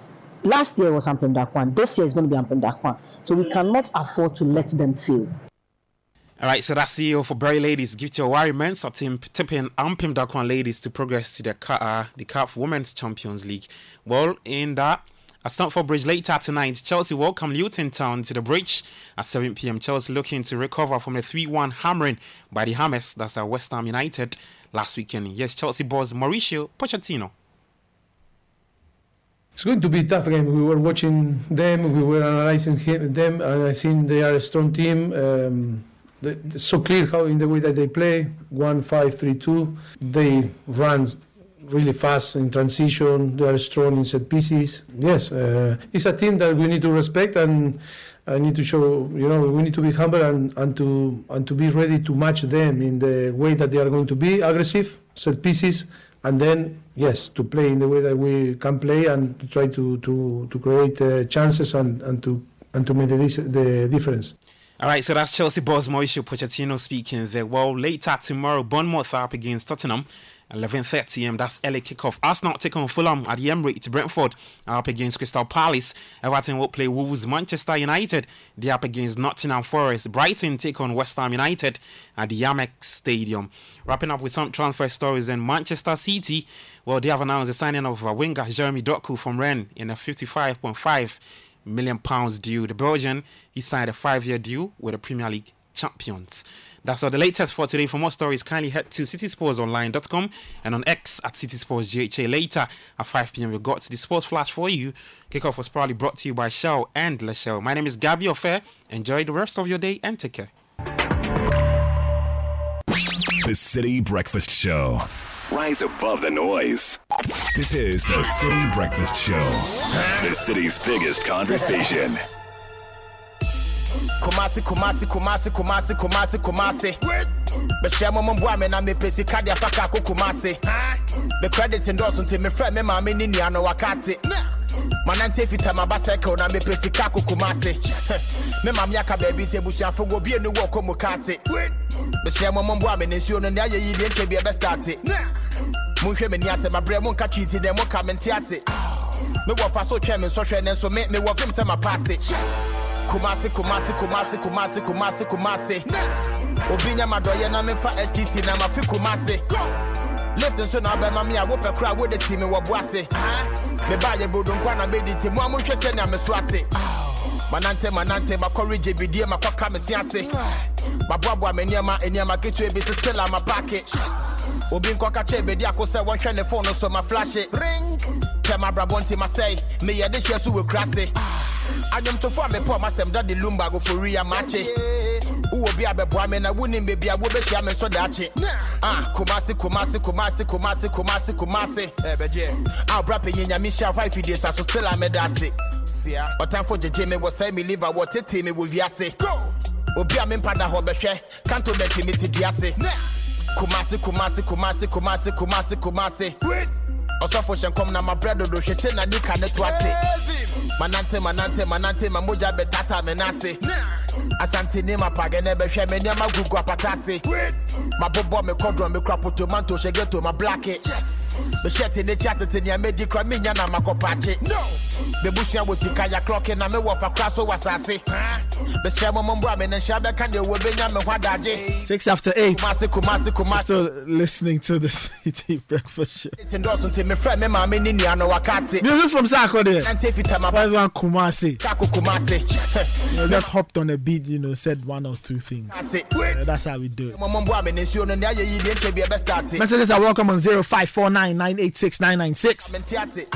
Last year was Ampem Darkoa. This year is going to be Ampem Darkoa. So we cannot afford to let them fail. All right, so that's CEO for Berry Ladies. Give to Owari Mensah team tipping Ampem Darkoa Ladies to progress to the uh, the CAF Women's Champions League. Well, in that, at Stamford Bridge later tonight, Chelsea welcome Luton Town to the bridge at 7 p.m. Chelsea looking to recover from the 3-1 hammering by the Hammers, that's at West Ham United last weekend. Yes, Chelsea boss Mauricio Pochettino it's going to be a tough game. We were watching them, we were analyzing them, and I think they are a strong team. Um, so clear how in the way that they play, one five three two. They run really fast in transition. They are strong in set pieces. Yes, uh, it's a team that we need to respect and. I need to show, you know, we need to be humble and, and to and to be ready to match them in the way that they are going to be aggressive, set pieces, and then yes, to play in the way that we can play and to try to to to create uh, chances and and to and to make the, the difference. All right, so that's Chelsea boss Mauricio Pochettino speaking there. Well, later tomorrow, Bournemouth up against Tottenham. 11.30 am, that's early kickoff. Arsenal take on Fulham at the Emirates. Brentford up against Crystal Palace. Everton will play Wolves. Manchester United, they up against Nottingham Forest. Brighton take on West Ham United at the Amex Stadium. Wrapping up with some transfer stories in Manchester City. Well, they have announced the signing of a winger Jeremy Doku from Rennes in a 55.5 million pounds deal. The Belgian, he signed a five-year deal with the Premier League champions. That's all the latest for today. For more stories, kindly head to citisportsonline.com and on X at citisportsgha. Later at 5 p.m., we've got the sports flash for you. Kickoff was proudly brought to you by Shell and Lachelle. My name is Gabby Ofair. Enjoy the rest of your day and take care. The Citi Breakfast Show. Rise above the noise. This is the Citi Breakfast Show, the city's biggest conversation. Kumasi, Kumasi, Kumasi, Kumasi, Kumasi, Kumasi. Bɛhyia mo mboa me na mepɛ sika de afa kako Kumasi. Me credits ndɔɔso nti mefrɛ me maame ne nua no wakate. manante fita maba circle na mepɛ sika ko Kumasi. Me maame aka baabi nti abusuafo wɔ bie ne wɔ kɔ mu kaase. Bɛhyia mo mboa me ne nsuo no ne ayɛ yi deɛ nkyɛ bi ɛbɛstarte. Monhwɛ me ni ase mabrɛ mo nka tweeti dɛ mo ka me nte ase. Mewɔ fa so twɛ me nsɔhwɛ ne nso me mewɔ fam sɛ mapaase. Kumasi, Kumasi, Kumasi, Kumasi, Kumasi, Kumasi. Obinya madoye na mefa STC na mafi Kumasi. Lift nso na abɛma me a wopɛ kora wode si me wɔ boase me ba yɛ bodo nkwa na bɛdi nti mo a monhwɛ sɛnea me so ate manante manante makɔregye bidie makɔka me se ase maboaboa me nneɛma nneɛma ketewa bi se still ama paake obi nkɔka kyɛ bɛdi ako sɛ wɔnhwɛ ne phone so maflashe twɛ mabrabɔ nti masɛe meyɛ de hyɛ so wɔ kura se adwomtofo a mepɔ masɛm da de lumba agofori amakye wowɔ bi a bɛboa me na wonim baabi a wobɛhyia me nso daakye Ah, kumase kumase kumase kumase kumase ɛbɛgye a wobra panyi nyame hyia fa afidie so so still a meda ase ɔtamfo gyegye me wɔ sɛe me liver wɔtetee me wɔ wiase obi a mempada hɔ bɛhwɛ kantomɛnti mete di ase kumase kumase kumase kumase kumase kumase ɔsɔfo hyɛ nkɔm na mabrɛ dodo hwɛ sɛ na nika ne to ate manante manante manante ma mogya bɛtata me nase. Asante ne mapagɛ ne bɛhwɛ me nneɛma gugu apata ase mabobɔ me kɔdrɔ me kura potomanto hyɛ geto ma blake mehyɛ te ne kyi atete nea medi kora menya na makɔpakye bɛbusua wɔ sika ya klɔke na mewɔ fa kora so wɔ asase bɛhyɛ mo mmɔmbɔ a me ne nhyia bɛka deɛ wɔbɛnya me ho adagye Six after eight. kumase kumase kumase Still listening to the Citi Breakfast Show. ndɔso nti mefrɛ me maame ne nua no wakate Music from Sarkodie. nante fita ma Where's one Kumasi? kako kumase You just hopped on a beat, you know, said one or two things. Yeah, that's how we do it. mmɔmbɔ a me ne nsuo no ne ayɛ yi deɛ nkyɛ bi ɛbɛstarte Messages are welcome on 0549 9986996. 996.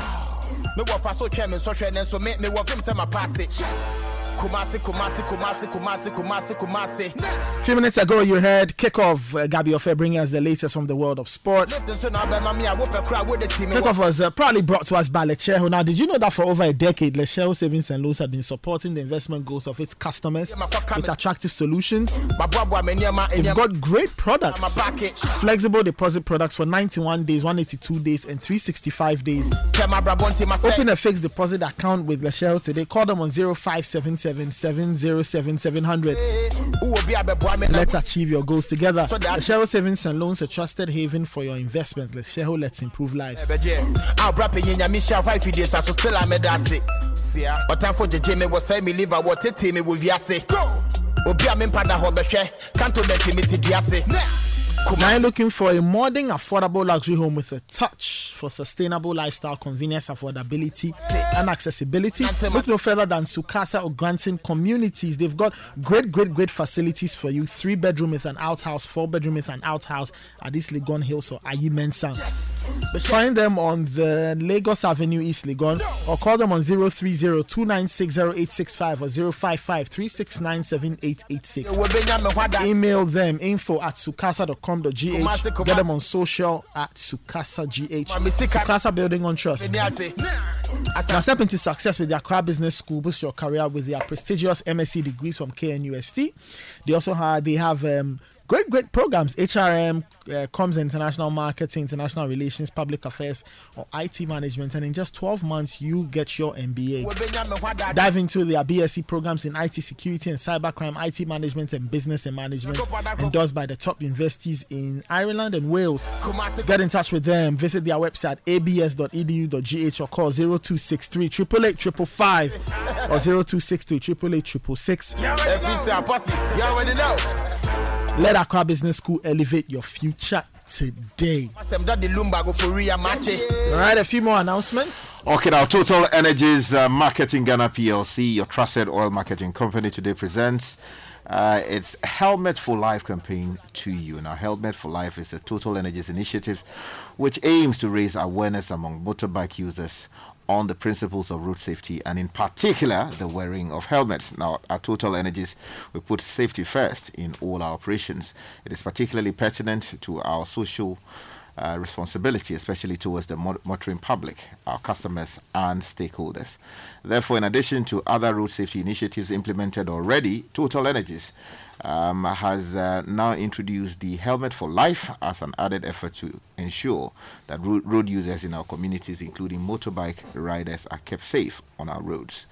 Kumasi, Kumasi, Kumasi, Kumasi, Kumasi, Kumasi. Few minutes ago, you heard kickoff. Uh, Gabby Offer bringing us the latest from the world of sport. Kickoff was uh, proudly brought to us by Letshego. Now, did you know that for over a decade, Letshego Savings and Loans had been supporting the investment goals of its customers with attractive solutions? They've got great products, flexible deposit products for 91 days, 182 days, and 365 days. Open a fixed deposit account with Letshego today. Call them on 0577. 707 700. wowɔ bi a bɛboa me na Let's achieve your goals together. Letshego Savings and Loans, a trusted haven for your investment. Letshego, oh, let's improve lives. ɛbɛgye a wobra panyi nyame hyia fa afidie so so still a meda ase ɔtamfo gyegye me wɔ sɛe me liver wɔtetee me wɔ wiase obi a mempada hɔ bɛhwɛ kantomɛnti mete di ase Now you're looking for a modern, affordable luxury home with a touch for sustainable lifestyle, convenience, affordability, and accessibility. Look no further than Sukasa or Granton communities. They've got great, great, great facilities for you. Three bedroom with an outhouse, four bedroom with an outhouse at East Legon Hills or Ayi Mensang. Find them on the Lagos Avenue, East Legon, or call them on 030-296-0865 or 055 369 7886. wɔbɛnya me ho ada Email them info at sukasa.com.gh. Get them on social at sukasa.gh. Sukasa Building on Trust. Now step into success with their Accra Business School. Boost your career with their prestigious MSc degrees from KNUST. They also have they have um, great, great programs. HRM, uh, International Marketing, International Relations, Public Affairs, or IT Management. And in just 12 months, you get your MBA. Dive into their BSc programs in IT Security and Cybercrime, IT Management, and Business and Management, endorsed by the top universities in Ireland and Wales. Get in touch with them. Visit their website, abs.edu.gh, or call 0263 888 or 0263 let Accra Business School elevate your future today. All right, a few more announcements. Okay, now Total Energies uh, Marketing Ghana PLC, your trusted oil marketing company, today presents Uh, it's Helmet for Life campaign to you. Now, Helmet for Life is a Total Energies initiative which aims to raise awareness among motorbike users on the principles of road safety and, in particular, the wearing of helmets. Now, at Total Energies, we put safety first in all our operations. It is particularly pertinent to our social uh, responsibility, especially towards the motoring public, our customers, and stakeholders. Therefore, in addition to other road safety initiatives implemented already, Total Energies um, has uh, now introduced the Helmet for Life as an added effort to ensure that ro- road users in our communities, including motorbike riders, are kept safe on our roads.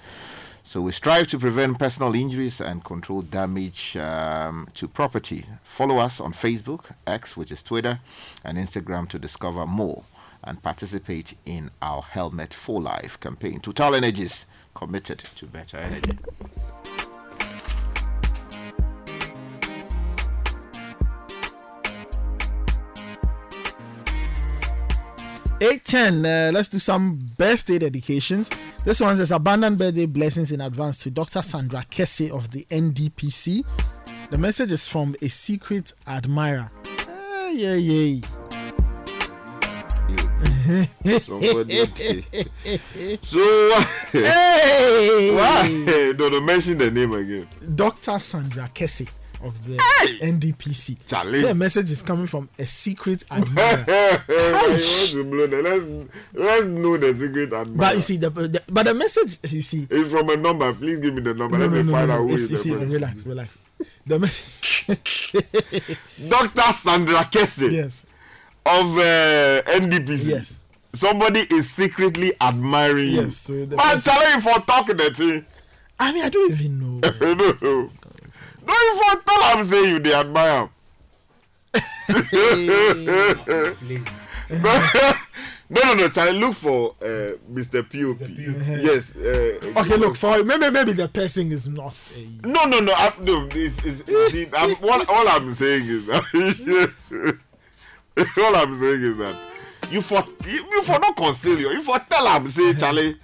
So we strive to prevent personal injuries and control damage um, to property. Follow us on Facebook, X, which is Twitter, and Instagram to discover more and participate in our Helmet for Life campaign. Total Energies committed to better energy. Eight ten. Uh, let's do some birthday dedications. This one says abundant birthday blessings in advance to Dr. Sandra Kesse of the NDPC. The message is from a secret admirer. Ah, yeah, yeah. So Hey! why? No, no, mention the name again. Dr. Sandra Kesse of the NDPC. Charlie. The message is coming from a secret admirer. you want Ouch. to blow the, let's let's know the secret admirer. But you see, the, the but the message you see. it's from a number. Please give me the number. No, Let no, me no, find no, out no. who It's, you the see, person. relax, relax. The message. Dr. Sandra Kesse. Yes. Of uh, NDPC. Yes. Somebody is secretly admiring you. Yes, so the Man, person- tell him for talking the thing. I mean, I don't even know. no, no. No, you for tell him say you they admire him. no, no, no, Charlie, look for uh, Mr. POP. Yes. Uh, Okay, look for maybe maybe the person is not. A, No, no, no. I, no this is, see, I'm, what, all I'm saying is that. all I'm saying is that you for you, you for not conceal you. You for tell him say Charlie.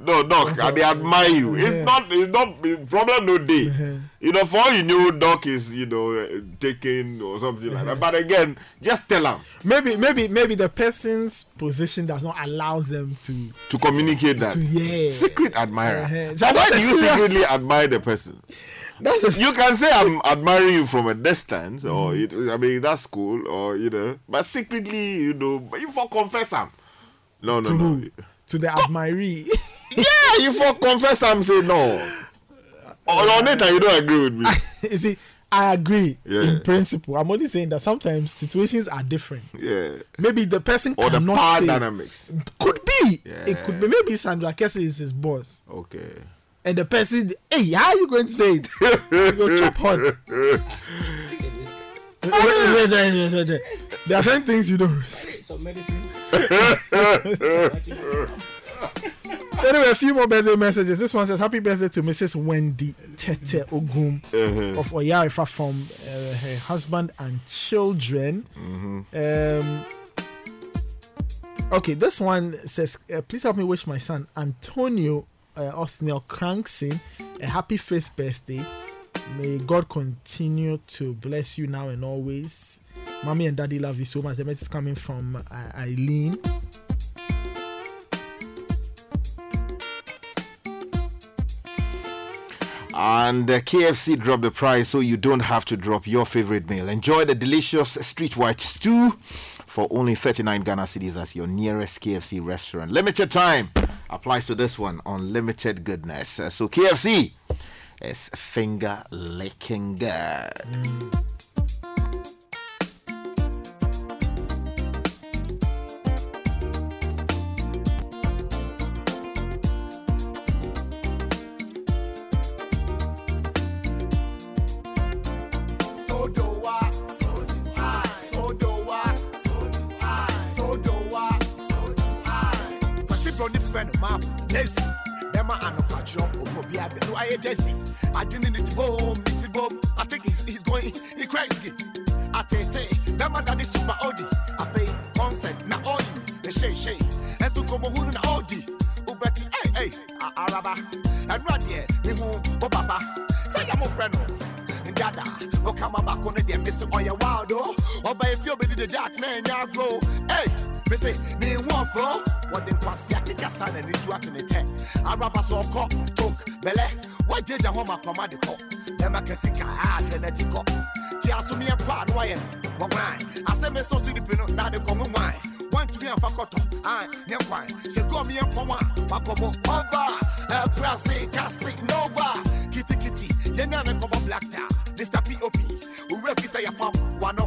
No, Doc, I they admire you. Yeah. It's not. It's not. Problem no day. You know, for all you know, Doc is you know uh, taken or something like that. But again, just tell him maybe maybe maybe the person's position does not allow them to. to communicate that. To- yeah. Secret admirer. Uh-huh. So why do you secretly admire the person? That's you can say I'm admiring you from a distance, or Mm-hmm. it, I mean that's cool, or you know, but secretly, you know, but you for confess him. No, no, To no. who? To the admiree. yeah, you for confess him. Say no. Or on it, you don't agree with me. you see, I agree Yeah. in principle. I'm only saying that sometimes situations are different. Yeah. Maybe the person Or the cannot power say. dynamics. Could be. Yeah. It could be. Maybe Sandra Kesse is his boss. Okay. And the person, hey, how are you going to say it? you go chop hot. There are certain things you don't risk. Some medicines. Anyway, a few more birthday messages. This one says, Happy birthday to Mrs. Wendy Tete Ogum Uh-huh. of Oyarifa from uh, her husband and children. Um, okay, this one says, uh, Please help me wish my son Antonio uh, Othniel Crankson a happy fifth birthday. May God continue to bless you now and always. Mommy and daddy love you so much. The message is coming from uh, Eileen. And uh, KFC dropped the price so you don't have to drop your favorite meal. Enjoy the delicious street white stew for only 39 Ghana cedis as your nearest KFC restaurant. Limited time applies to this one on limited goodness. Uh, so KFC is finger licking good. I didn't need to boom, need to boom. I think he's, he's going, he crazy. Man that is super Audi. I fake concert, all you, the shay shay. To come on an Audi. Ubeti, hey, hey, Araba. And right here, me home, oh papa. Say I'm a friend. Dada. O oh, kama back on the day, Mr. On your wild, oh. Or by if you be the jack man, ya grow. Hey, Missy, me one for what then pass ya kick a son and it's what in the ten. I rap a so cock, talk, belle. What did you want my command the cock? Emma Katika, ah, Kenetico. Tia to me a why? But wine. I said, me so to the pin, now the common wine. One to me a fakoto, I, near wine. She go me a Makomo, over. El Prasi, Cassi, Nova. Kitty Kitty, Yena Kobo Black Star. Mr. POP, refuse your pop, one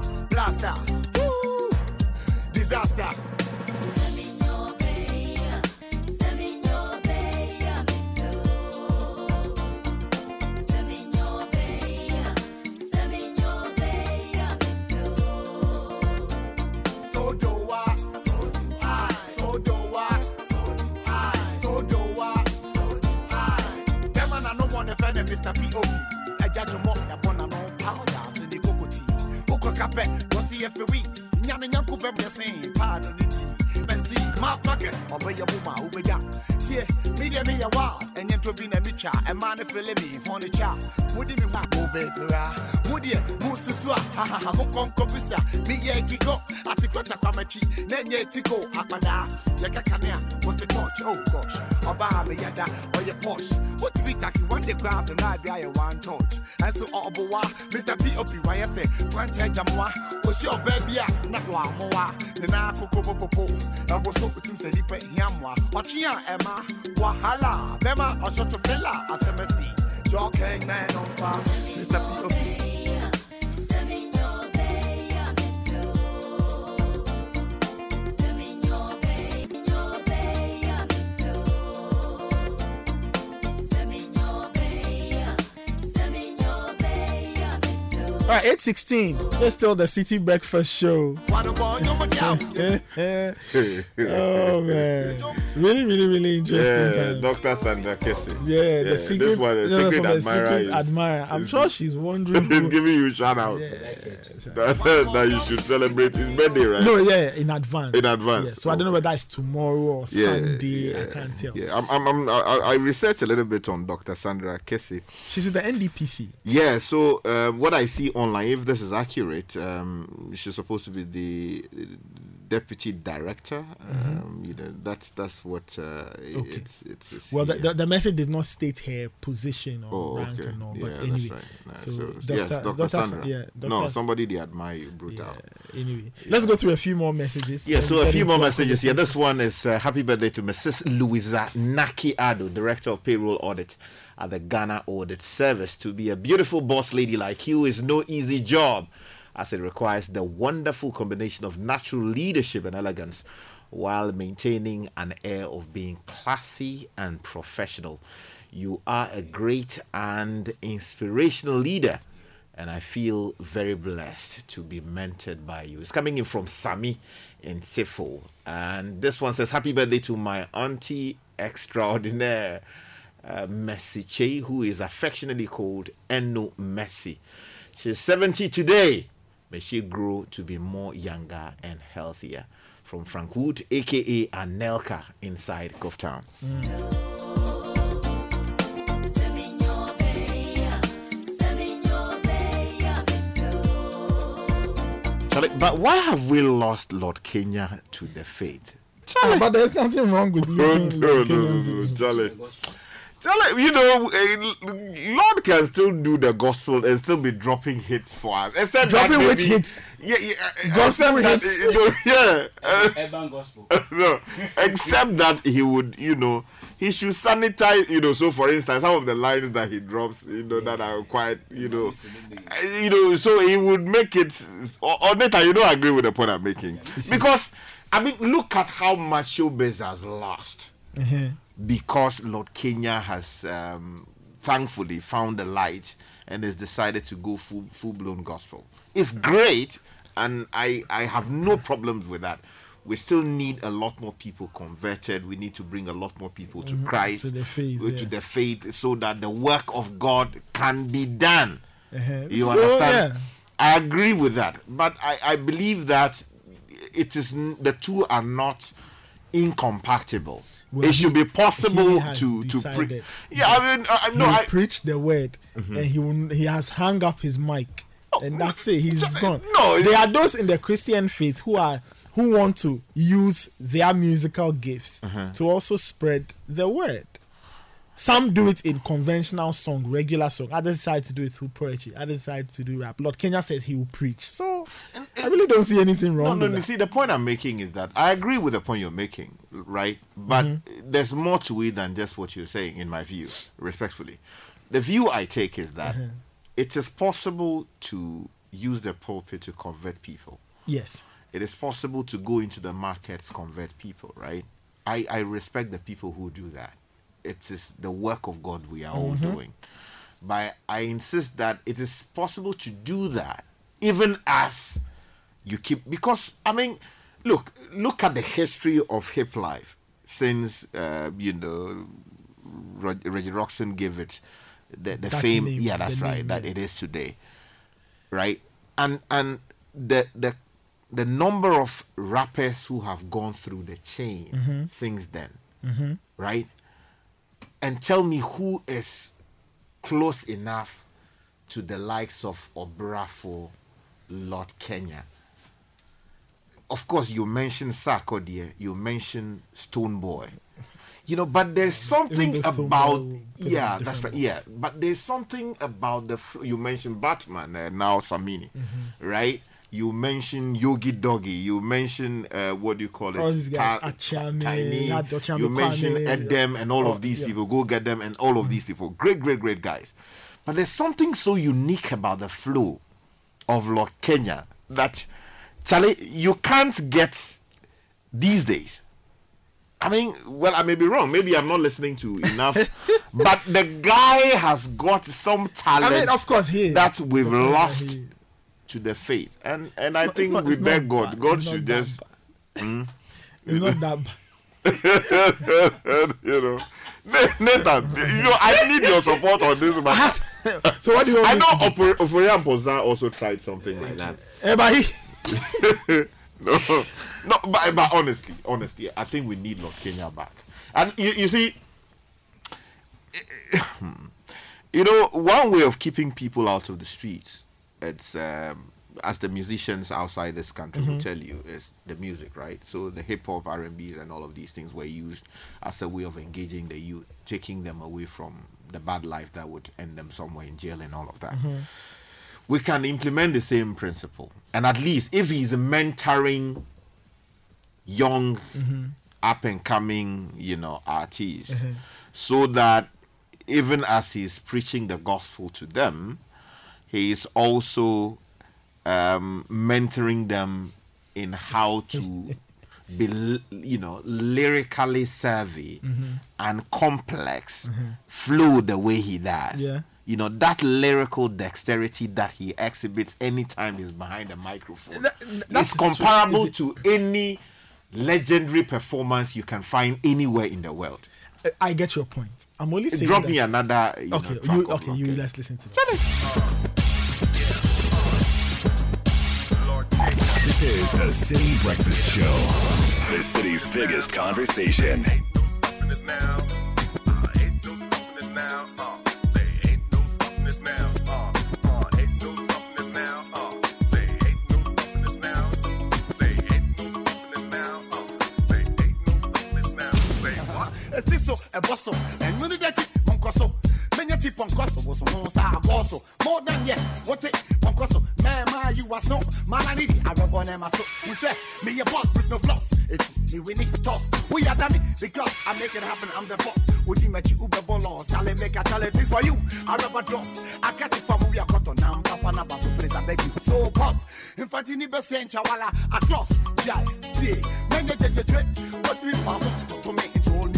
Mr. P.O.P. I judge him up, that one I know powder, so the cocoa tea. Oko kape, go see if we. Nyane nyanko bem de sen, pardon the tea. Mouth market, obey your boomer, obey ya. Tie, media me a while, and yen to be na micha, and man if you me, honey cha. Mudi me wa, go baby, Mudi, mususwa, ha ha ha, mukon kopisa, me ye kiko, atikwata kwa machi, nenye tiko, akpada, yaka kanea, what's the touch, oh gosh, oba me yada, or your posh. What to be tacky one day grab the by a one touch. And so, oh, boy, Mr. P.O.P. why I say, one change a moi, was your baby, one more, the na coco popo, and was so put him say, Lipe, Yamwa, or Chia, Emma, Wahala, Bema, or sort of fella, as a mercy. Your king man on fire, Mr. P.O.P. All right, 816. It's still the Citi Breakfast Show. oh, man. Really, really, really interesting. Yeah, times. Dr. Sandra Kessie. Yeah, the secret, This one, the no, secret the admirer. secret is- admirer. I'm sure she's wondering. He's who- giving you shout outs. that, that you should celebrate his birthday, right? No, yeah, in advance. In advance. Yeah, so I don't know whether it's tomorrow or Yeah, Sunday. I can't tell. Yeah, I'm, I'm, I'm, I, I researched a little bit on Dr. Sandra Kessie. She's with the NDPC. Yeah, so uh, what I see online, if this is accurate, um, she's supposed to be the deputy director. Um, you know, that's that's what uh, Mm-hmm. Okay. it's, it's, it's Well, the, the, the message did not state her position or Oh, rank okay. and all, Yeah, but that's anyway. right. So, so, Dr. yes, Dr. Dr. Sandra. Yeah, no, somebody they admire you, brutal. Anyway, let's go through a few more messages. Yeah, so a few more messages here. conversation. This one is uh, happy birthday to Mrs. Louisa Naki Ado, Director of Payroll Audit at the Ghana Audit Service. To be a beautiful boss lady like you is no easy job, as it requires the wonderful combination of natural leadership and elegance while maintaining an air of being classy and professional. You are a great and inspirational leader and I feel very blessed to be mentored by you. It's coming in from Sami in Sifo. And this one says, Happy birthday to my auntie extraordinaire, uh, Messi Che, who is affectionately called Eno Messi. She's 70 today. May she grow to be more younger and healthier. From Frank Wood, aka Anelka, inside Gulf Town. Charlie, but why have we lost Lord Kenya to the faith? Ah, but there's nothing wrong with No, using no, no, Kenyans no, in- Charlie. Charlie, you know, Lord can still do the gospel and still be dropping hits for us. Except Dropping that which hits? Yeah, yeah. eh, Gospel except that, hits? eh, no, yeah. eh, Urban gospel. no, except that he would, you know, he should sanitize, you know. So, for instance, some of the lines that he drops, you know, that are quite, you know, you know, so he would make it. Or, or Neta, you don't agree with the point I'm making because I mean, look at how much showbiz has lost Uh-huh. Because Lord Kenya has um, thankfully found the light and has decided to go full full blown gospel. It's great, and I I have no problems with that. We still need a lot more people converted. We need to bring a lot more people to Mhm, Christ, to the faith, uh, to yeah. the faith, so that the work of God can be done. Uh-huh. You So, understand? yeah. I agree with that, but I, I believe that it is the two are not incompatible. Well, it should be possible to to pre- decided yeah. I mean, I, I- no, I, preach the word, Mhm. and he will, he has hung up his mic, and that's it. He's gone. no, there are those in the Christian faith who are who want to use their musical gifts Uh-huh. to also spread the word. Some do it in conventional song, regular song. Others decide to do it through poetry. Others decide to do rap. Lord Kenya says he will preach. So I really don't see anything wrong no, with you that. see, the point I'm making is that I agree with the point you're making, right? But Mm-hmm. there's more to it than just what you're saying, in my view, respectfully. The view I take is that Uh-huh. it is possible to use the pulpit to convert people. Yes. It is possible to go into the markets, convert people, right? I, I respect the people who do that. It is the work of God we are all Mhm. doing. But I insist that it is possible to do that even as you keep because I mean, look, look at the history of hip life since uh, you know Reg- Reggie Rockstone gave it the, the That fame. name, yeah, that's right. name, that yeah. it is today, right? And and the the the number of rappers who have gone through the chain Mhm. since then, Mhm. right? And tell me who is close enough to the likes of Obrafour, Lord Kenya. Of course, you mentioned Sarkodie, you mentioned Stonebwoy. You know, but there's something Stone about Boy will put it yeah, that's right. Yeah, but there's something about the you mentioned Batman uh, now Samini, Mm-hmm. right? You mentioned Yogi Doggy. You mentioned uh, what do you call it? All these guys, Ta- Achame, Tiny. You mentioned Kwame, Edem and all oh, of these yeah. people. Go get them and all of these people. Great, great, great guys. But there's something so unique about the flow of Lord Kenya that Charlie, you can't get these days. I mean, well, I may be wrong. Maybe I'm not listening to enough. but the guy has got some talent. I mean, of course, he is. that we've lost to the faith, and and It's I not- think not- we beg God. bad. God should just. Hmm? It's not that bad. you know, Nathan, you know, I need your support on this matter. so what do you I know to do? Oper- Ofori Amponsah also tried something like that. Eh, but he- no, no, but, but honestly, honestly, I think we need Lord Kenya back. And you, you see, you know, one way of keeping people out of the streets, it's um, as the musicians outside this country will Mhm. tell you, is the music, right? So the hip hop, R and all of these things were used as a way of engaging the youth, taking them away from the bad life that would end them somewhere in jail and all of that Mm-hmm. we can implement the same principle. And at least if he's mentoring young, Mhm. up and coming, you know, artists, Mhm. so that even as he's preaching the gospel to them, he is also um, mentoring them in how to be, you know, lyrically savvy Mhm. and complex, Mhm. flow the way he does Yeah. you know that lyrical dexterity that he exhibits anytime he's behind a microphone that's is comparable Is to any legendary performance you can find anywhere in the world I get your point. I'm only saying. drop that- me another you know, Okay, track you okay? You let's listen to that. This is the Citi Breakfast Show. The city's biggest conversation. so ɛbɔ so ɛnwene dɛkyi so menya ti pɔnkɔ so saa agɔ so more than yet wote pɔnkɔ so. So hu sɛ meyɛ boss with no floss eti mewini toss woyɛ da me because I make it happen I'm the boss. Wodi m'akyi wobɛbɔ laws chale make a chale this for you. Araba dross akati fam woyɛ kɔtɔ nam papa na ba so please I beg you. So boss mfati ni bɛsɛ nkyawala atross gyae tie mɛnyɛ gyegyetwe wɔtumi fa ho to me told me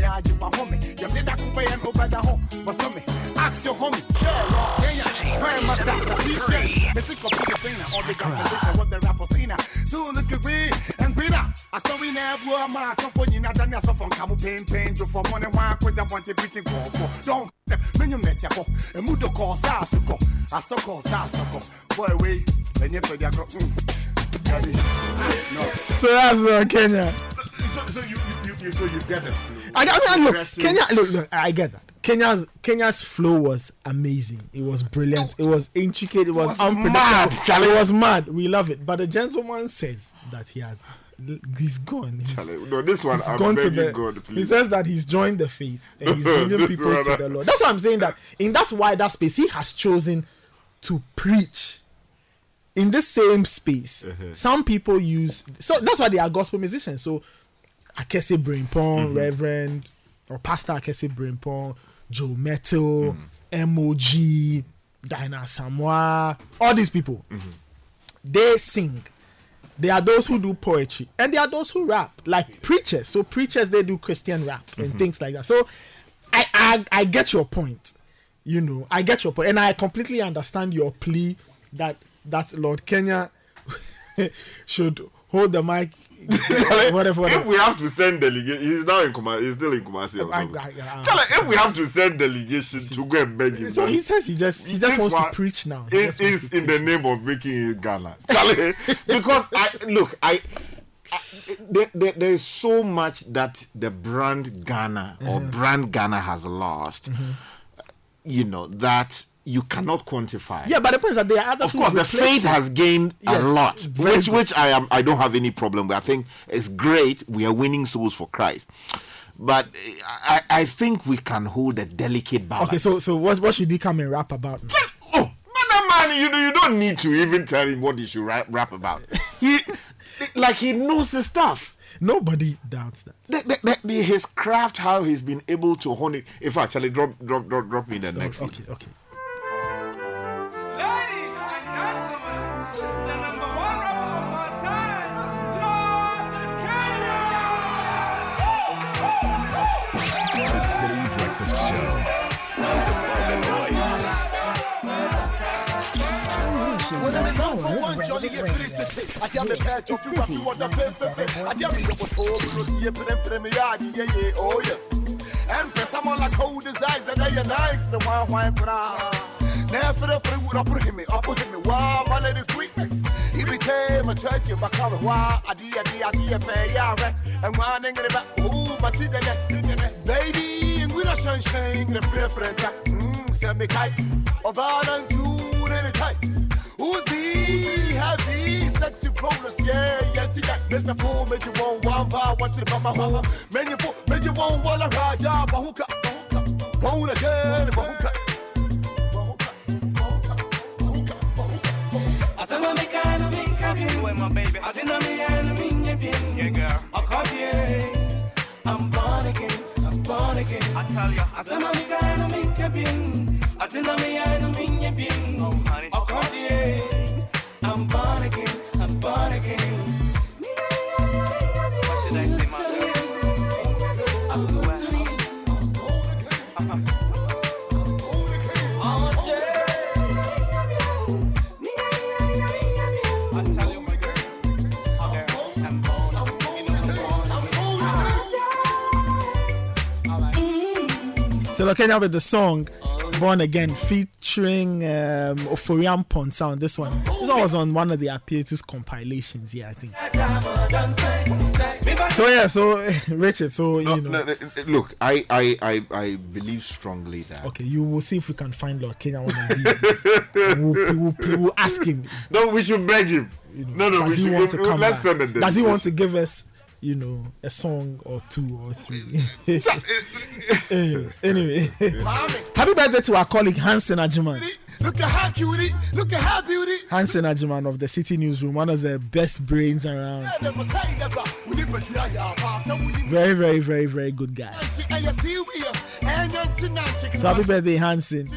I do my homie. You did that coupe and over the home. But to me, ask your homie. Yeah, Kenya, where my doctor t-shirt. It's a computer thing, all the conversation, what the rapper seen. So look at green and greener. I saw we never were my comfort. You know, done yourself on Kamu pain, pain, to for money. Why put up on the preaching for? Don't when you met your and move the call, stars to go. I still call stars to go. Boy, wait, when you put your So that's uh, Kenya. so, so you, you, you You so you get the flu. I, I mean, look, Kenya. Look, look, I get that. Kenya's Kenya's flow was amazing. It was brilliant. It was intricate. It was, was unpredictable. mad, Charlie. It was mad. We love it. But the gentleman says that he has he's gone. He's, Charlie, no, this one, he's I'm gone to begging the. God, He says that he's joined the faith and he's bringing people one, to the Lord. That's why I'm saying that in that wider space, he has chosen to preach. In this same space, Uh-huh. some people use so that's why they are gospel musicians. So Akese Brimpong, Mm-hmm. Reverend or Pastor Akese Brimpong, Joe Mettle, Mm. MOG, Dinah Samoa, all these people, Mm-hmm. they sing. There are those who do poetry and there are those who rap, like preachers. So preachers they do Christian rap and Mm-hmm. things like that. So I, I I get your point. You know, I get your point, and I completely understand your plea that that Lord Kenya should hold the mic. whatever, whatever. If we have to send delegation, he's now in Kumasi. He's still in Kumasi. or I- something. I- I- Charlie, if we have to send delegation to go and beg him, So he says he just he just wants to preach now. He It wants in the name of making it Ghana, because I look, I, I there, there, there is so much that the brand Ghana or Uh-huh. brand Ghana has lost. You know that you cannot quantify. Yeah, but the point is that there are others Of course, the faith has gained Yes, a lot, which good. which I am I don't have any problem with. I think it's great. We are winning souls for Christ, but I, I think we can hold a delicate balance. Okay, so so what what should he come and rap about? Oh, man, man, you you don't need to even tell him what he should rap, rap about. He, like, he knows his stuff. Nobody doubts that. The, the, the, his craft, how he's been able to hone it. In fact, Charlie, drop, drop, drop, drop me the next. Okay, okay. City, 97.3. Oh yes. And press I'm on like cold as ice and they are nice. The one wine for now. For the I put him in, I put him in. Wow, my lady sweetness. He became a church in my color. Wow, I did, I did, I did, fair, yeah, right. And one in the back, ooh, my teeth, baby, and we are sunshine, the free friend. Mmm, send me kite. About and two, and it tights. Who's he? Heavy, sexy rollers, yeah, yeah, yeah. There's a fool, make you want one bar, watch it from my home. Man, you fool, make you want one, a raja, bahuka, bahuka, bone again, bahuka. Asema mikano minkabie Where my baby? Atina miyano minyebie Yeah girl. Akabie I'm born again I'm born again. I tell ya. Asema mikano minkabie Atina miyano minyebie Oh honey Akabie So look Kenya with the song Born Again featuring um Ofori Amponsah. This one. This one was on one of the Apietus compilations, yeah, I think. So yeah, so Richard, so you know No, no, look, I, I, I, I believe strongly that. Okay, you will see if we can find Lord Kenya one of these. we'll, we'll, we'll ask him. No, we should beg him. no, no, we should want to come let's back? send a Does he want to give us, you know, a song or two or three? anyway, anyway. happy birthday to our colleague Hansen Ajiman. Look at how cutie, look at how beauty. Hansen Ajiman of the Citi Newsroom, one of the best brains around. Never say never. We live with ya, ya, pastor, we live Very, very, very, very good guy. with ya, ya, serious. And you're too nice, chicken. So happy birthday, Hansen.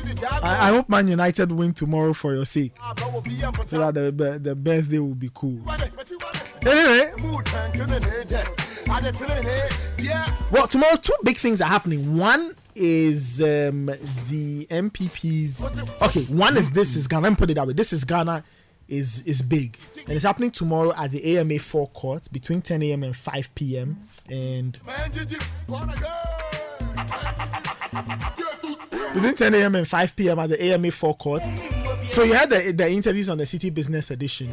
I, I hope Man United win tomorrow for your sake. So that the, the, birthday will be cool. Anyway. Well, tomorrow two big things are happening. One is um, the MPPs. Okay, one is this is Ghana. Let me put it that way. This is Ghana is is big, and it's happening tomorrow at the AMA Four forecourt between 10 a.m. and 5 p.m. And Man, did you wanna go? between 10 a.m. and 5 p.m. at the AMA Four forecourt. So you had the, the interviews on the Citi Business Edition.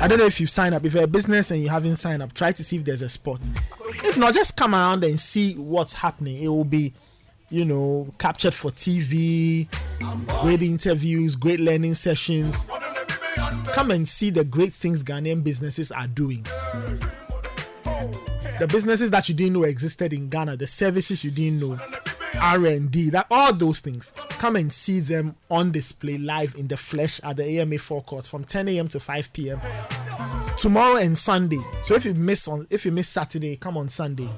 I don't know if you sign up. If you're a business and you haven't signed up, try to see if there's a spot. If not, just come around and see what's happening. It will be, you know, captured for TV, great interviews, great learning sessions. Come and see the great things Ghanaian businesses are doing. The businesses that you didn't know existed in Ghana, the services you didn't know, R&D, that all those things. Come and see them on display live in the flesh at the AMA forecourt from 10 a.m. to 5 p.m. tomorrow and Sunday. So if you miss on if you miss Saturday, come on Sunday.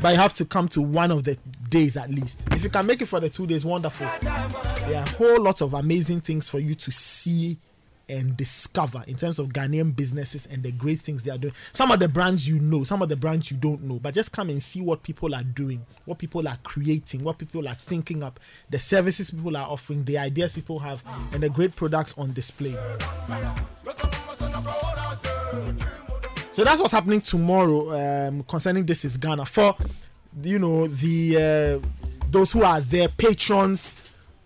But you have to come to one of the days at least. If you can make it for the two days, wonderful. There are a whole lot of amazing things for you to see and discover in terms of Ghanaian businesses and the great things they are doing. Some of the brands you know, some of the brands you don't know, but just come and see what people are doing, what people are creating, what people are thinking up, the services people are offering, the ideas people have, and the great products on display. So that's what's happening tomorrow um, concerning this is Ghana. For you know the uh, those who are there, patrons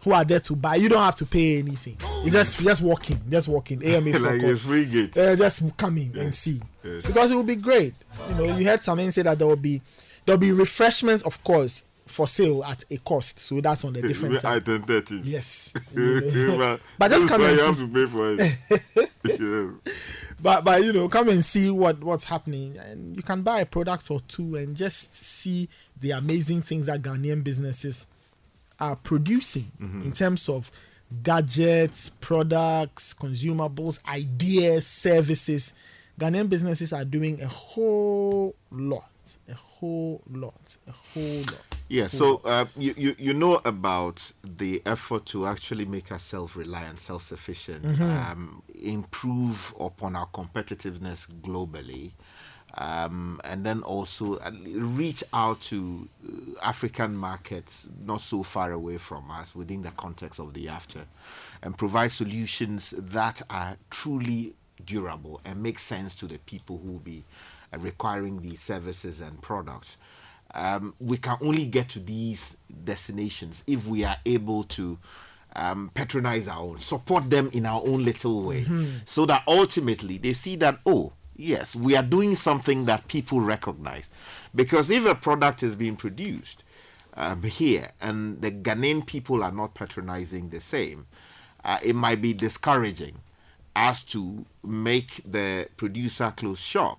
who are there to buy, you don't have to pay anything. It's just just walking, just walking. AMA Like a free gate. Uh, just come in and see Yes. because it will be great. You know, you heard someone say that there will be there will be refreshments, of course, for sale at a cost. So that's on the different side. Item 13. Yes. but But just come and you have see. to pay for it. yes. but but you know come and see what what's happening and you can buy a product or two and just see the amazing things that ghanaian businesses are producing Mhm. in terms of gadgets products consumables ideas services ghanaian businesses are doing a whole lot a whole lot a whole lot Yeah, whole so lot. uh, you, you you know about the effort to actually make us self-reliant, self-sufficient, Mhm. um, improve upon our competitiveness globally, um, and then also uh, reach out to uh, African markets not so far away from us within the context of the AfCFTA, and provide solutions that are truly durable and make sense to the people who will be uh, requiring these services and products um, we can only get to these destinations if we are able to um, patronize our own, support them in our own little way, Mhm. so that ultimately they see that, oh, yes, we are doing something that people recognize. Because if a product is being produced um, here and the Ghanaian people are not patronizing the same, uh, it might be discouraging as to make the producer close shop.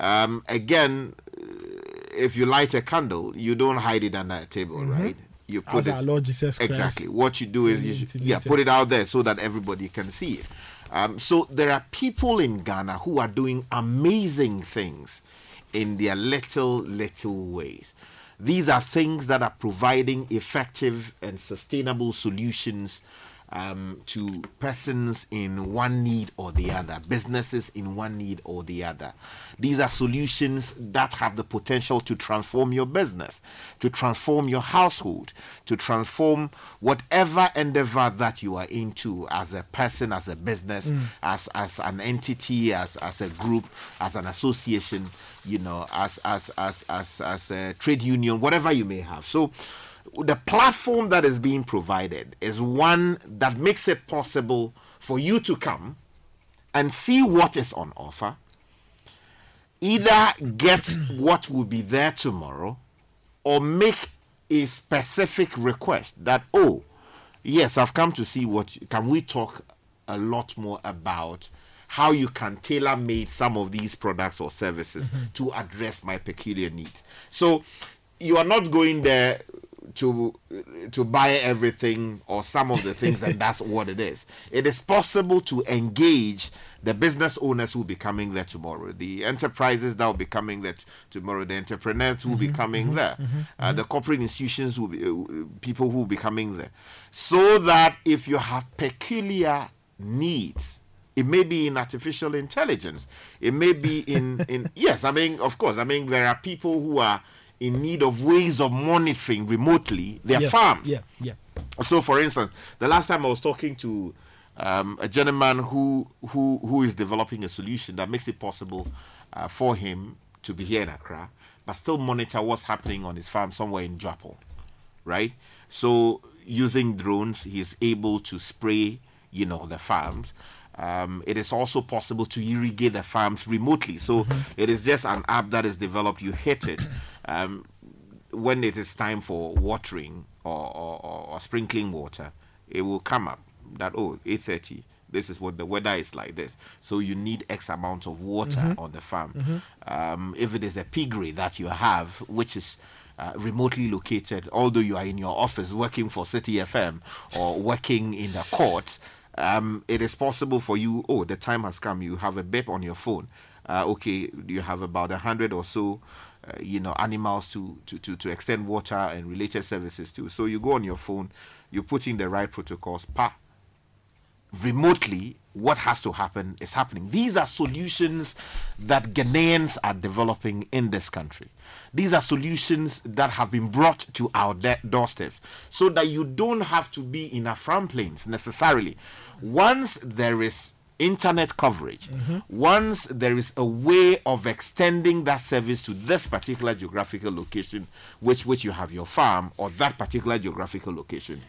Um, again, uh, if you light a candle, you don't hide it under a table, Mhm. right? You put As it our Lord Jesus Christ exactly. What you do is you should, yeah put it out there so that everybody can see it. Um, so there are people in Ghana who are doing amazing things in their little little ways. These are things that are providing effective and sustainable solutions um, to persons in one need or the other, businesses in one need or the other. These are solutions that have the potential to transform your business, to transform your household, to transform whatever endeavor that you are into as a person, as a business, Mm. as as an entity, as as a group, as an association, you know, as as as as as a trade union, whatever you may have. So the platform that is being provided is one that makes it possible for you to come and see what is on offer either get what will be there tomorrow or make a specific request that oh yes i've come to see what can we talk a lot more about how you can tailor made some of these products or services mm-hmm. to address my peculiar needs. So you are not going there to to buy everything or some of the things and that's what it is. It is possible to engage the business owners who will be coming there tomorrow the enterprises that will be coming there t- tomorrow the entrepreneurs who will be Mhm, coming mhm, there mhm, uh, the corporate institutions will be uh, people who will be coming there. So that if you have peculiar needs it may be in artificial intelligence. It may be in in yes i mean of course i mean there are people who are in need of ways of monitoring remotely their Yeah, farms yeah yeah so for instance the last time i was talking to um, a gentleman who who who is developing a solution that makes it possible uh, for him to be here in accra but still monitor what's happening on his farm somewhere in Japo, right so using drones he's able to spray you know the farms Um, it is also possible to irrigate the farms remotely. So it is just an app that is developed. You hit it. Um, when it is time for watering or, or, or, sprinkling water, it will come up that oh 8:30. This is what the weather is like this. So you need X amount of water Mhm. on the farm. Mhm. Um, if it is a piggery that you have, which is uh, remotely located, although you are in your office working for Citi FM or working in the court, um, it is possible for you. Oh, the time has come. You have a beep on your phone. Uh, okay, you have about a hundred or so, Uh, you know, animals to, to, to, to extend water and related services to. So you go on your phone, you put in the right protocols, pa, remotely what has to happen is happening. These are solutions that Ghanaians are developing in this country. These are solutions that have been brought to our de- so that you don't have to be in a front plains necessarily. Once there is internet coverage, once there is a way of extending that service to this particular geographical location, which which you have your farm or that particular geographical location,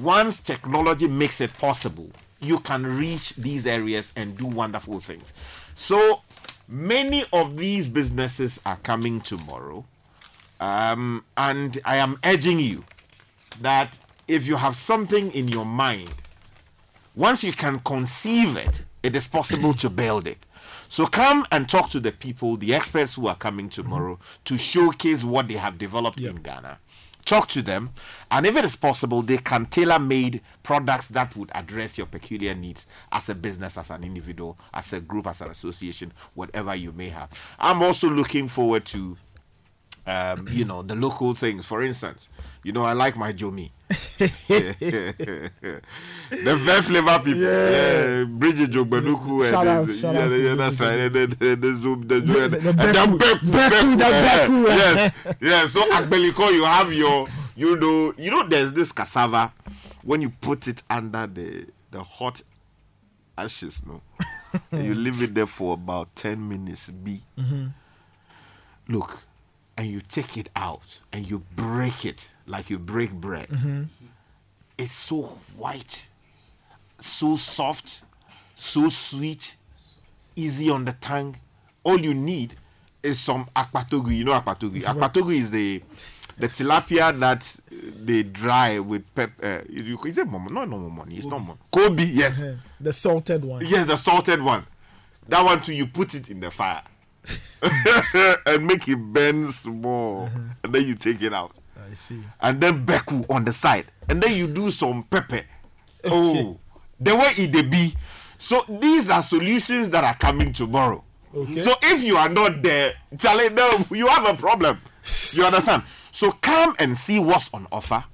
once technology makes it possible, you can reach these areas and do wonderful things. So many of these businesses are coming tomorrow, um, and I am urging you that if you have something in your mind once you can conceive it, it is possible to build it. So come and talk to the people, the experts who are coming tomorrow to showcase what they have developed in Ghana. Talk to them, and if it is possible, they can tailor made products that would address your peculiar needs as a business, as an individual, as a group, as an association, whatever you may have. I'm also looking forward to um, you know, the local things. For instance, you know, I like my Jomi. the very flavor people. Yeah. Yeah. Bridget Jogbanuku. Shout and out- the- shout yeah, out yeah, the that's right. And then the, the Zoom, the, The- and the then Beku- Beku, the Beku. Yes, yes. So at Beliko, you have your, you know, you know, there's this cassava when you put it under the the hot ashes, no, and you leave it there for about ten minutes. Be Mhm. look, and you take it out and you break it like you break bread. Mhm. It's so white, so soft, so sweet, easy on the tongue. All you need is some akpatogu. You know akpatogu. Akpatogu is the the tilapia that they dry with pepper. Uh, is it momo? No, no money. It's not momo. Kobe, yes. Uh-huh. The salted one. Yes, the salted one. That one too, you put it in the fire and make it burn small, and then you take it out. I see. And then beku on the side, and then you do some pepper. Oh, the way it be. So these are solutions that are coming tomorrow. Okay. So if you are not there, Charlie, no, you have a problem. You understand? So come and see what's on offer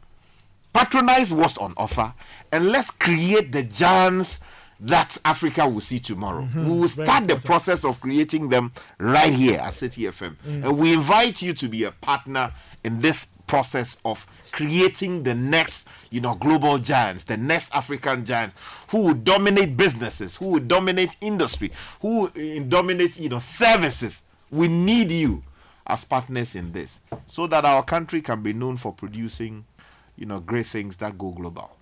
patronize what's on offer and let's create the giants that Africa will see tomorrow. Mhm. We will start the process of creating them right here at Citi FM. Mm. And we invite you to be a partner in this process of creating the next, you know, global giants, the next African giants who will dominate businesses, who will dominate industry, who will uh, dominate, you know, services. We need you as partners in this so that our country can be known for producing you know great things that go global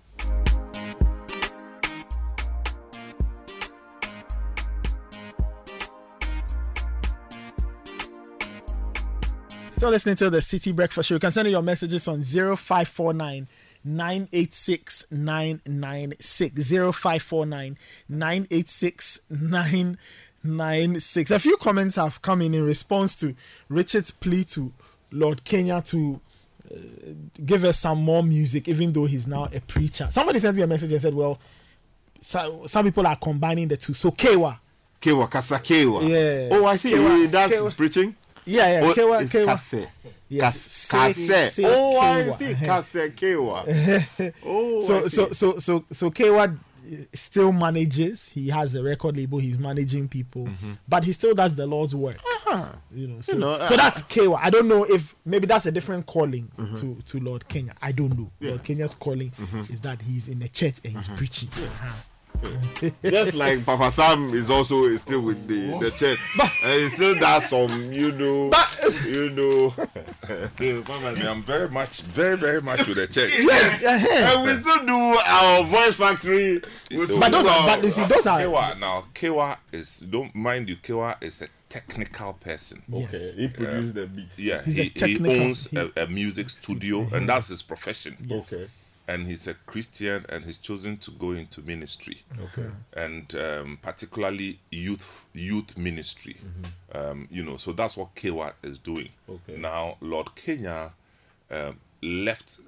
Still listening to the Citi Breakfast Show. You can send your messages on 0549 986 996. 0549 986 996. A few comments have come in in response to Richard's plea to Lord Kenya to uh, give us some more music, even though he's now a preacher. Somebody sent me a message and said, Well, so, some people are combining the two. So, Kaywa. Kaywa, Kasa Kaywa. Yeah. Oh, I see. Kaywa, That's Kaywa. preaching? Yeah, yeah. Oh, Kaywa, it's Kaywa. Kase. Yes. Kas- Kase. Oh, I see. Kase Kaywa. Oh, so I so so so so Kaywa still manages. He has a record label. He's managing people, but he still does the Lord's work. You know, so, Mm-hmm. You know, so uh, that's Kaywa. I don't know if maybe that's a different calling Mhm. to to Lord Kenya. I don't know. Yeah. Lord Kenya's calling Mhm. is that he's in the church and he's preaching. Uh-huh. Just like Papa Sam is also still with the, the church. and he still does some, you know, you know. Me, I'm very much, very, very much with the church. Yes, and we still do our voice factory. with- But those are- but you see, those are- Kaywa now. Kaywa is don't mind you. Kaywa is a technical person. Yes. Okay, he produced the beats. Yeah, He's a he, he owns he- a, a music studio, and that's his profession. Yes. Okay. And he's a Christian, and he's chosen to go into ministry. Okay. And um, particularly youth youth ministry. Um, you know, so that's what Kaywa is doing. Okay. Now, Lord Kenya um, left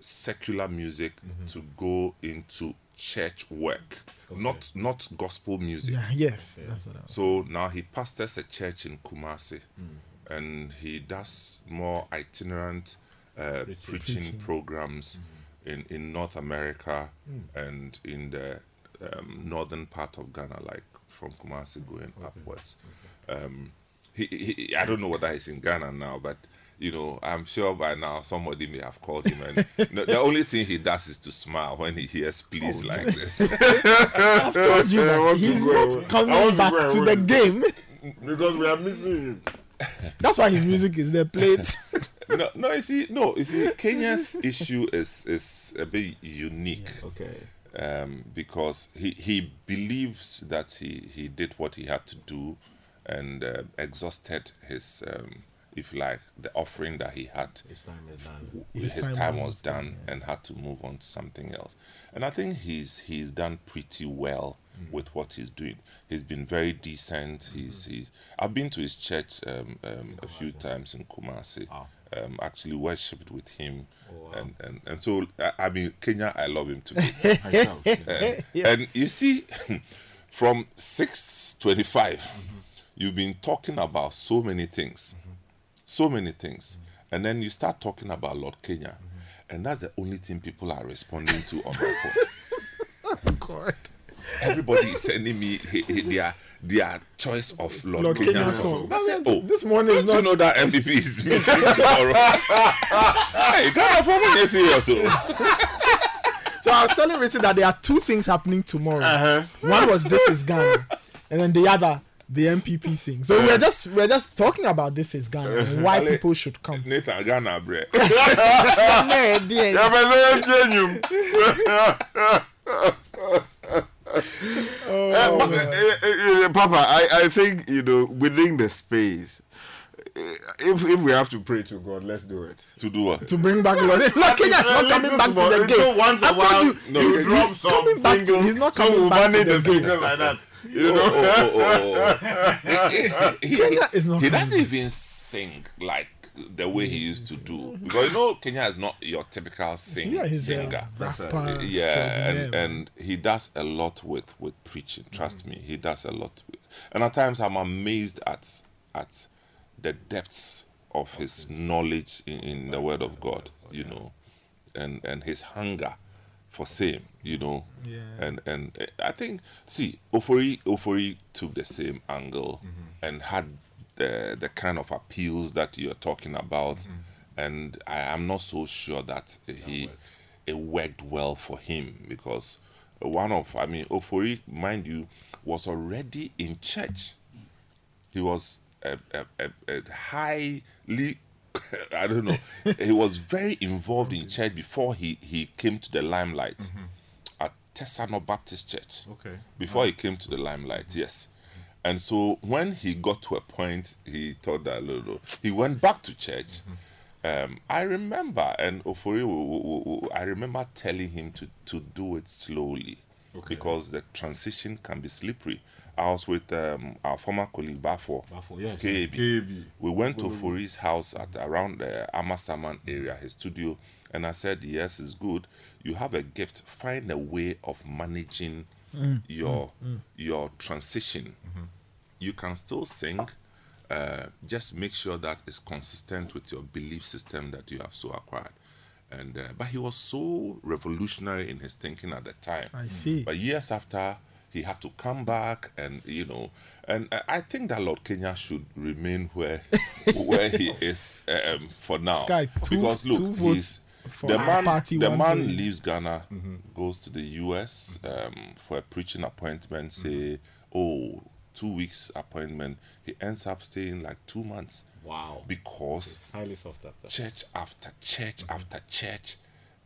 secular music Mm-hmm. to go into church work, not not gospel music. Yeah, yes, that's what I was- So now he pastors a church in Kumasi, and he does more itinerant uh, preaching, Preaching. programs in, in North America and in the um, northern part of Ghana, like from Kumasi going upwards. Um, he, he, I don't know whether he's in Ghana now, but you know, I'm sure by now somebody may have called him, and no, the only thing he does is to smile when he hears "please" like this. I've told you that want to he's not away. Coming want to back to the game. because we are missing him. That's why his music is there played. no, no, you see, no, you see, Kenya's issue is is a bit unique. Okay. Um, because he he believes that he he did what he had to do, and uh, exhausted his um, if like the offering that he had. His time is done. His, His time, time was, was done and had to move on to something else. And I think he's he's done pretty well with what he's doing. He's been very decent. He's he's I've been to his church um, um, a few times in Kumasi. Um, actually worshipped with him, and, and and so I, I mean Kenya, I love him to bits. and, and you see, from six twenty-five, you've been talking about so many things, so many things, and then you start talking about Lord Kenya, and that's the only thing people are responding to on my phone. oh God. Everybody is sending me he- he- their their choice of Lord, Lord song. I said, oh, This morning is don't you know that NPP is meeting tomorrow? hey, Ghana for me, serious. oh. So I was telling Richard that there are two things happening tomorrow. Uh-huh. One was this is Ghana, and then the other the NPP thing. So we're just we're just talking about this is Ghana and why Ale- people should come. Nathan Ghana, bre. Yeah, dear. Yeah, but let me Oh, Uh, but, uh, uh, uh, Papa, I, I think you know within the space, uh, if if we have to pray to God, let's do it. To do what? to bring back Lord. Look, Kenya's not coming back to the It's so game. once a I've while, told you, no, he's, he's coming back to. singles, He's not coming we'll back to the the game. like that. You Oh, know? oh, oh, oh, oh. he, Kenya is not He doesn't even sing like the way he used to do mm-hmm. because you know Kenya is not your typical sing Yeah, he's a singer. rapper yeah, and, and he does a lot with with preaching. Trust mm-hmm. me, he does a lot. With, and at times I'm amazed at at the depths of his knowledge in, in the Word of God. You know, and and his hunger for same. You know, Yeah. and and uh, I think see Ofori Ofori took the same angle mm-hmm. and had the the kind of appeals that you're talking about, mm-hmm. and I am not so sure that he it worked well for him because one of I mean Ofori, mind you, was already in church. He was a, a, a, a highly I don't know. he was very involved in church before he, he came to the limelight mm-hmm. at Tesano Baptist Church. Okay. Before he ah. came to the limelight, yes. And so when he got to a point, he thought that no, no. he went back to church. Um, I remember, and Ofori, I remember telling him to, to do it slowly because the transition can be slippery. I was with um, our former colleague Bafo, Bafo, yes, KB. KB. We went to Wait, wait, Ofori's house at around the Amasaman area, his studio, and I said, "Yes, it's good. You have a gift. Find a way of managing Mm, your mm, mm. your transition. You can still sing. Uh, just make sure that it's consistent with your belief system that you have so acquired." And uh, but he was so revolutionary in his thinking at the time. I see. But years after, he had to come back, and you know, and I- I think that Lord Kenya should remain where where he is um, for now. Sky, two- because two look, he's the man. party, the man leaves Ghana, goes to the U.S. Um, for a preaching appointment. Say, oh. Two weeks appointment, he ends up staying like two months. Wow. Because Highly sought after. church after church after church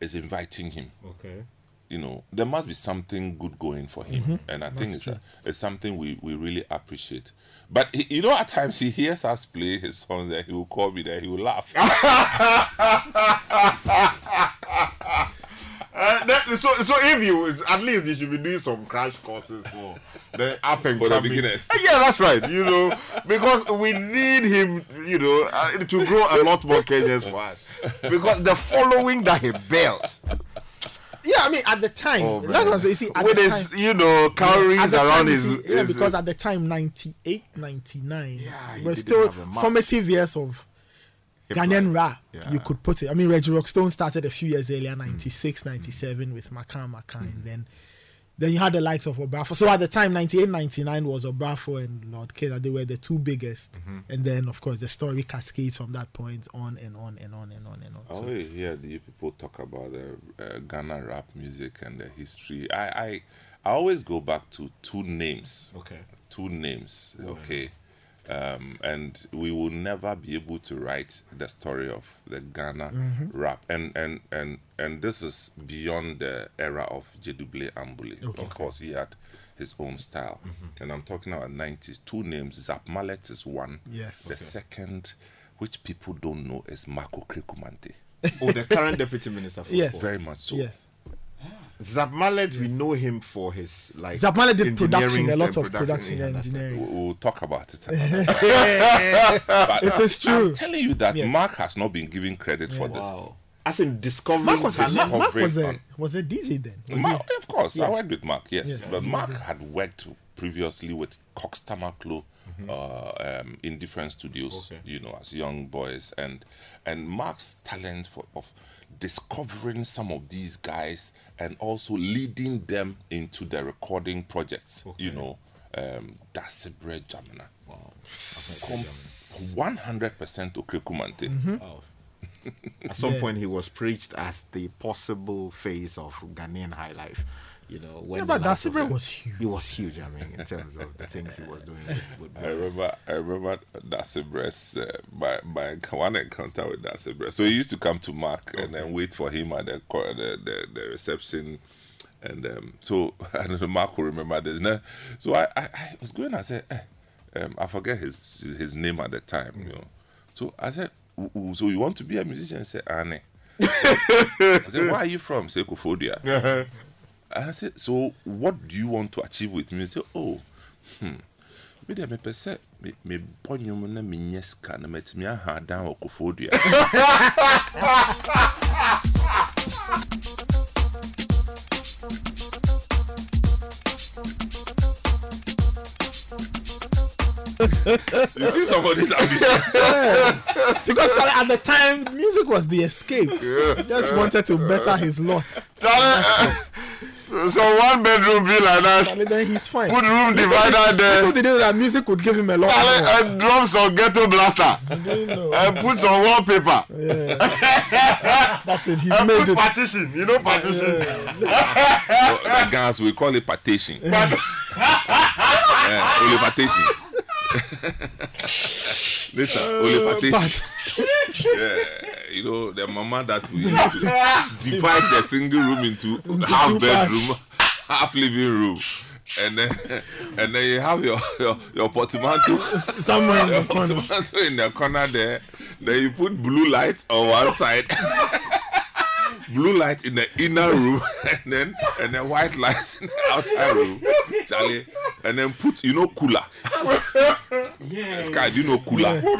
is inviting him. Okay. You know, there must be something good going for him, Mhm. and I That's think it's, a, it's something we, we really appreciate. But he, you know, at times he hears us play his songs, and he will call me, there he will laugh. Uh, that, so, so if you at least you should be doing some crash courses for the up and For the coming beginners. Uh, Yeah, that's right. You know, because we need him. You know, uh, to grow a lot more cages for us. Because the following that he built. Yeah, I mean, at the time, Oh, that's man. what I'm saying. You see, at With the his, time, you know, calories at time, around you his- see, yeah, his- because at the time, 98, 99, he were didn't still have a much. formative years of Hip Ghanaian rap. Yeah. You could put it. I mean, Reggie Rockstone started a few years earlier, 96, 97, with Makan Makan, and then then you had the likes of Obrafour. So at the time, 98, 99 was Obrafour and Lord K. They were the two biggest. Mhm. And then, of course, the story cascades from that point on and on and on and on and on. I So- always hear the people talk about the uh, Ghana rap music and the history. I, I I always go back to two names. Okay. Two names. Okay. Um, and we will never be able to write the story of the Ghana Mhm. rap, and and and and this is beyond the era of Gyedu-Blay Ambolley. Okay. Of course, he had his own style, and I'm talking about 90s. Two names: Zapp Mallet is one. Yes. The Okay. second, which people don't know, is Mark Okraku-Mantey. Oh, the current deputy minister for Yes. sport. Very much so. Yes. Zapp Mallet, we know him for his like. Zapp Mallet did production, a lot of production and engineering. We'll talk about it. it is true. I'm telling you that Yes. Mark has not been given credit for Yeah. this. Wow. As in discovering Mark was, talent. Mark, Mark was, a, was a DJ then. Was Mark, he? of course, I worked with Mark. Yes, Yes. but Mark had worked previously with Cox Tamakloe Mm-hmm. uh, um, in different studios. Okay. You know, as young boys, and and Mark's talent for of discovering some of these guys and also leading them into the recording projects. You know, um, Daasebre Gyamenah. Wow. One hundred percent Okraku-Mantey. Mm-hmm. Wow. At some Yeah. point, he was preached as the possible face of Ghanaian high life. You know, when Yeah, but likes of Daasebre the- was huge. He was huge. I mean, in terms of the things he was doing. With I remember, I remember Daasebre's uh, my my one encounter with Daasebre. So he used to come to Mark and then wait for him at the the, the, the reception, and um, so I don't know. Mark will remember this. No? So I, I, I was going. I said, eh, um, I forget his his name at the time. You know. So I said, "W- w- so you want to be a musician? He said, Anne. I said, where are you from? Say Kofodia. And I said, so what do you want to achieve with me? He said, oh, hmm. Me deɛ mepɛ sɛ me- mebɔ nnwom na menyɛ sika na matumi aha dan wɔ kofodua you see some of these ambitions Yeah. because Charlie, at the time, music was the escape. He just wanted to better his lot. So one bedroom be like that. Charlie, then he's fine. Put room Little divider did- there. Little did they know that music would give him a lot Charlie, more. and drums some ghetto blaster. and put some wallpaper. That's it. He's and made put it. partition. You know partition. the guys we call it partition uh, only partition later only Uh, partition yeah you know the mama that we divide the single room into half bedroom half living room. And then and then you have your your, your portmanteau. Somewhere in the your corner. portmanteau in the corner there. Then you put blue lights on one side blue light in the inner room and then and then white light in the outer room charlie and then put you know cooler. Yeah sky do you know cooler? Who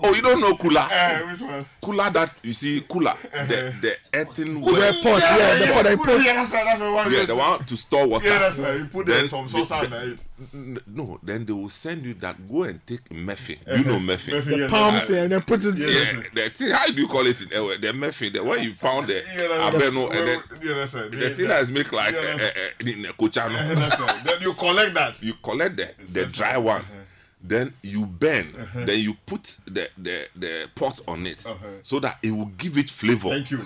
oh you don't know cooler? Eh, which one? cooler that you see cooler. The the earthen Cooler pot, yeah, the pot I put- Yeah, that's right. That's right. One. Yeah the one to store water. Yeah, that's right. You put there some sauce the- and the- no then they will send you that go and take muffin you Uh-huh. know muffin Muffin, yeah, Pumped and then put it yeah, the thing, how do you call it in Ewe? The muffin, the when you found the Yeah, that's abeno right. and then Yeah, that's right. the Yeah, thing that- is make like yeah, uh, uh, uh, the kochano. Yeah, that's right. Then you collect that. You collect the the dry one, then you burn, then you put the the the pot on it so that it will give it flavor. Thank you.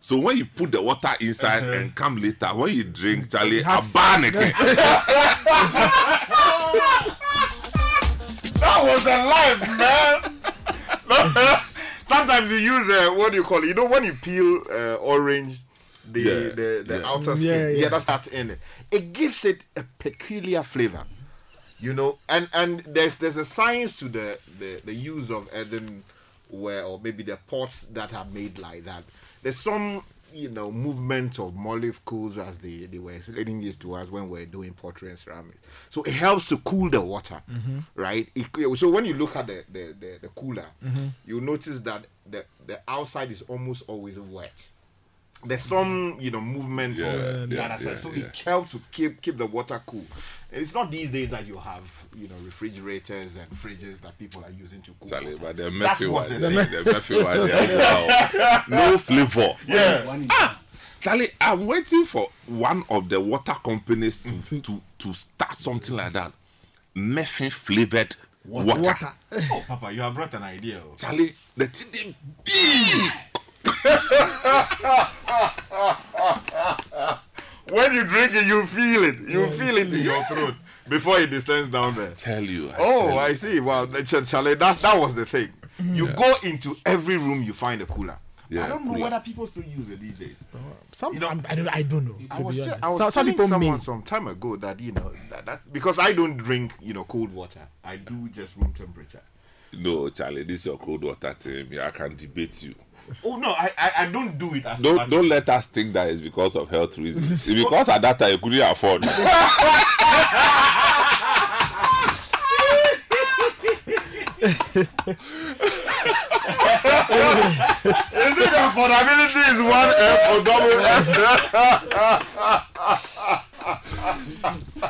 So when you put the water inside Uh-huh. and come later, when you drink, Charlie, It has- ban again. that was a life, man. Sometimes you use uh, what do you call it? You know when you peel uh, orange, the Yeah, the, the yeah. outer skin. Yeah, Yeah, yeah. that's that in it. It gives it a peculiar flavor. You know, and and there's there's a science to the the, the use of earthen ware or maybe the pots that are made like that. There's some you know movement of molecules as they, they were explaining this to us when we are doing pottery and ceramics. So it helps to cool the water, Mhm. right? It, so when you look at the the, the, the cooler, Mhm. you notice that the the outside is almost always wet. There's some you know movement Yeah, on yeah, the other yeah, side, so yeah. it helps to keep keep the water cool. And it's not these days that you have you know refrigerators and fridges that people are using to cook. Charlie, but the Murphy one, the the, thing. the Murphy one, yeah, wow. no flavor. Yeah. Ah, Charlie, I'm waiting for one of the water companies to to, to start something like that. Murphy flavored water. Oh, Papa, you have brought an idea. oh. Charlie, the thing they when you drink it, you feel it. You feel it in your throat before it descends down there. Tell you. I oh, tell you. I see. Well, that's- Charlie, that that was the thing. You go into every room, you find a cooler. Yeah, I don't know cooler. whether people still use it these days. Some I'm- I don't I don't know I to was, be te- honest. I was Some, some telling people someone may. some time ago that you know that, that because I don't drink you know cold water. I do just room temperature. No, Charlie, this is your cold water team. I can debate you. Oh no, I I, I don't do it as Don't bad- don't let us think that it's because of health reasons. It's because at that time you couldn't afford. Is it affordability is one F or double F?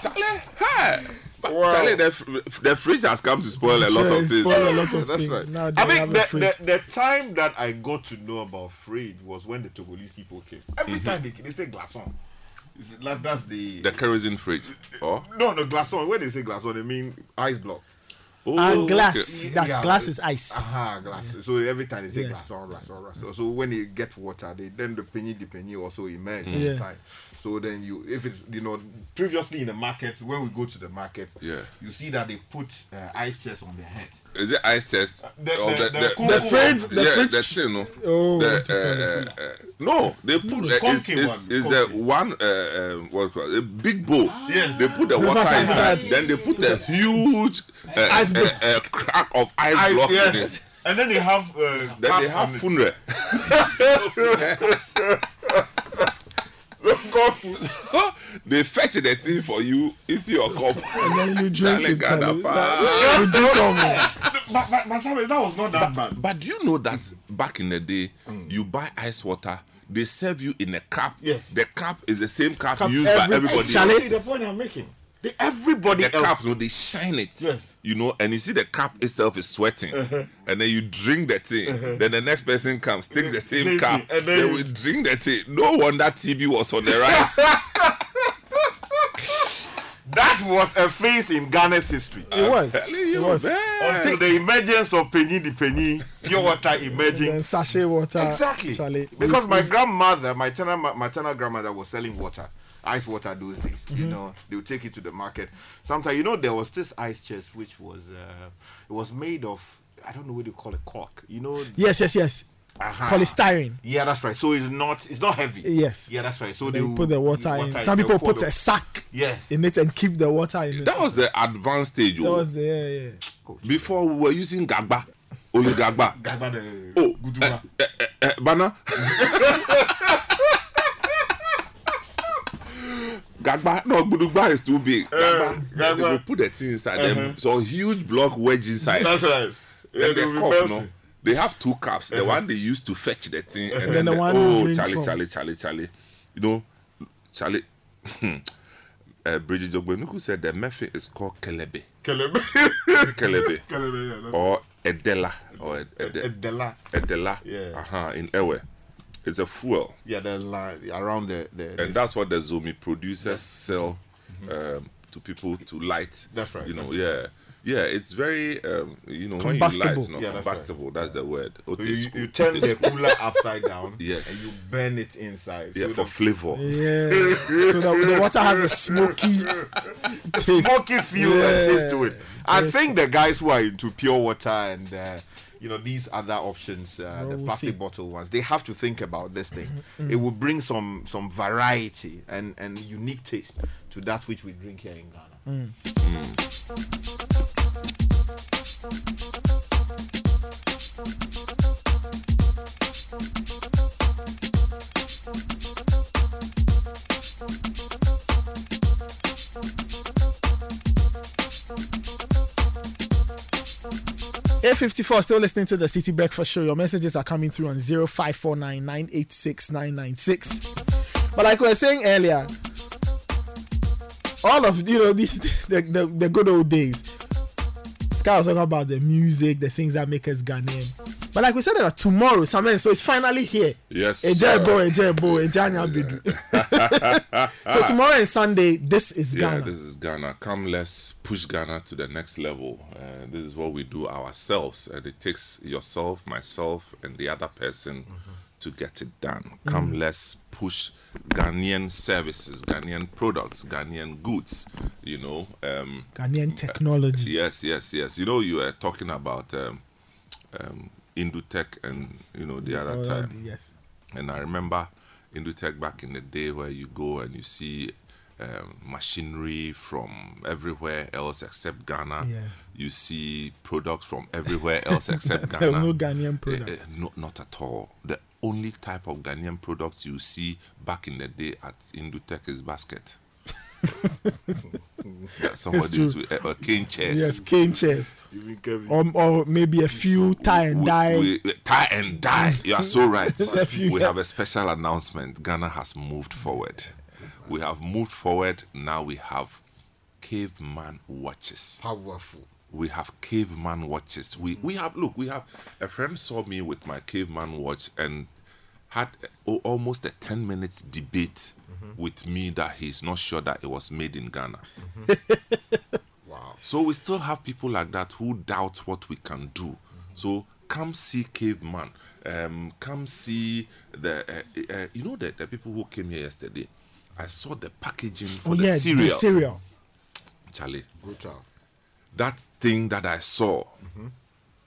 Charlie, hey. Charlie, the, the fridge has come to spoil a lot Yeah, of things. spoil a lot of That's things. right. Now I mean, the, the, the time that I got to know about fridge was when the Togolese people came. Every Mhm. time they, they say glaçon. Is like that's the The kerosene fridge. Oh, no no glaçon. When they say glaçon, they mean ice block. Oh, and glass. That's glass is ice. Aha, glass. So every time they say Yeah. glaçon, glaçon, glaçon. So when they get water, they then the penny, the penny also emerge Mm. all Yeah. time. So then you, if it's you know, previously in the market, when we go to the market, Yeah. you see that they put uh, ice chests on their head. is it ice chest? the- Or the- the cool- The fridge- the yeah, fridge- the thing, no. Oh, The, you uh, uh, uh, no, they put the uh, is conky is one, is the one uh, uh, what was it? a big bowl. Yes. They put the water inside. Inside. Then they put a huge uh, Ice uh, block. uh, crack of ice I- block in it. And then they have uh, Then they have on funeral. they fetch the tea for you into your cup. And then you drink Charlie it. Ghana, Charlie. pa. We do some. But, but, but Samuel, that was not that bad. But do you know that back in the day, you buy ice water, they serve you in a cup. Yes. The cup is the same cup, Cup used every- by everybody. Charlie, else. see the point I'm making. The, everybody The else. cup, you know, they shine it. Yes. You know, and you see the cup itself is sweating, Uh-huh. and then you drink the thing. Then the next person comes, takes the same Same cup, thing, and then, then you- we drink the thing. No wonder TB was on the rise. That was a phase in Ghana's history. It was. telling It was. man. Until the emergence of penny the penny, pure water emerging. And sachet water. Exactly. Charlie. Because my grandmother, my maternal, maternal grandmother was selling water, ice water those days. You Mhm. know, they would take it to the market. Sometimes, you know, there was this ice chest which was, uh, it was made of, I don't know what you call it, cork. You know, Yes, yes, yes. Aha. Polystyrene. Yeah, that's right. So it's not, it's not heavy. Yes. Yeah, that's right. So And they then put the would- water in. water Some people put the- a sack Yeah. in it and keep the water in it. that was the advanced stage. That oh. was the yeah, yeah. Before we were using Gagba, only Gagba. Gagba the Oh, Guduba. eh, eh, eh, Bana. Gagba, no, Gudugba is too big. Gagba, then they will put the thing inside Uh-huh. them. So huge block wedge inside. That's right. Then they the cup, no, they have two cups. The Uh-huh. one they used to fetch the thing, and, And then, then the the, one you oh, Charlie, from. Charlie, Charlie, Charlie. You know, Charlie. uh, Bridget Jogbenuku said the method is called kelebe. Kelebe. kelebe. Kelebe, yeah, or edela or ed- ed- Edela. edela Yeah. uh-huh, in Ewe. It's a fuel. Yeah, the line around the, the And that's what the Zomi producers sell um, to people to light. That's right. You know, yeah. Yeah, it's very um, you know when you light, Combustible. no, Yeah, that's combustible. That's the word. So you, you turn the cooler upside down Yes. and you burn it inside. Yeah, so for the- flavor. Yeah. so the, the water has a smoky taste. smoky feel and taste to it. I think the guys who are into pure water and uh, you know these other options, uh, well, the we'll plastic see. bottle ones. They have to think about this thing. Mm-hmm, mm-hmm. it will bring some some variety and and unique taste to that which we drink here in Ghana. Mm. Mm. 854, still listening to the Citi Breakfast Show. Your messages are coming through on zero five four nine nine eight six nine nine six. But like we were saying earlier, all of you know these the, the, the good old days. Sky was talking about the music, the things that make us Ghanaian. But like we said, that tomorrow, something so it's finally here. Yes, Ejebo, Ejebo, Ejanya Bidu. So tomorrow and Sunday, this is Ghana. Yeah, this is Ghana. Come, let's push Ghana to the next level. Uh, this is what we do ourselves, and it takes yourself, myself, and the other person to get it done. Come, Mm. let's push Ghanaian services, Ghanaian products, Ghanaian goods. You know, um, Ghanaian technology. Yes, yes, yes. You know, you were talking about um, um, Indutech and you know the other Oh, time. yes. And I remember Indutech back in the day where you go and you see um, machinery from everywhere else except Ghana. Yeah. You see products from everywhere else except Ghana. There's no Ghanaian Eh, product. eh, no, not at all. The only type of Ghanaian products you see back in the day at Indutech is basket. Yeah, somebody true. is with a, a cane chairs. Yes, cane chairs. Even Kevin. Or, or maybe a few tie and dye. We, we- tie and die. You are so right. We have a special announcement. Ghana has moved forward. We have moved forward. Now we have caveman watches. Powerful. We have caveman watches. We we have look. We have a friend saw me with my caveman watch and had a- almost a ten minutes debate with me that he's not sure that it was made in Ghana. Wow. So we still have people like that who doubt what we can do. So come see Caveman. Um, come see the uh, uh, you know the, the people who came here yesterday. I saw the packaging for Oh the yeah, cereal. the cereal. Charlie, Brutal. that thing that I saw,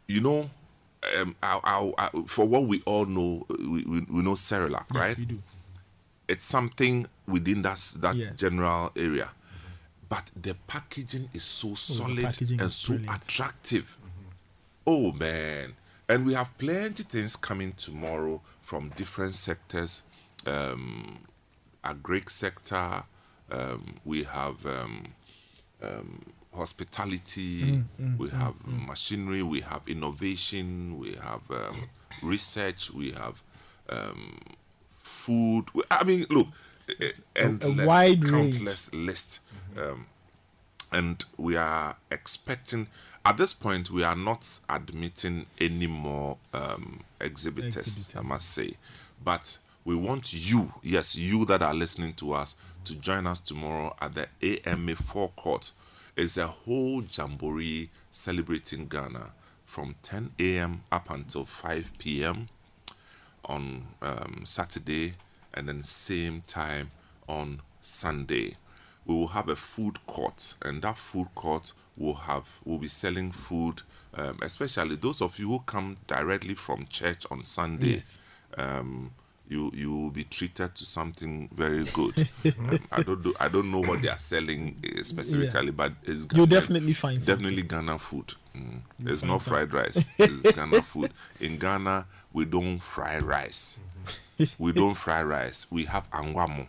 you know, um, I, I, I, for what we all know, uh, we, we, we know Cerelac, Yes, right? we do. It's something within that that Yeah. general area, but the packaging is so solid packaging and so brilliant. attractive. Oh man! And we have plenty things coming tomorrow from different sectors. Um, agric sector. Um, we have um, um, hospitality. Mm, mm, we mm, have mm. machinery. We have innovation. We have um, research. We have um, food. I mean, look, eh, a- a endless, wide range. countless list. Um, and we are expecting at this point we are not admitting any more um, exhibitors, Exhibitors. i must say but we want you yes you that are listening to us to join us tomorrow at the ama forecourt it's a whole jamboree celebrating ghana from 10 a.m up until 5 p.m on um, Saturday and then same time on Sunday. We will have a food court, and that food court will have will be selling food, um, especially those of you who come directly from church on Sunday. Yes. Um, you you will be treated to something very good. Um, I don't do, I don't know what they are selling uh, specifically, but it's You'll Ghanaian- definitely find something. definitely Ghana food. Mm. It's not fried rice. It's Ghana food. In Ghana, we don't fry rice. We don't fry rice. We have angwamo.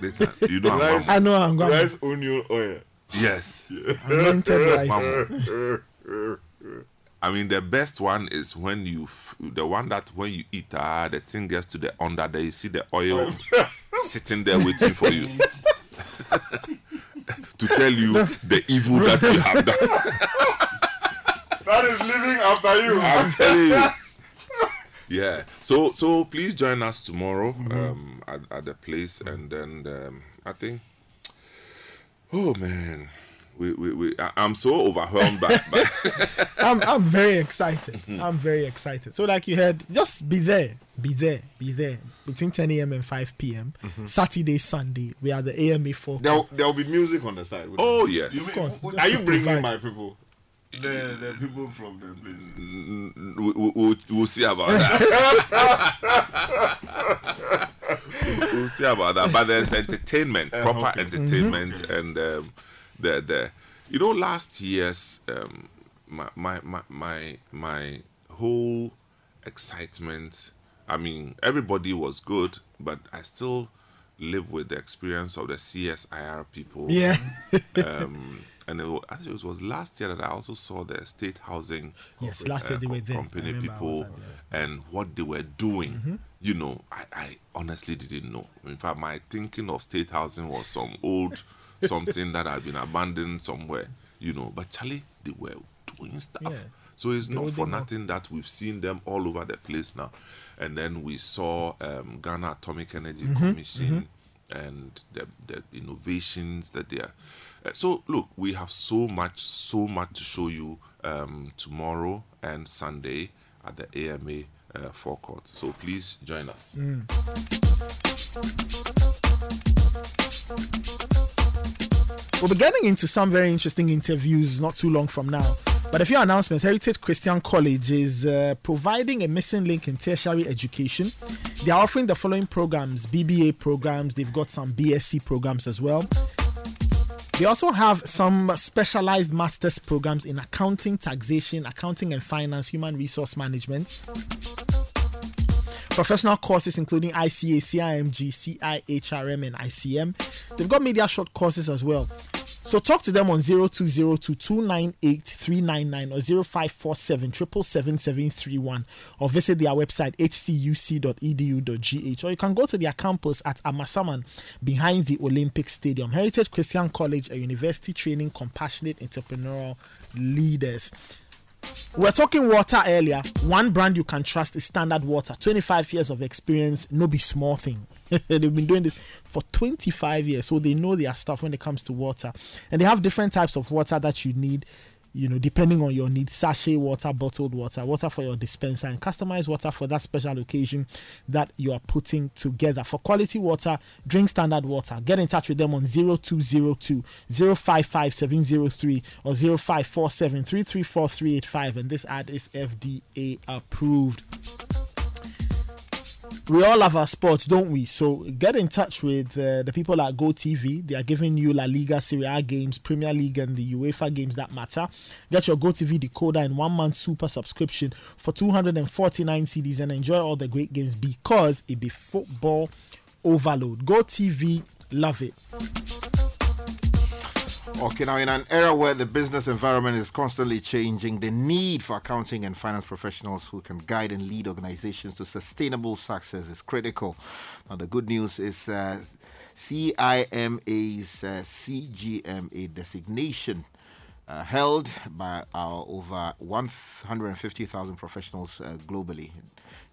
Later, you know Rice- angwamo. I know angwamo. Rice, onion, oil. Yes. Anointed rice. I mean, the best one is when you, f- the one that when you eat, ah, the thing gets to the under there, you see the oil sitting there waiting for you to tell you the evil that you have done. That is living after you. I'm telling you. Yeah. So so please join us tomorrow um, at, at the place, and then um, I think. Oh man, we, we, we, I- I'm so overwhelmed by, by I'm I'm very excited. I'm very excited. So like you heard, just be there, be there, be there between 10 a.m. and 5 p.m. Saturday, Sunday. We are the AMA four. There'll, there'll be music on the side. Oh, there? yes. You Of course, Are you to bringing provide. my people? The, the people from the place. we, we, we'll, we'll see about that. we'll see about that. But there's entertainment, Uh, proper okay. entertainment, Mhm. and um, the the you know last year's um, my, my my my my whole excitement. I mean, everybody was good, but I still live with the experience of the CSIR people. Yeah. um, and it was, actually it was last year that I also saw the state housing Yes, last year they co- were there. Company people was at last and what they were doing. Mhm. You know, I, I honestly didn't know. In fact, my thinking of state housing was some old something that had been abandoned somewhere. You know, but Charlie, they were doing stuff. Yeah. So it's not for nothing that we've seen them all over the place now. And then we saw um, Ghana Atomic Energy Mhm, Commission and the, the innovations that they are. Uh, so look, we have so much, so much to show you um, tomorrow and Sunday at the AMA uh, forecourt. So please join us. We'll be getting into some very interesting interviews not too long from now. But a few announcements. Heritage Christian College is uh, providing a missing link in tertiary education. They are offering the following programs BBA programs, they've got some BSc programs as well. They also have some specialized master's programs in accounting, taxation, accounting and finance, human resource management. Professional courses including ICA, CIMG, CIHRM, and ICM. They've got media short courses as well. So talk to them on 0202 298 399 or 0547 77731 or visit their website hcuc.edu.gh or you can go to their campus at Amasaman behind the Olympic Stadium. Heritage Christian College, a university training compassionate entrepreneurial leaders. We're talking water earlier. One brand you can trust is Standard Water. 25 years of experience, no be small thing. They've been doing this for 25 years, so they know their stuff when it comes to water. And they have different types of water that you need, you know, depending on your needs. Sachet water, bottled water, water for your dispenser, and customized water for that special occasion that you are putting together. For quality water, drink Standard Water. Get in touch with them on 0202 055 703 or 0547 And this ad is FDA approved we all love our sports, don't we? So get in touch with uh, the people at GoTV. They are giving you La Liga, Serie A games, Premier League, and the UEFA games that matter. Get your GoTV decoder and one month super subscription for 249 cedis and enjoy all the great games because it be football overload. GoTV, love it. Okay, now in an era where the business environment is constantly changing, the need for accounting and finance professionals who can guide and lead organizations to sustainable success is critical. Now, the good news is uh, CIMA's uh, CGMA designation. Uh, held by our over 150,000 professionals uh, globally.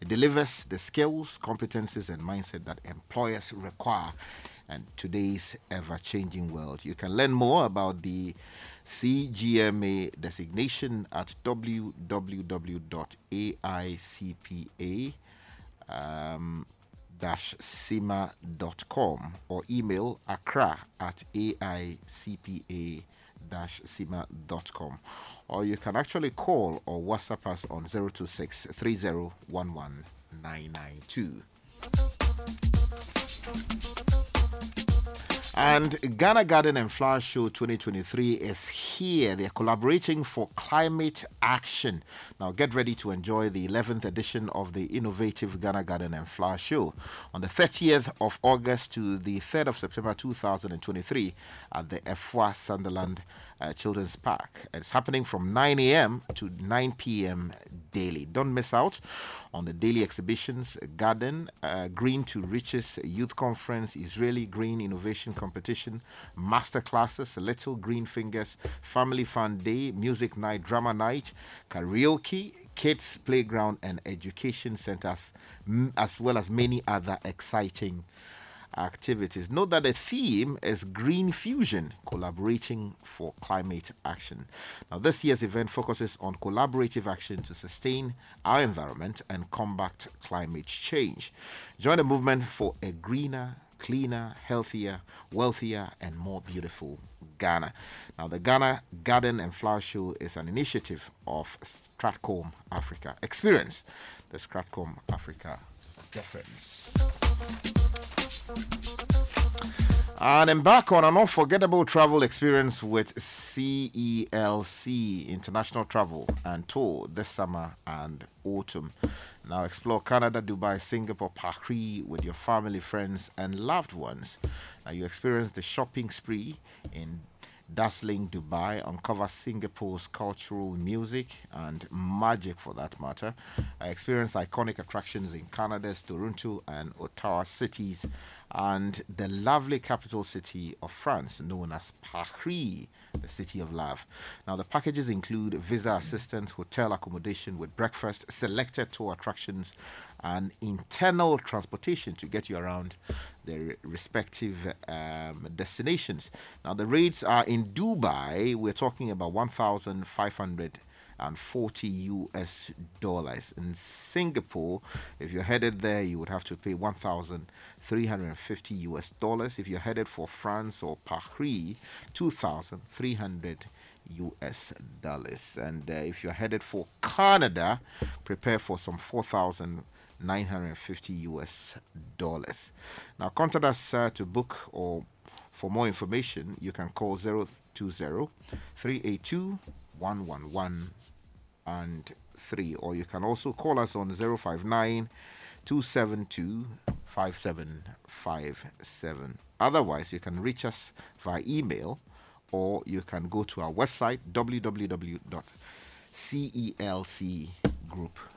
It delivers the skills, competencies, and mindset that employers require in today's ever changing world. You can learn more about the CGMA designation at www.aicpa um, or email accra at aicpa cima.com or you can actually call or whatsapp us on 026 3011 992 And Ghana Garden and Flower Show 2023 is here. They're collaborating for climate action. Now, get ready to enjoy the 11th edition of the innovative Ghana Garden and Flower Show on the 30th of August to the 3rd of September 2023 at the Efua Sutherland uh, Children's Park. It's happening from 9 a.m. to 9 p.m. daily. Don't miss out on the daily exhibitions, Garden, uh, Green to Riches Youth Conference, Israeli Green Innovation Competition, Master Classes, Little Green Fingers, Family Fun Day, Music Night, Drama Night, Karaoke, Kids Playground, and Education Centers, m- as well as many other exciting activities. Note that the theme is Green Fusion, collaborating for climate action. Now, this year's event focuses on collaborative action to sustain our environment and combat climate change. Join the movement for a greener, cleaner, healthier, wealthier, and more beautiful Ghana. Now, the Ghana Garden and Flower Show is an initiative of Stratcom Africa. Experience the Stratcom Africa difference. And embark on an unforgettable travel experience with CELC International Travel and Tour this summer and autumn. Now explore Canada, Dubai, Singapore, Paris with your family, friends, and loved ones. Now you experience the shopping spree in dazzling Dubai, uncover Singapore's cultural music and magic for that matter. I experienced iconic attractions in Canada's Toronto and Ottawa cities and the lovely capital city of France known as Paris, the city of love. Now, the packages include visa assistance, hotel accommodation with breakfast, selected tour attractions, and internal transportation to get you around their respective um, destinations. Now, the rates are in Dubai, we're talking about 1,500 and 40 US dollars. In Singapore, if you're headed there, you would have to pay 1,350 US dollars. If you're headed for France or Paris, 2,300 US dollars. And uh, if you're headed for Canada, prepare for some 4,950 US dollars. Now, contact us uh, to book or for more information, you can call 020 382 111 and 3 or you can also call us on 059 272 5757 otherwise you can reach us via email or you can go to our website www.celcgroup.com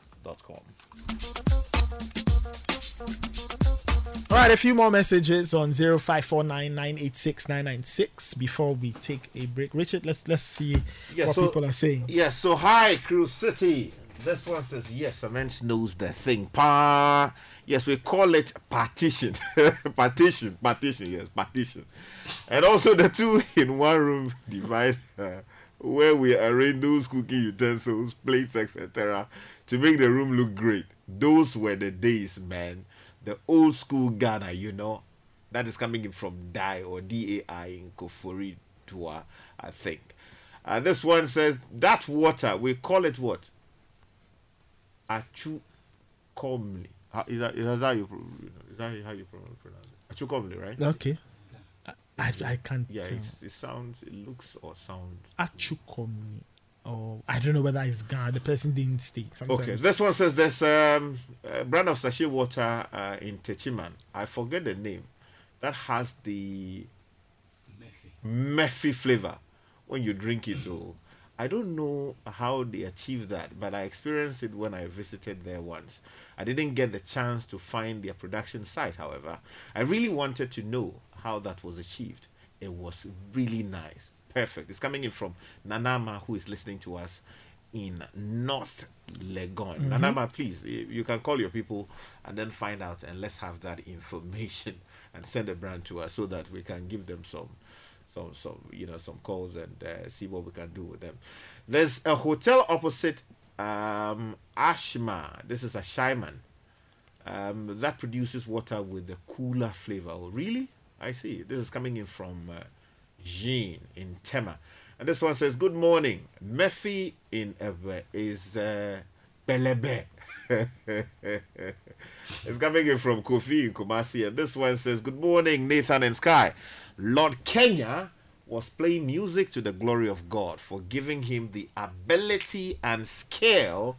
All right, a few more messages on 0549986996 before we take a break. Richard, let's let's see what so, people are saying. Yes, so hi, Cruise City. This one says, yes, cement knows the thing. Pa. Yes, we call it partition. partition, partition, yes, partition. And also the two in one room divide uh, where we arrange those cooking utensils, plates, etc. to make the room look great. Those were the days, man. The old school Ghana, you know, that is coming in from DAI or DAI in Kofori Tua, I think. And this one says that water, we call it what? Achu Komli. Is, that, is that how you is that how you pronounce it? Achu Komli, right? Okay. I, I can't Yeah, it sounds, it looks or sounds. Achukomi. Or I don't know whether it's Ghana. The person didn't state. Sometimes. Okay, this one says there's um, a brand of sachet water uh, in Techiman. I forget the name. That has the Murphy flavor when you drink it. Oh, I don't know how they achieve that, but I experienced it when I visited there once. I didn't get the chance to find their production site, however. I really wanted to know how that was achieved. It was really nice. Perfect. It's coming in from Nanama, who is listening to us in North Legon. Mhm. Nanama, please, you you can call your people and then find out, and let's have that information and send a brand to us so that we can give them some some some you know some calls and uh, see what we can do with them. There's a hotel opposite um, Ashma. This is a Shyman um, that produces water with a cooler flavor. Oh, really? I see. This is coming in from uh, Jean in Tema. And this one says, Good morning. Murphy in Ewe is uh, Belebe. it's coming in from Kofi in Kumasi. And this one says, Good morning, Nathan and Sky. Lord Kenya was playing music to the glory of God for giving him the ability and skill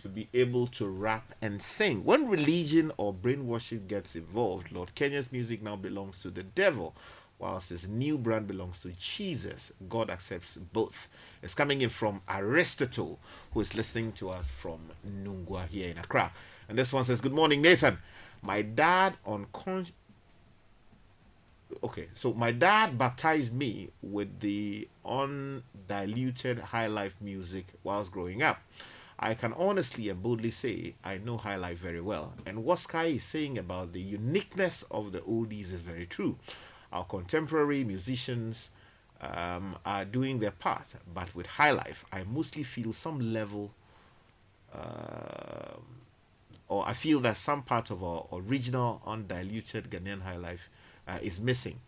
to be able to rap and sing. When religion or brainwashing gets involved, Lord Kenya's music now belongs to the devil, whilst his new brand belongs to Jesus. God accepts both. It's coming in from Aristotle, who is listening to us from Nungua here in Accra. And this one says, Good morning, Nathan. My dad unconscious okay so my dad baptized me with the undiluted high life music whilst growing up I can honestly and boldly say I know High Life very well. And what Sky is saying about the uniqueness of the oldies is very true. Our contemporary musicians um, are doing their part, but with High Life, I mostly feel some level, uh, or I feel that some part of our original undiluted Ghanaian High Life uh, is missing.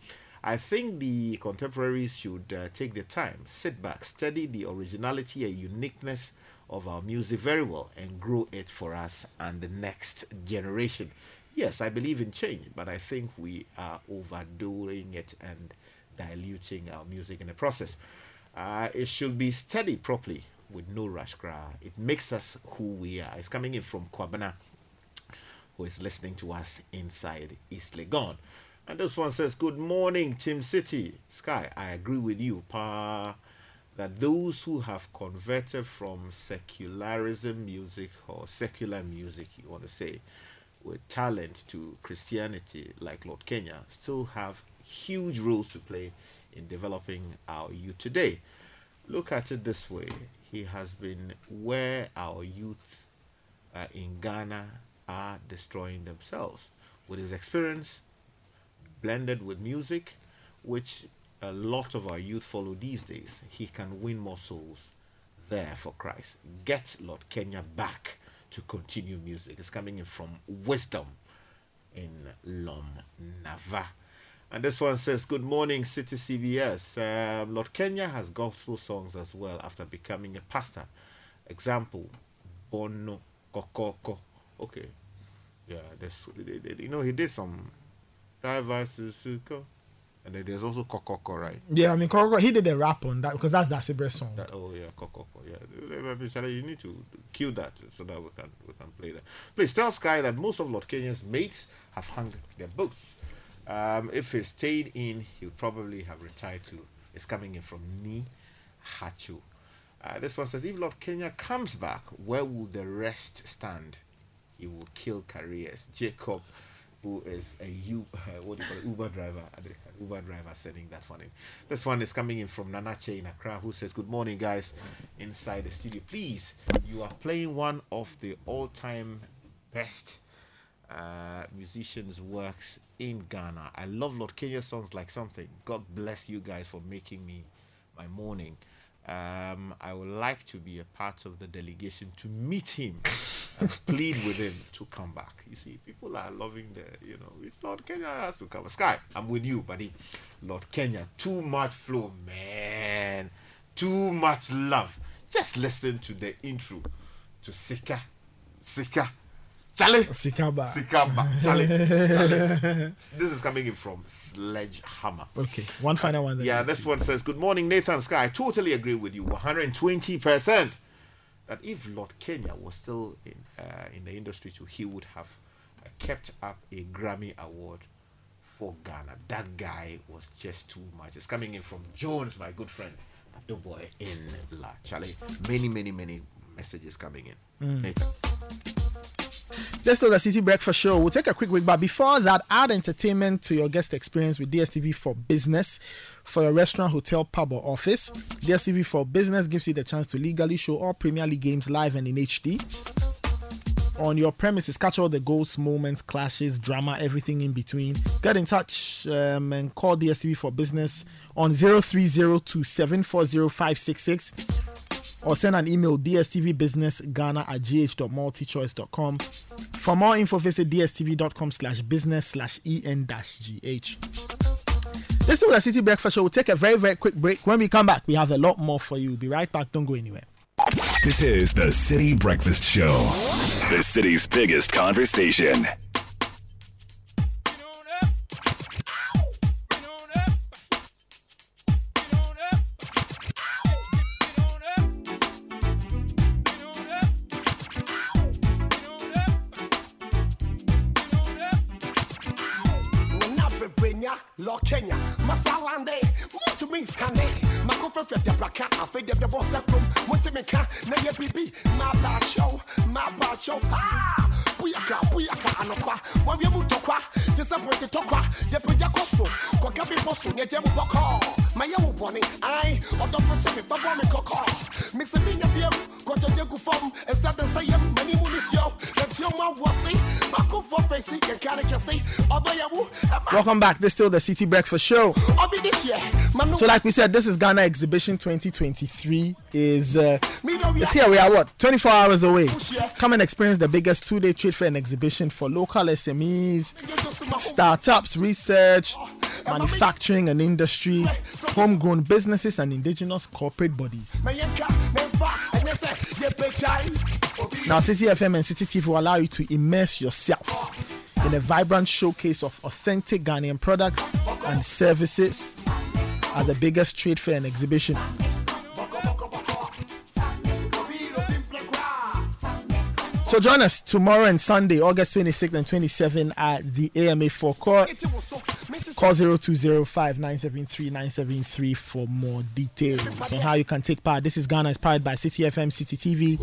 I think the contemporaries should uh, take their time, sit back, study the originality and uniqueness of our music very well, and grow it for us and the next generation. Yes, I believe in change, but I think we are overdoing it and diluting our music in the process. Uh, it should be studied properly with no rush cry. It makes us who we are. It's coming in from Kwabena, who is listening to us inside East Legon. And this one says, Good morning, Team Citi. Sky, I agree with you, Pa, that those who have converted from secularism music or secular music, you want to say, with talent to Christianity, like Lord Kenya, still have huge roles to play in developing our youth today. Look at it this way he has been where our youth uh, in Ghana are destroying themselves. With his experience, blended with music, which a lot of our youth follow these days, he can win more souls there for Christ. Get Lord Kenya back to continue music. It's coming in from Wisdom in Lom Nava. And this one says, Good morning, Citi CBS. Um, Lord Kenya has gospel songs as well after becoming a pastor. Example, Bono Kokoko. Okay. Yeah, that's, you know, he did some Susuko. And then there's also Kokoko, right? Yeah, I mean, Kokoko, he did a rap on that because that's the Sibre song. That, oh yeah, Kokoko. Yeah, you need to cue that so that we can we can play that. Please tell Sky that most of Lord Kenya's mates have hung their boots. Um, if he stayed in, he would probably have retired to. It's coming in from Ni Hachu. Uh, this one says, if Lord Kenya comes back, where will the rest stand? He will kill careers. Jacob who is a U, what do you call it, Uber driver, Uber driver sending that one in. This one is coming in from Nanache in Accra, who says, "Good morning, guys, inside the studio. Please, you are playing one of the all-time best uh, musicians' works in Ghana. I love Lord Kenya songs like something. God bless you guys for making me my morning." Um, I would like to be a part of the delegation to meet him and plead with him to come back. You see, people are loving the, you know, if Lord Kenya has to come. Sky, I'm with you, buddy. Lord Kenya, too much flow, man. Too much love. Just listen to the intro to Sika. Sika. Charlie. Sikaba. Sikaba. Charlie. Charlie. This is coming in from Sledgehammer. Okay. One final one. Then. Yeah, this one says, Good morning, Nathan Sky. I totally agree with you. 120%. That if Lord Kenya was still in, uh, in the industry too, he would have uh, kept up a Grammy Award for Ghana. That guy was just too much. It's coming in from Jones, my good friend. The boy in La Charlie. Many, many, many messages coming in. Mm. Nathan. Let's do the Citi Breakfast Show. We'll take a quick break, but before that, add entertainment to your guest experience with DSTV for Business for your restaurant, hotel, pub, or office. DSTV for Business gives you the chance to legally show all Premier League games live and in HD. On your premises, catch all the goals, moments, clashes, drama, everything in between. Get in touch um, and call DSTV for Business on 0302 740566 or send an email dstvbusinessghana at gh.multichoice.com. For more info, visit dstv.com slash business slash en dash gh. This is the Citi Breakfast Show. We'll take a very, very quick break. When we come back, we have a lot more for you. Be right back. Don't go anywhere. This is the Citi Breakfast Show, the city's biggest conversation. Huh? Na ye bibi, ma bacho, ma bacho. Ah! Buyaka, buyaka, anokwa. Wa ye mutokwa, tisa pointi tokwa. Ye peja koso, kwa gabi poso, nye jemu boko. Ma ye wuboni, ay, odo poche me, fabwa me koko. Mixi minya biem, kwa jeje kufom, esada sayem, mani munisyo. Letio ma wasi, bako for facey, ye kare kese, odo ye wu. Welcome back, this still the Citi Breakfast Show. Obi this year. So, like we said, this is Ghana Exhibition 2023. Is uh, it's here. We are what 24 hours away. Come and experience the biggest two-day trade fair and exhibition for local SMEs, startups, research, manufacturing and industry, homegrown businesses, and indigenous corporate bodies. Now, Citi FM and Citi TV will allow you to immerse yourself in a vibrant showcase of authentic Ghanaian products and services at the biggest trade fair and exhibition. So join us tomorrow and Sunday, August 26th and 27th at the AMA forecourt. Call 0205-973-973 for more details on how you can take part. This is Ghana is powered by Citi FM, Citi TV,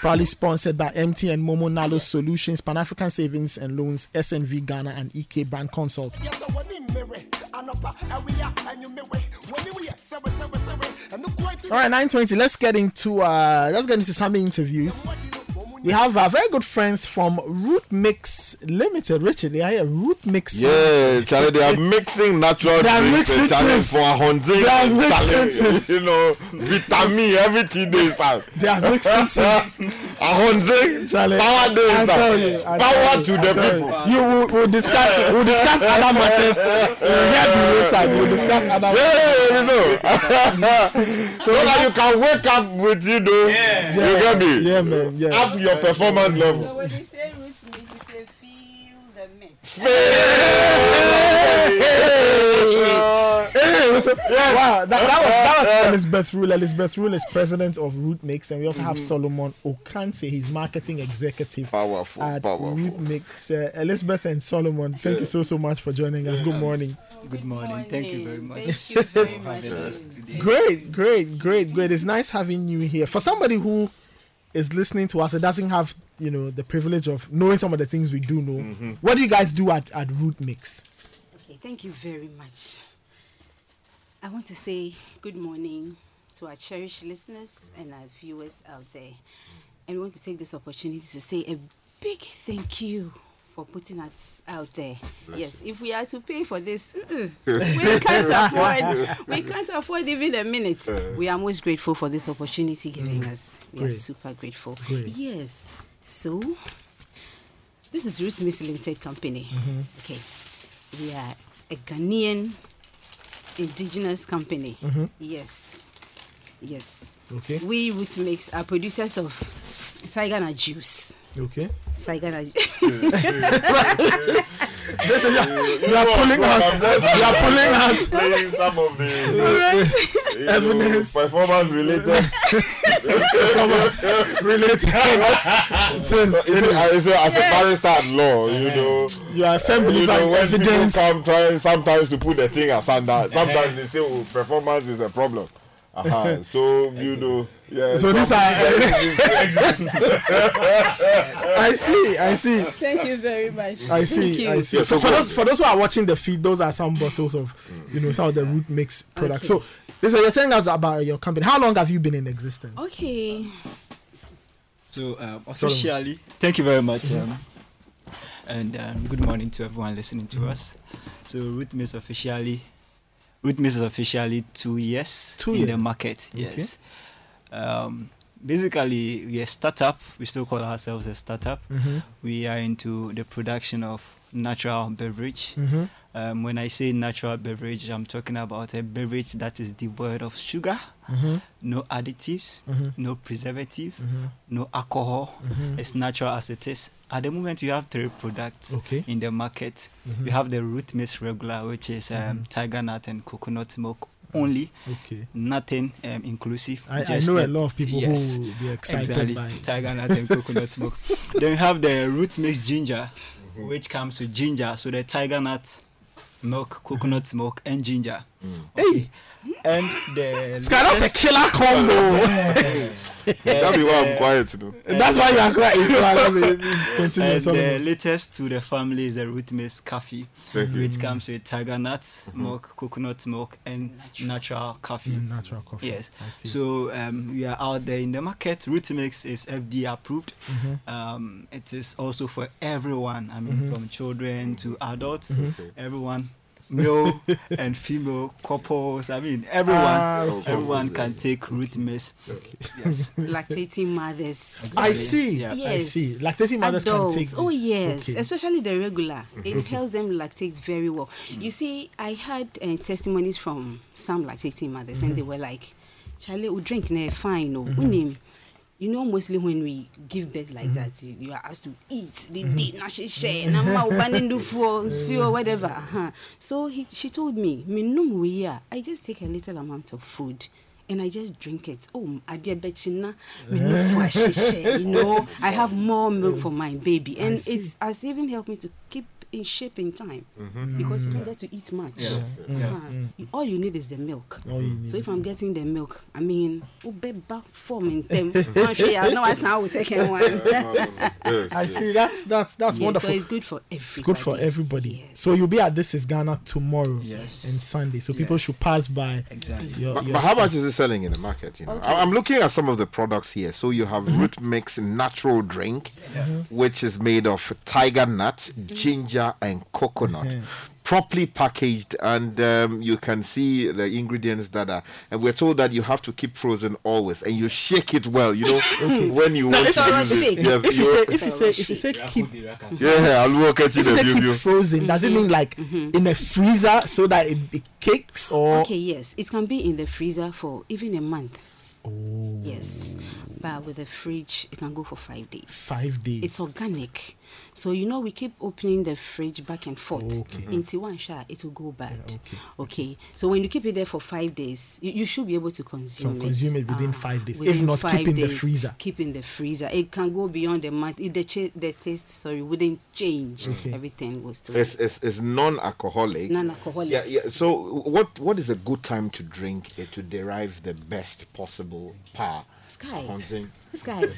proudly sponsored by MTN Momo Nalo Solutions, Pan African Savings and Loans, SNV Ghana, and EK Brand Consult. All right, 920. Let's get into uh let's get into some interviews. We have our very good friends from Root Mix Limited. Richard, they are here. Root Mix. Yeah, Charlie, they are mixing natural They are drinks mixing and Charlie for a hundred. They are mixing Charlie. You know, vitamin everything they have. They are mixing things. a hundred. Charlie, Power day, I tell you, I Power tell you, to I the tell people. You, you will we'll discuss. We'll discuss other matters. We'll hear the roadside. We'll discuss other. Yeah, you know. so that you can wake up with you know. You get me? Yeah, man. Yeah. Up your performance level. So when you say roots mix, you say feel the mix. Hey, wow, that, that was that was Elizabeth Rule. Elizabeth Rule is president of Root Mix, and we also have Solomon Okanse, he's marketing executive Powerful, at powerful. Root Mix. Uh, Elizabeth and Solomon, thank you so so much for joining us. Good morning. Good morning. Thank you very much. Thank you very for much. having us today. Great, great, great, great. It's nice having you here. For somebody who is listening to us, it doesn't have you know the privilege of knowing some of the things we do know. Mm-hmm. What do you guys do at, at Root Mix? Okay, thank you very much. I want to say good morning to our cherished listeners and our viewers out there. And we want to take this opportunity to say a big thank you for putting us out there. Yes, if we are to pay for this, uh, we can't afford. We can't afford even a minute. We are most grateful for this opportunity given us. We are super grateful. Great. Yes. So, this is Roots Mix Limited Company. Mhm. Okay. We are a Ghanaian indigenous company. Mhm. Yes. Yes. Okay. We Root Mix are producers of Tiger Nut juice. Okay. Tiger Nut This is, you are pulling out. You are pulling out. Playing some of the you know, Evidence. performance related. Performance related. It says- It's a- it's a- as a barrister at law, you know. You are a firm you know, when evidence. people come trying sometimes to put the thing as aside, sometimes they say, "Oh, performance is a problem." Uh-huh. So you know, yeah. So these are- I see. I see. Thank you very much. I see. you. I see. For, for those for those who are watching the feed, those are some bottles of, you know, some of the root mix products. So, this is what you're telling us about your company. How long have you been in existence? Okay. So um, officially, thank you very much, um, and um, good morning to everyone listening to us. So Root Mix officially, Mix is officially two years Two in the years. market. Okay. Yes. Um, basically, we are a startup. We still call ourselves a startup. Mhm. We are into the production of natural beverage. Mhm. Um, when I say natural beverage, I'm talking about a beverage that is devoid of sugar, Mhm. no additives, Mhm. no preservative, Mhm. no alcohol. Mhm. It's natural as it is. At the moment, you have three products Okay. in the market. Mhm. We have the root mix regular, which is um, Mhm. tiger nut and coconut milk only. Okay. Nothing um, inclusive. I- I just know a lot of people who yes, will be excited exactly, by tiger nut and coconut milk. Then you have the root mix ginger, which comes with ginger. So the tiger nut milk, coconut milk, and ginger. Hey. and the Sky, that's a killer combo. That'd be why I'm quiet, you know. That's why you are quiet. So I love it. Continue, And the latest to the family is the root mix coffee, Thank you. which comes with tiger nuts, milk, coconut milk, and natural coffee. Mm, natural coffee. Yes. I see. So um, we are out there in the market. Root mix is FDA approved. Mhm. Um, it is also for everyone. I mean, Mhm. from children to adults, Mhm. everyone. Male and female couples. I mean, everyone, Ah, okay. everyone can take root mix. Yes. Lactating mothers. I see. I Yes. see. Lactating mothers can Adults. take Oh yes, Okay. especially the regular. It Okay. helps them lactate very well. You see, I had uh, testimonies from some lactating mothers, and they were like, "Charlie, we drink na fine, no, unim." You know, mostly when we give birth like mm-hmm. that, you are asked to eat the mm-hmm. day, na she share, na ma ubani do for so whatever. Uh-huh. So he, she told me, "Me no mu ya. I just take a little amount of food." And I just drink it. Oh, I me no share. You know, I have more milk for my baby, and it's has even helped me to keep in shape in time Mhm. because you don't get to eat much. Yeah. Yeah. Uh-huh. Mm. You- all you need is the milk. All you need so if I'm getting the milk, I mean, back form in them. No, I sound second one. I see. That's that's that's Yeah, wonderful. So it's good for everybody. It's good for everybody. So you'll be at This Is Ghana tomorrow Yes. and Sunday. So people should pass by. Exactly. Your, But, your but how much is it selling in the market? You know, Okay. I- I'm looking at some of the products here. So you have root mix natural drink, which is made of tiger nut, ginger, and coconut. Properly packaged, and um, you can see the ingredients that are. And we're told that you have to keep frozen always, and you shake it well. You know, when you Now, want if, to you- use it. if, Yeah, if you you- say if you say if you say keep yeah, I'll work at if you say keep you. frozen, does it mean like in a freezer so that it, it cakes or Okay, yes, it can be in the freezer for even a month. Yes, but with the fridge, it can go for five days. five days? It's organic. So you know we keep opening the fridge back and forth. Okay. Into one shot, it will go bad. okay. So when you keep it there for five days, you, you should be able to consume it. So it. consume it within Ah, five days. If within not, five keep in the freezer. Keep in the freezer. It can go beyond the month. If the cha- the taste, sorry, wouldn't change. Okay. Everything was still. It's, it's, it's non-alcoholic. It's non-alcoholic. Yeah, yeah. So, what what is a good time to drink it to derive the best possible power? Sky. Sky,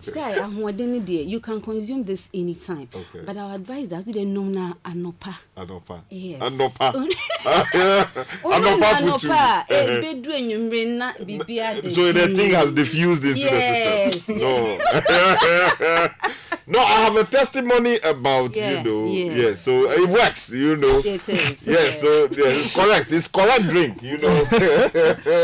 Sky, ahoɔden deɛ, you can consume this anytime. Okay. But our advice that you don't know na anopa. Anopa. Yes. Anopa. Anopa anopa a Eh, eh. ebedu enyimire na biribiara de So the thing has diffused into Yes, the system. No. No, I have a testimony about Yeah, you know. yes. Yes. So it works. You know. It is, Yes. So yes, it's correct. It's correct drink. You know.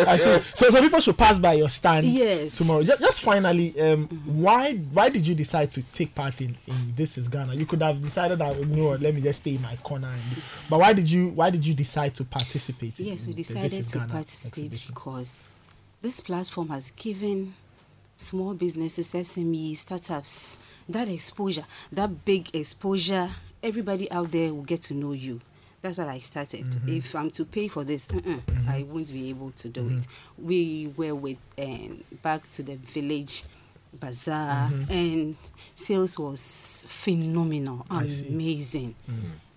I see. So, so people should pass by your stand Yes. tomorrow. Just, just finally, um, why why did you decide to take part in, in This Is Ghana? You could have decided that you know, let me just stay in my corner. And, but why did you why did you decide to participate? in Yes, we the This decided Is to Ghana participate exhibition? because this platform has given small businesses, SME, startups that exposure, that big exposure. Everybody out there will get to know you. That's what I started. Mhm. If I'm to pay for this, uh-uh, I won't be able to do it. We were with um, back to the village bazaar, Mhm. and sales was phenomenal, amazing.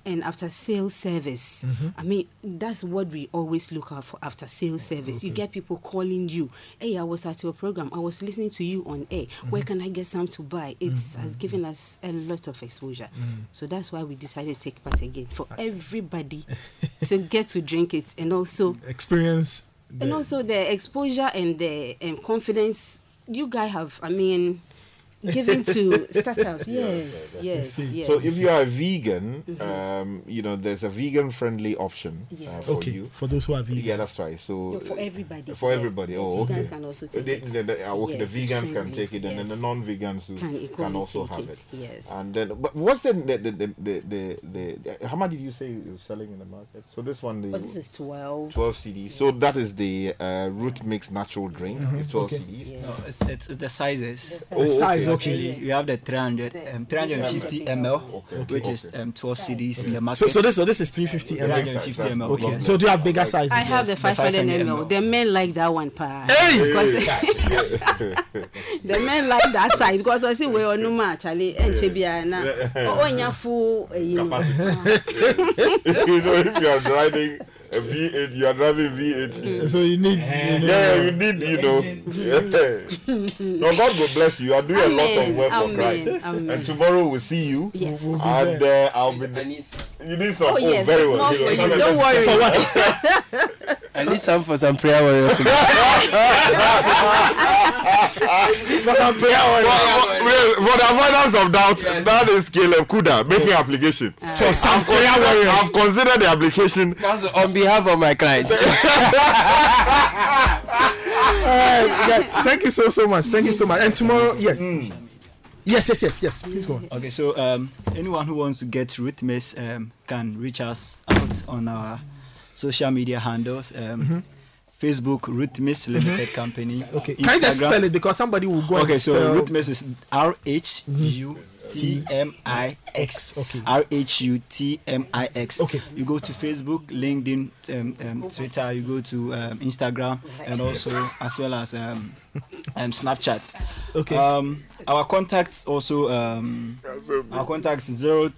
And after sales service, Mhm. I mean, that's what we always look out for after sales service. You get people calling you, hey, I was at your program, I was listening to you on air. Where Mhm. can I get some to buy? It Mhm. has given us a lot of exposure. Mm. So that's why we decided to take part again for everybody to get to drink it and also Experience. and also the exposure and the um, confidence you guys have. I mean, given to startups. Yes, yes, yes. So if you are a vegan, Mhm. um, you know there's a vegan-friendly option uh, for Okay, you. for those who are vegan. Yeah, that's right. So No, for everybody. For yes. everybody. The Oh, vegans okay. can also Uh, take they- it. they- they- uh, okay, Yes, the vegans can take it, and then the non-vegans Can can, also have it, it. yes. And then, but what's the the the the, the, the, the how much did you say you're selling in the market? So this one, the But this is 12. 12 cedis. So that is the uh, root mix natural drink. Mm-hmm. It's 12 Okay. cedis. No, it's, it's, it's the sizes. The size, okay. Actually, you have the 300, um, 350 ml, Okay. which is um, 12 CDs in the market. So, so this so this is 350 ml. 350 ml. Okay. yes. So do you have bigger sizes? I have Yes, the the 500 500 ml. ml. The men like that one, pa. Hey! Because the men like that size because I see we are no match. Charlie, and Chebia na. Oh, you full, eh, you know. you know, if you are driving, A V8, you are driving V8. So you need. Yeah, you need, you know. Yeah. no, God will bless you. You are doing a lot of Amen, work for Christ. amen. And tomorrow we'll see you. Yes. And uh, I'll be. You need some. Oh, yes, very it's well. not for you. come and Don't worry. For what? I need some for some prayer warriors. For some prayer warriors. For the avoidance of doubt, that is Caleb Kuda making application. For some I've prayer warriors. I've considered the application. Council, on behalf of my clients. Alright, yeah, thank you so so much. Thank you so much. And tomorrow, yes, yes, yes, yes, yes. Please go on. Okay, so um, anyone who wants to get Ruth um, can reach us out on our social media handles. Um, Mhm. Facebook Root Mix Limited. Company. Okay, can you just spell it because somebody will go Okay, so Mix is R H U T M I X. Okay. R H U T M I X. Okay. You go to Facebook, LinkedIn, um, um, Twitter. You go to um, Instagram, and also as well as um, um, Snapchat. Okay. Um, our contacts also um, our contacts zero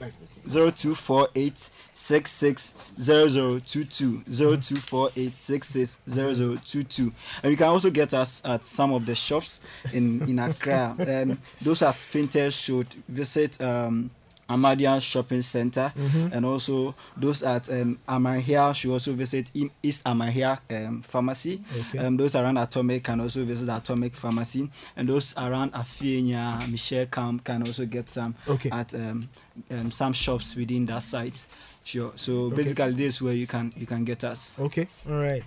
zero two four eight six six zero zero two two zero two four eight six six zero zero two two. And you can also get us at some of the shops in in Accra. Um, those are sprinters should visit um Amadian Shopping Center Mhm. and also those at um, Amahia should also visit East Amahia um, Pharmacy. Okay. Um, those around Atomic can also visit Atomic Pharmacy, and those around Afienya, Michel Camp can also get some Okay. at um, um, some shops within that site. Sure. So Okay. basically, this is where you can you can get us. Okay, all right.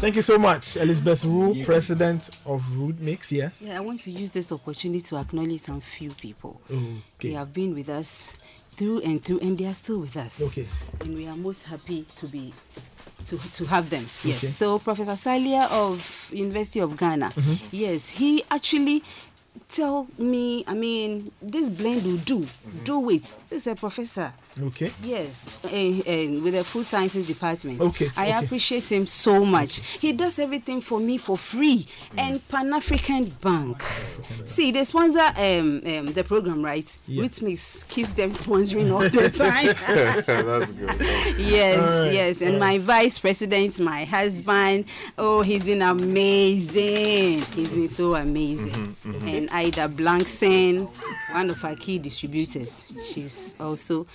Thank you so much, Elizabeth Rule, president of Root Mix. Yes. Yeah, I want to use this opportunity to acknowledge some few people. Okay. They have been with us through and through, and they are still with us. Okay. And we are most happy to be to, to have them. Yes. Okay. So Professor Salia of University of Ghana. Mhm. Yes, he actually tell me. I mean, this blend will do. Mm-hmm. Do it. This is a professor. Okay. Yes, eh, eh, with the food sciences department. Okay, I okay. appreciate him so much. He does everything for me for free. Mm. And Pan African Bank. See, they sponsor um, um, the program, right? Yeah. Makes keeps them sponsoring all the time. That's good. yes, right, yes. And all my vice president, my husband, oh, he's been amazing. He's been so amazing. Mm-hmm, And Ida Blankson, one of our key distributors, she's also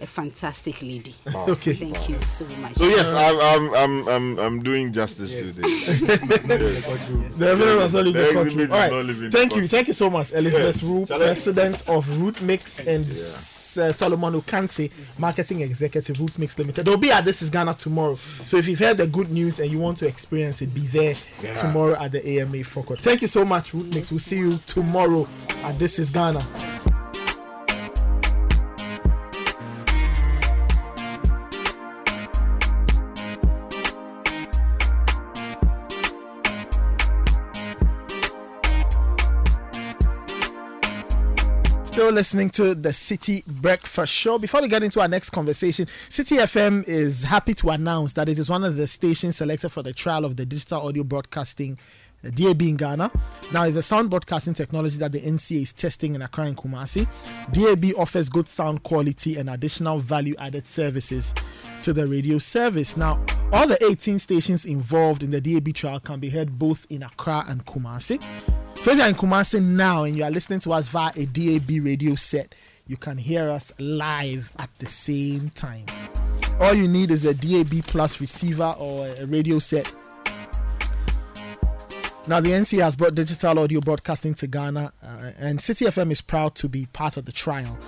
a fantastic lady. Okay. Thank you so much. So yes, I'm I'm I'm I'm, I'm doing justice to this. The evidence was only The the exhibit country. All right. Thank the you. Thank you so much, Elizabeth Yeah. Rule, Shall I- president of Root Mix and uh, Solomon Okanse, marketing executive, Root Mix Limited. They'll be at This Is Ghana tomorrow. So if you've heard the good news and you want to experience it, be there Yeah. tomorrow at the AMA Forecourt. Thank you so much, Root Mix. We'll see you tomorrow at This Is Ghana. Still listening to the Citi Breakfast Show. Before we get into our next conversation, Citi FM is happy to announce that it is one of the stations selected for the trial of the digital audio broadcasting uh, DAB in Ghana. Now, it's a sound broadcasting technology that the NCA is testing in Accra and Kumasi. DAB offers good sound quality and additional value added services to the radio service. Now, all the 18 stations involved in the DAB trial can be heard both in Accra and Kumasi. So if you're in Kumasi now and you are listening to us via a DAB radio set, you can hear us live at the same time. All you need is a DAB Plus receiver or a radio set. Now, the NC has brought digital audio broadcasting to Ghana, uh, and Citi FM is proud to be part of the trial.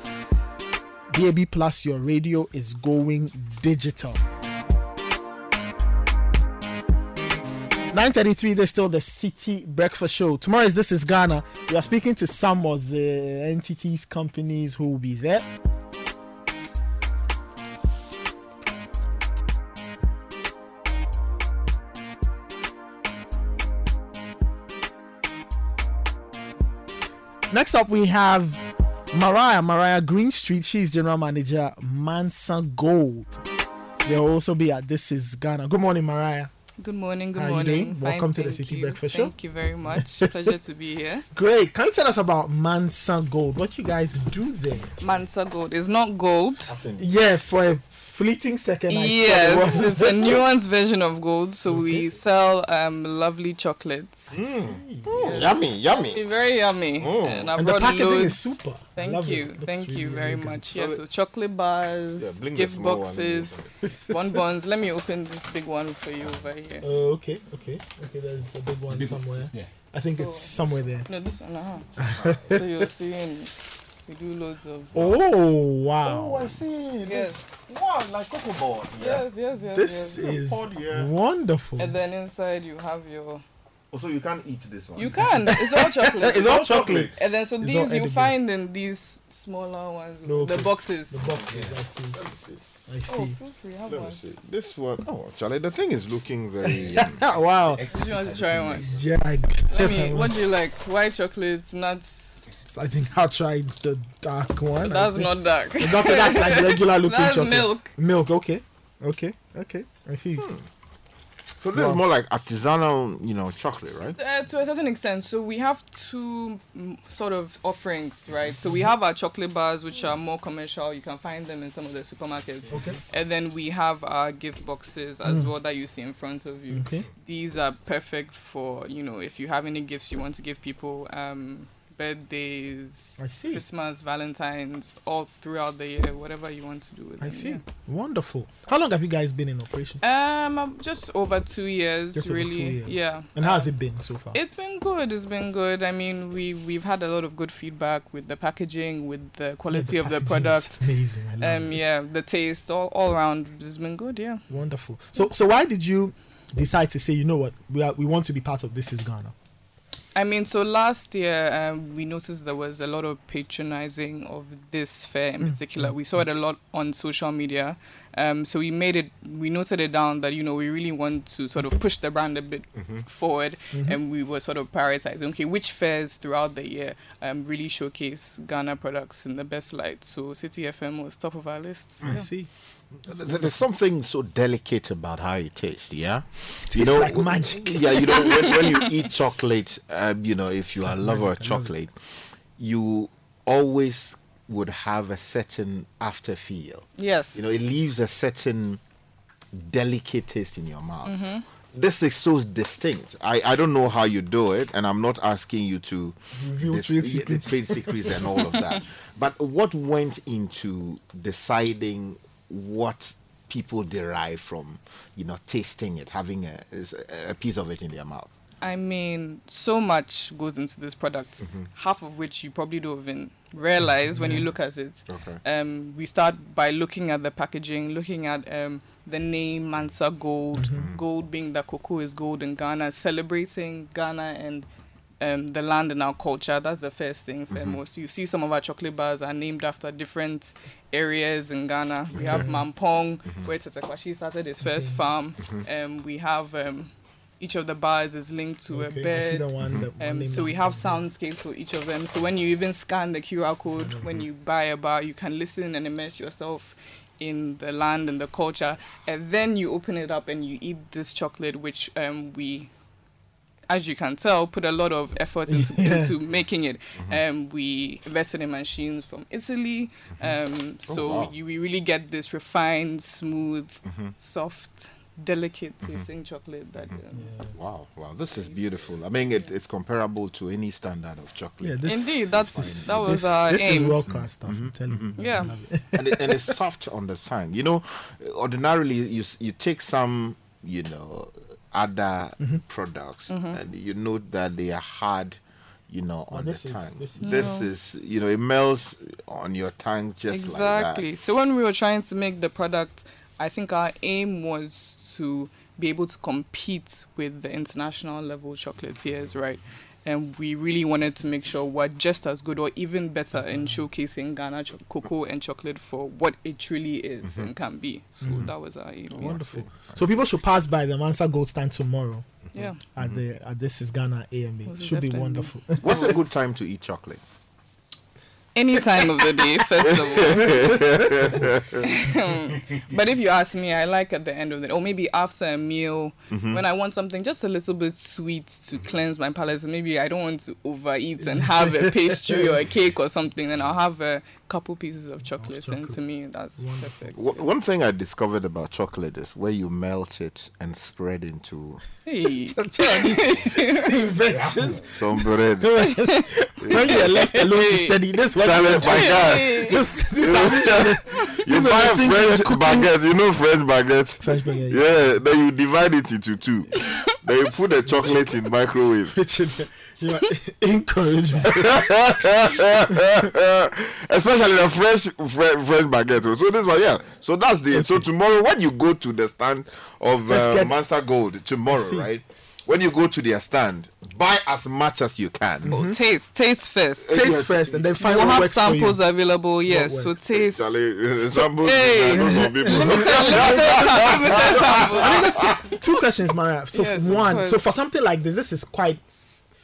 DAB Plus, your radio is going digital. 9.33, there's still the Citi Breakfast Show. Tomorrow is This is Ghana. We are speaking to some of the entities, companies who will be there. Next up, we have Mariah, Mariah Greenstreet. She's general manager, Mansa Gold. They'll also be at This is Ghana. Good morning, Mariah. Good morning, good How are you morning. doing? Fine, Welcome to the Citi you. Breakfast Show. Thank you very much. Pleasure to be here. Great. Can you tell us about Mansa Gold? What you guys do there? Mansa Gold is not gold. Yeah, for a fleeting second. I thought it Yes, it's a nuanced version of gold. So we sell um, lovely chocolates. Mm. Yummy, yummy. Very yummy. And, I And the brought packaging is super. Thank love you. Looks Thank really, you very really good. much. Yeah, So so chocolate bars, Yeah, gift small one boxes, bonbons. Let me open this big one for you over here. Oh, okay, okay, okay. There's a big one big somewhere. it's there. I think it's somewhere there. No, this one, uh-huh. so you're seeing we do loads of. Oh wow! Oh, I see. Yes. Wow, like cocoa board. Yes, yes, yes. This yes. is Pod, yeah. wonderful. And then inside you have your. Also, you can't eat this one. You can. It's all chocolate. It's all chocolate. And then so It's these you find in these smaller ones, Okay. the boxes. The boxes. I see. I Oh, see. feel free, have Let one. me see. This one, oh, Charlie, the thing is looking very. um, wow. Did you want to try one? Yeah, I Let guess me. I What do you like? White chocolate, nuts. I think I'll try the dark one. That's not dark. Okay, that's like regular looking That's chocolate. milk. Milk. Okay. Okay. Okay. I see. Hmm. So this is more like artisanal, you know, chocolate, right? Uh, to a certain extent. So we have two mm, sort of offerings, right? So we have our chocolate bars, which are more commercial. You can find them in some of the supermarkets. Okay. And then we have our gift boxes as Mm. well that you see in front of you. Okay. These are perfect for you know if you have any gifts you want to give people. Um, birthdays, I see. Christmas, Valentine's, all throughout the year, whatever you want to do with it. I them. see. yeah. Wonderful. How long have you guys been in operation? Um, just over two years, Just really. two years. Yeah. And how has it been so far? It's been good. It's been good. I mean, we we've had a lot of good feedback with the packaging, with the quality of the packaging is product. amazing. Um, yeah, the taste, all all around, it's been good. Yeah. Wonderful. So, so why did you decide to say, you know what, we are, we want to be part of this is Ghana? I mean, so last year um, we noticed there was a lot of patronizing of this fair in Mm, particular. We saw it a lot on social media. Um, so we made it, we noted it down that, you know, we really want to sort of push the brand a bit Mhm. forward. Mhm. And we were sort of prioritizing, okay, which fairs throughout the year um, really showcase Ghana products in the best light. So Citi FM was top of our list. I see. There's there's something so delicate about how it tastes, yeah. It tastes like magic. Yeah, you know, when, when you eat chocolate, um, you know, if you're a like lover of magic, I chocolate, you always would have a certain after feel. Yes. You know, it leaves a certain delicate taste in your mouth. Mhm. This is so distinct. I, I don't know how you do it, and I'm not asking you to Reveal dis- trade secrets. trade secrets and all of that. But what went into deciding what people derive from, you know, tasting it, having a, a- piece of it in their mouth? I mean, so much goes into this product, Mhm. half of which you probably don't even realize when you look at it. Okay. Um, we start by looking at the packaging, looking at um, the name Mansa Gold, gold being that cocoa is gold in Ghana, celebrating Ghana and um, the land and our culture. That's the first thing, foremost. You see some of our chocolate bars are named after different areas in Ghana. We have Mampong, where Tetteh Quarshie started his first farm. Um, we have um, each of the bars is linked to Okay, a bird. one um, so we have soundscapes for each of them. So when you even scan the QR code, when you buy a bar, you can listen and immerse yourself in the land and the culture. And then you open it up and you eat this chocolate, which um, we as you can tell, put a lot of effort into, Yeah. into making it. Um, we invested in machines from Italy, um, Oh, so wow. you, we really get this refined, smooth, Mhm. soft, delicate tasting chocolate. That um, Wow, wow, this is beautiful. I mean, it, it's comparable to any standard of chocolate. Yeah, this, Indeed, that's- this, that was this, our This is world class stuff. I'm telling you. Yeah. I love it. and, it, and it's soft on the tongue. You know, ordinarily you you take some, you know, other Mhm. products, Mhm. and you know that they are hard, you know, on this the is- tongue. this This is- is, you know, it melts on your tongue just exactly. So when we were trying to make the product, I think our aim was to be able to compete with the international level chocolatiers, right? And we really wanted to make sure we're just as good or even better in mm-hmm. showcasing Ghana cho- cocoa and chocolate for what it truly is mm-hmm. and can be. So Mhm. that was our aim. yeah. Wonderful. So people should pass by the Mansa Gold stand tomorrow. Yeah. Mm-hmm. At the at this is Ghana AMA. Should be wonderful. What's a good time to eat chocolate? Any time of the day, first of all. but if you ask me, I like at the end of the or maybe after a meal Mhm. when I want something just a little bit sweet to cleanse my palate. So maybe I don't want to overeat and have a pastry or a cake or something. Then I'll have a couple pieces of chocolate, and to me that's perfect. W- one thing I discovered about chocolate is where you melt it and spread into Hey. inventions. some bread. when you are left alone to study, this what Tell you it, my enjoy. This, this, this, this, You buy a French baguette, you know French baguette? French baguette, Yeah, then you divide it into two. then you put the chocolate in microwave. Richard, you are encouraging. Especially the French French, French baguette. So this one, yeah. So that's the. So tomorrow, when you go to the stand of Just uh, get- Mansa Gold tomorrow, right? When you go to their stand, buy as much as you can. Oh, taste, taste first. Taste first and then find we'll what have works for you. samples available. Yes, so taste. Charlie, uh, samples. Hey. I don't know, people. I think that's two questions, Maria. So Yes, one, so for something like this, this is quite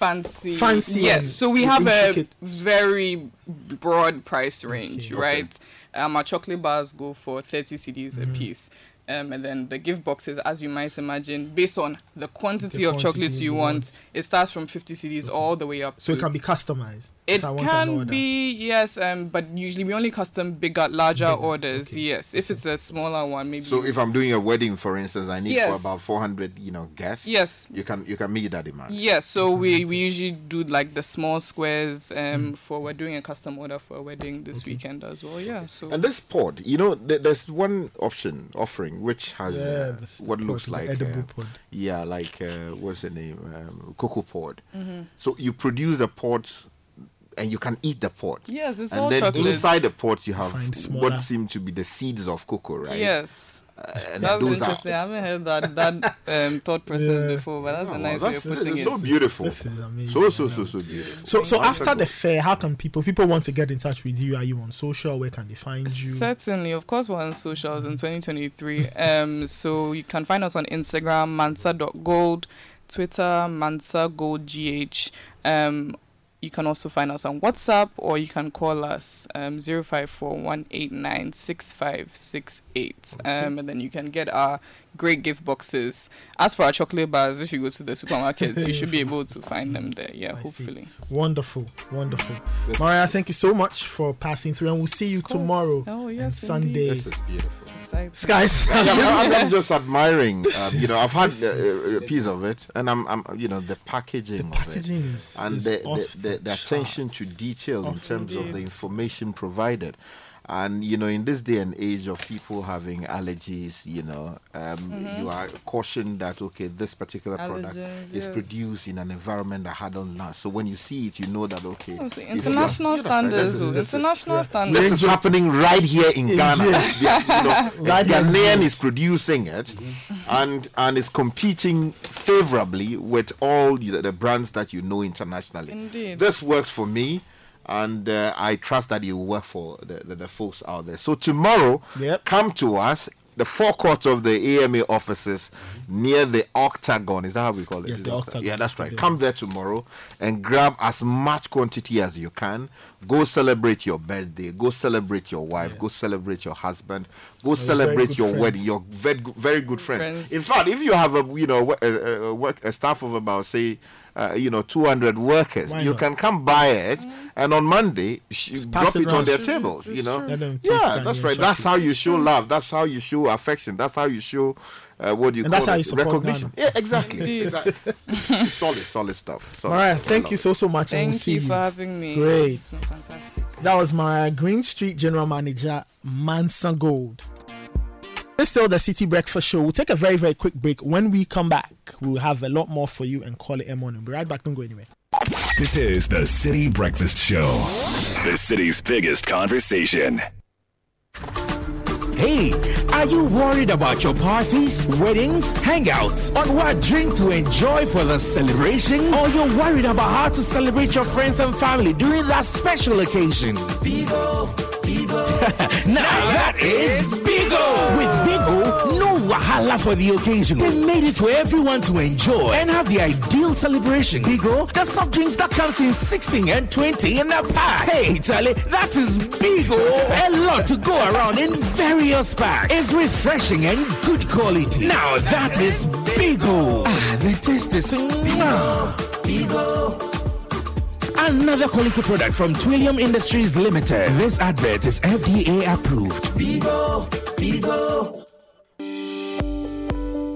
fancy. Fancy Yes. So we have a very broad price range, right? Um, our chocolate bars go for 30 cedis Mm-hmm. a piece. Um, and then the gift boxes, as you might imagine, based on the quantity The of quantity chocolates you want, want. it starts from 50 cedis all the way up. so it can be customized. It if I want an can be yes, um, but usually we only custom bigger, larger orders. Yes, if it's a smaller one, maybe. So if I'm doing a wedding, for instance, I need Yes. for about 400, you know, guests. Yes. You can you can meet that demand. Yes, so we, we usually do like the small squares um for we're doing a custom order for a wedding this weekend as well. Yeah, so And this pod, you know, th- there's one option offering which has Yeah, uh, this- the what pod, looks the like edible uh, pod. Yeah, like uh, what's the name? Um, cocoa pod. Mhm. So you produce the pod, and you can eat the pod. Yes, it's and all then chocolate. inside the pot you have Find smaller. what seem to be the seeds of cocoa, right? Yes. Uh, and that's those interesting. Are, I haven't heard that that um, thought process Yeah. before, but that's Oh, a nice well, way of putting it. so beautiful. This is amazing. So so so so beautiful. So so That's after the fair, how can people people want to get in touch with you? Are you on social? Where can they find you? Certainly, of course, we're on socials in 2023. Um, so you can find us on Instagram, mansa.gold, Twitter, mansa.goldgh. Um, you can also find us on WhatsApp or you can call us um, 054 189 6568. Um, and then you can get our great gift boxes. As for our chocolate bars, if you go to the supermarkets, you should be able to find them there. Yeah, hopefully. Wonderful, wonderful. Maria, thank you so much for passing through, and we'll see you tomorrow Oh, and yes, Sunday. indeed. This is beautiful. Skies. Yeah, I'm, I'm- I'm just admiring. Um, you know, I've had uh, a piece of it, and I'm, I'm, you know, the packaging, packaging of it, is- and is the, the, the, the attention to detail in Off terms of the information provided. And you know, in this day and age of people having allergies, you know, um, Mhm. you are cautioned that okay, this particular product Allergens, is yeah. produced in an environment that hadn't last. So when you see it, you know that okay, Oh, so if you are- international Yeah, right. standards, This is- oh, this is- international yeah. standards. This is happening right here in In Ghana. jail. You know, Right Ghanaian is producing it, and and is competing favorably with all the, the brands that you know internationally. Indeed. This works for me. And uh, I trust that you work for the, the, the folks out there. So tomorrow, come to us, the forecourt of the AMA offices near the Octagon. Is that how we call it? Yes, Is the it Octagon Yeah, that's right. Stadium. Come there tomorrow and grab as much quantity as you can. Go celebrate your birthday. Go celebrate your wife. Go celebrate your husband. Go your celebrate your friends. wedding. Your very, good- very good friends. Friends. In fact, if you have a you know a, a, a work a staff of about say. Uh, you know, 200 workers. Why you not? can come buy it, and on Monday, sh- drop it it on their It's tables. true. You know, Let them taste yeah, that's right. That's how you show love. That's how you show affection. That's how you show uh, what do you And call that's how it? you support recognition. Ghana. Yeah, exactly. exactly. solid, solid stuff. Solid All right, stuff. Thank you so so much, and Thank we'll see you you. for having me. Great. It's been fantastic. That was Mariah Green Street General Manager Mansa Gold. It's still the Citi Breakfast Show. We'll take a very, very quick break. When we come back, we'll have a lot more for you and call it a morning. We'll be right back. Don't go anywhere. This is the Citi Breakfast Show, the city's biggest conversation. Hey, are you worried about your parties, weddings, hangouts, on what drink to enjoy for the celebration? Or you're worried about how to celebrate your friends and family during that special occasion? Bigoo, Bigoo. now that is Bigoo! With Bigoo, no wahala for the occasion. They made it for everyone to enjoy and have the ideal celebration. Bigoo, the soft drinks that comes in 16 and 20 in a pack. Hey, Charlie, that is Bigoo. A lot to go around in various packs. It's refreshing and good quality. Now that is Bigoo. Ah, the taste is. Bigoo. Bigoo. Another quality product from Twellium Industries Limited. This advert is FDA approved. Bigoo, Bigoo.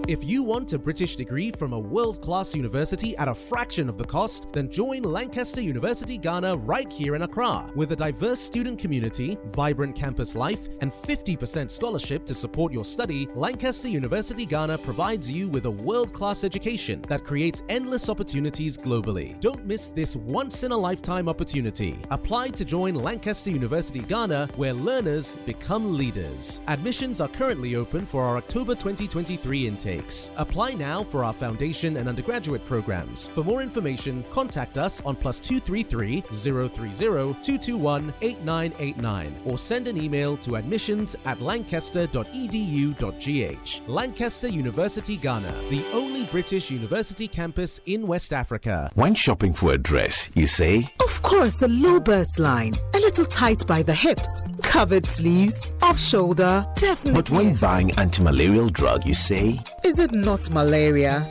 If you want a British degree from a world class university at a fraction of the cost, then join Lancaster University Ghana right here in Accra. With a diverse student community, vibrant campus life, and 50% scholarship to support your study, Lancaster University Ghana provides you with a world class education that creates endless opportunities globally. Don't miss this once in a lifetime opportunity. Apply to join Lancaster University Ghana, where learners become leaders. Admissions are currently open for our October 2023 intake. Apply now for our foundation and undergraduate programs. For more information, contact us on plus 233 030 221 8989 or send an email to admissions at lancaster.edu.gh. Lancaster University Ghana, the only British university campus in West Africa. When shopping for a dress, you say, Of course, the low burst line. A little tight by the hips. Covered sleeves. Off shoulder. Definitely. But when buying anti malarial drug, you say, Is it not malaria?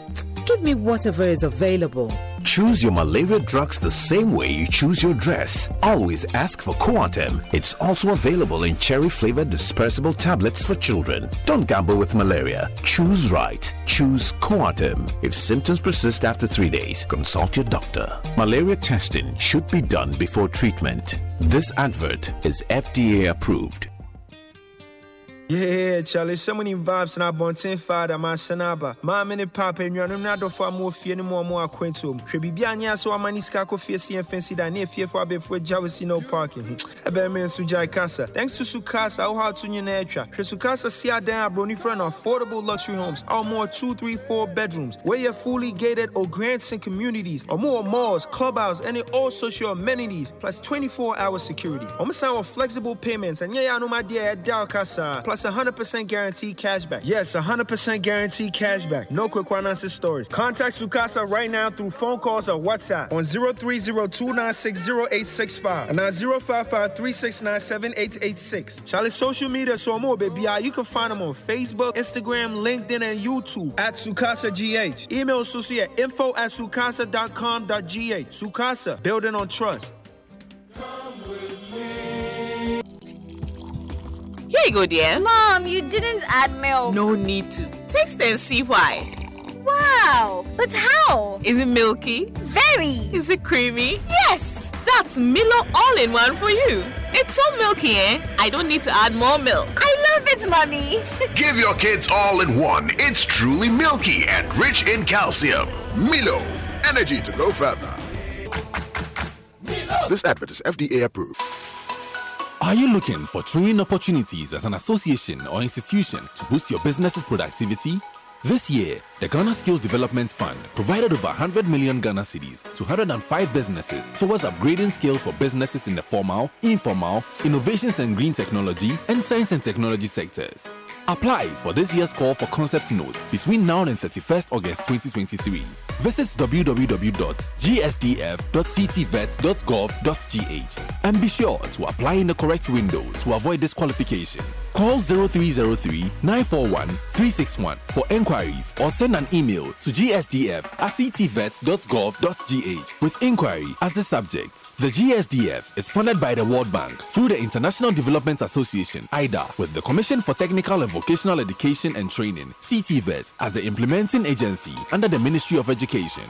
Give me whatever is available. Choose your malaria drugs the same way you choose your dress. Always ask for Coartem. It's also available in cherry flavored dispersible tablets for children. Don't gamble with malaria. Choose right. Choose Coartem. If symptoms persist after three days, consult your doctor. Malaria testing should be done before treatment. This advert is FDA approved. Yeah, Charlie, so many vibes and I bontin father, my sanaba. Ma mini papa and you're not for more fear no more more acquaintum. Should be anya so a manisca coffee see and fancy that near fear for a for Jawasi no parking. Ebe me Sujai Casa. Thanks to Sukasa, how hard to Netra. Sukasa see a damn brony friend affordable luxury homes. Or more two, three, four bedrooms. Where you're fully gated or grants and communities. Or more malls, clubhouse, and all social amenities. Plus 24 hour security. I'm with flexible payments. And yeah, I know my dear Dal Casa. Plus 100% guaranteed cashback. Yes, 100% guaranteed cashback. No quick finances stories. Contact Sukasa right now through phone calls or WhatsApp on 030-296-0865 and now 055-369-7886. Charlie social media so more baby. You can find them on Facebook, Instagram, LinkedIn, and YouTube at Sukasa GH. Email Susie at info at sukasa.com.gh. Sukasa, building on trust. Here you go, dear. Mom, you didn't add milk. No need to. Taste and see why. Wow, but how? Is it milky? Very. Is it creamy? Yes. That's Milo all in one for you. It's so milky, eh? I don't need to add more milk. I love it, Mommy. Give your kids all in one. It's truly milky and rich in calcium. Milo, energy to go further. Milo. This advert is FDA approved. Are you looking for training opportunities as an association or institution to boost your business's productivity? This year, the Ghana Skills Development Fund provided over 100 million Ghana cedis to 105 businesses towards upgrading skills for businesses in the formal, informal, innovations and green technology, and science and technology sectors. Apply for this year's call for concept notes between now and 31st August 2023. Visit www.gsdf.ctvet.gov.gh and be sure to apply in the correct window to avoid disqualification. Call 0303 941 361 for enquiries or send an email to gsdf at ctvet.gov.gh with inquiry as the subject. The GSDF is funded by the World Bank through the International Development Association, IDA, with the Commission for Technical and Vocational Education and Training, CTVET, as the implementing agency under the Ministry of Education.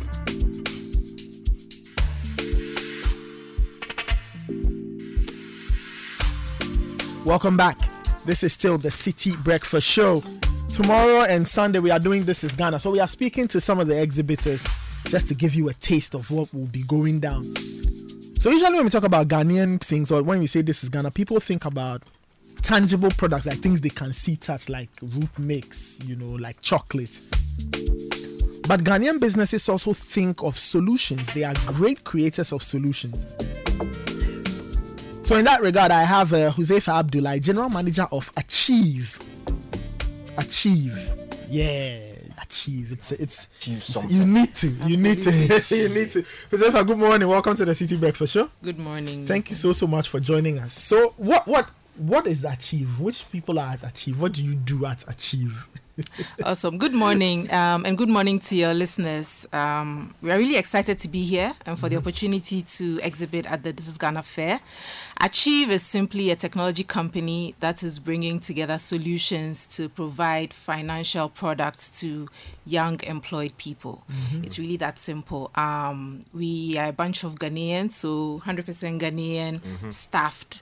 Welcome back. This is still the Citi Breakfast Show. Tomorrow and Sunday, we are doing This is Ghana. So, we are speaking to some of the exhibitors just to give you a taste of what will be going down. So, usually, when we talk about Ghanaian things or when we say This is Ghana, people think about tangible products, like things they can see, touch, like root mix, you know, like chocolate. But Ghanaian businesses also think of solutions. They are great creators of solutions. So in that regard, I have uh, Huzaifa Abdullah, General Manager of Achieve. Achieve, yeah, Achieve. It's it's Achieve you need to, you need to, you need to. Huzaifa, good morning. Welcome to the Citi Breakfast Show. Good morning. Thank you so so much for joining us. So what what what is Achieve? Which people are at Achieve? What do you do at Achieve? awesome. Good morning, um, and good morning to your listeners. Um, we are really excited to be here and for the opportunity to exhibit at the This is Ghana Fair. Achieve is simply a technology company that is bringing together solutions to provide financial products to young employed people. Mhm. It's really that simple. Um, we are a bunch of Ghanaians, so 100% Ghanaian, Mhm. staffed.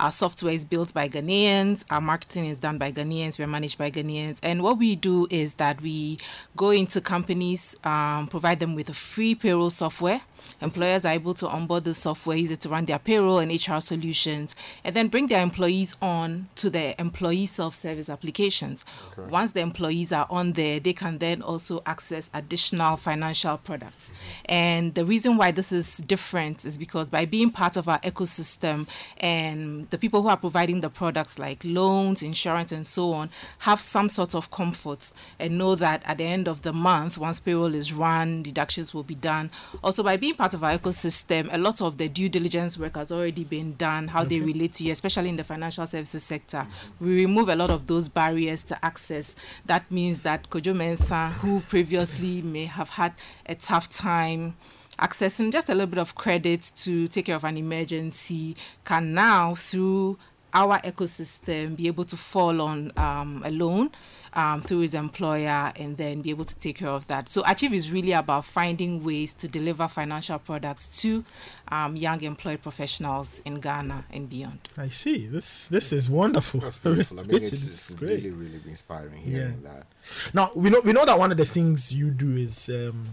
Our software is built by Ghanaians. Our marketing is done by Ghanaians. We're managed by Ghanaians. And what we do is that we go into companies, um, provide them with a free payroll software. Employers are able to onboard the software, use it to run their payroll and HR solutions, and then bring their employees on to their employee self service applications. Okay. Once the employees are on there, they can then also access additional financial products. Mm-hmm. And the reason why this is different is because by being part of our ecosystem and the people who are providing the products like loans, insurance, and so on have some sort of comfort and know that at the end of the month, once payroll is run, deductions will be done. Also, by being part of our ecosystem, a lot of the due diligence work has already been done, how they relate to you, especially in the financial services sector. We remove a lot of those barriers to access. That means that Kojo Mensah, who previously may have had a tough time accessing just a little bit of credit to take care of an emergency, can now, through our ecosystem, be able to fall on um, a loan. Um, through his employer and then be able to take care of that. So Achieve is really about finding ways to deliver financial products to um, young employed professionals in Ghana and beyond. I see. This this is wonderful. That's beautiful. I mean, Richard, it's, this it's is great. really, really inspiring hearing that. Now we know we know that one of the things you do is um,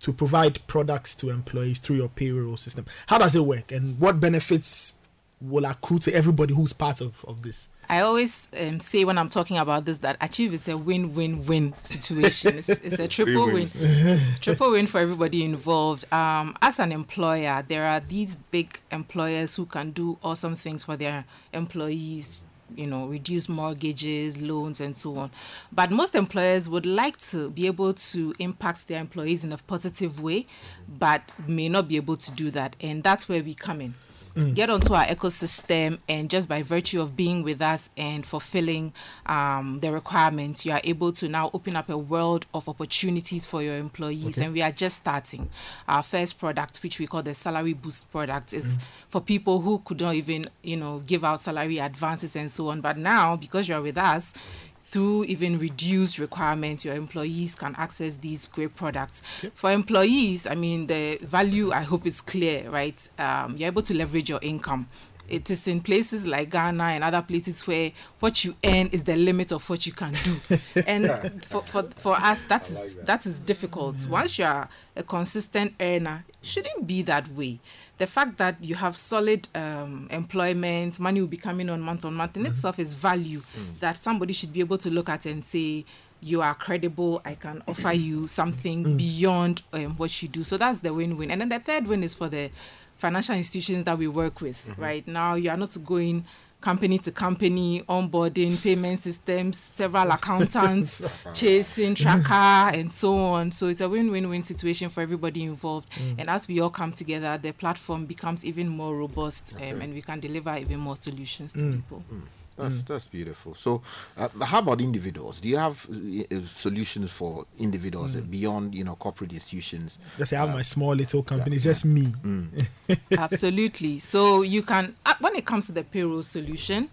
to provide products to employees through your payroll system. How does it work, and what benefits will accrue to everybody who's part of, of this? I always um, say when I'm talking about this that Achieve is a win-win-win situation. It's, it's a triple win, triple win for everybody involved. Um, as an employer, there are these big employers who can do awesome things for their employees. You know, reduce mortgages, loans, and so on. But most employers would like to be able to impact their employees in a positive way, but may not be able to do that. And that's where we come in Mm. get onto our ecosystem and just by virtue of being with us and fulfilling um, the requirements you are able to now open up a world of opportunities for your employees Okay. and we are just starting our first product which we call the salary boost product is Mm. for people who could not even you know give out salary advances and so on but now because you're with us through even reduced requirements, your employees can access these great products. For employees, I mean, the value, I hope it's clear, right? Um, you're able to leverage your income. It is in places like Ghana and other places where what you earn is the limit of what you can do. and for, for, for us, that is that is difficult. Once you are a consistent earner, it shouldn't be that way. The fact that you have solid um, employment, money will be coming on month on month in itself is value that somebody should be able to look at and say, you are credible. I can offer you something Mm. beyond um, what you do. So that's the win-win. And then the third win is for the financial institutions that we work with. Mhm. Right now, you are not going company to company, onboarding, payment systems, several accountants, chasing tracker, and so on. So it's a win-win-win situation for everybody involved. Mm. And as we all come together, the platform becomes even more robust, um, and we can deliver even more solutions to Mm. people. That's that's beautiful. So, uh, how about individuals? Do you have uh, uh, solutions for individuals Mm. beyond you know corporate institutions? Just say I have Uh, my small little company, it's just me. Absolutely. So you can, uh, when it comes to the payroll solution,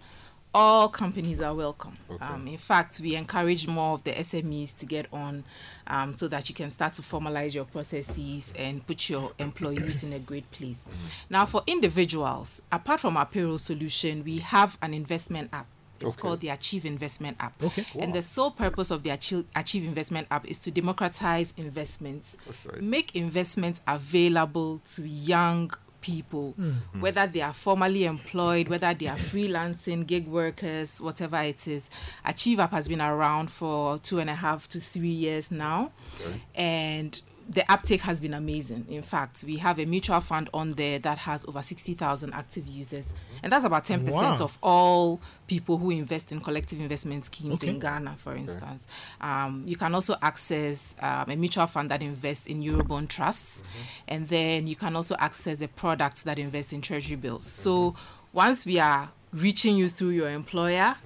all companies are welcome. Um, in fact, we encourage more of the SMEs to get on um, so that you can start to formalize your processes and put your employees in a great place. Now, for individuals, apart from our payroll solution, we have an investment app. It's Okay. called the Achieve Investment app. Okay. And the sole purpose of the Achieve, Achieve Investment app is to democratize investments, right. make investments available to young people, Mm. whether they are formally employed, whether they are freelancing, gig workers, whatever it is. Achieve App has been around for two and a half to three years now, and the uptake has been amazing. In fact, we have a mutual fund on there that has over 60,000 active users, and that's about 10% Wow. of all people who invest in collective investment schemes Okay. in Ghana, for instance. Um, you can also access um, a mutual fund that invests in Eurobond trusts, and then you can also access a product that invests in treasury bills. So once we are reaching you through your employer,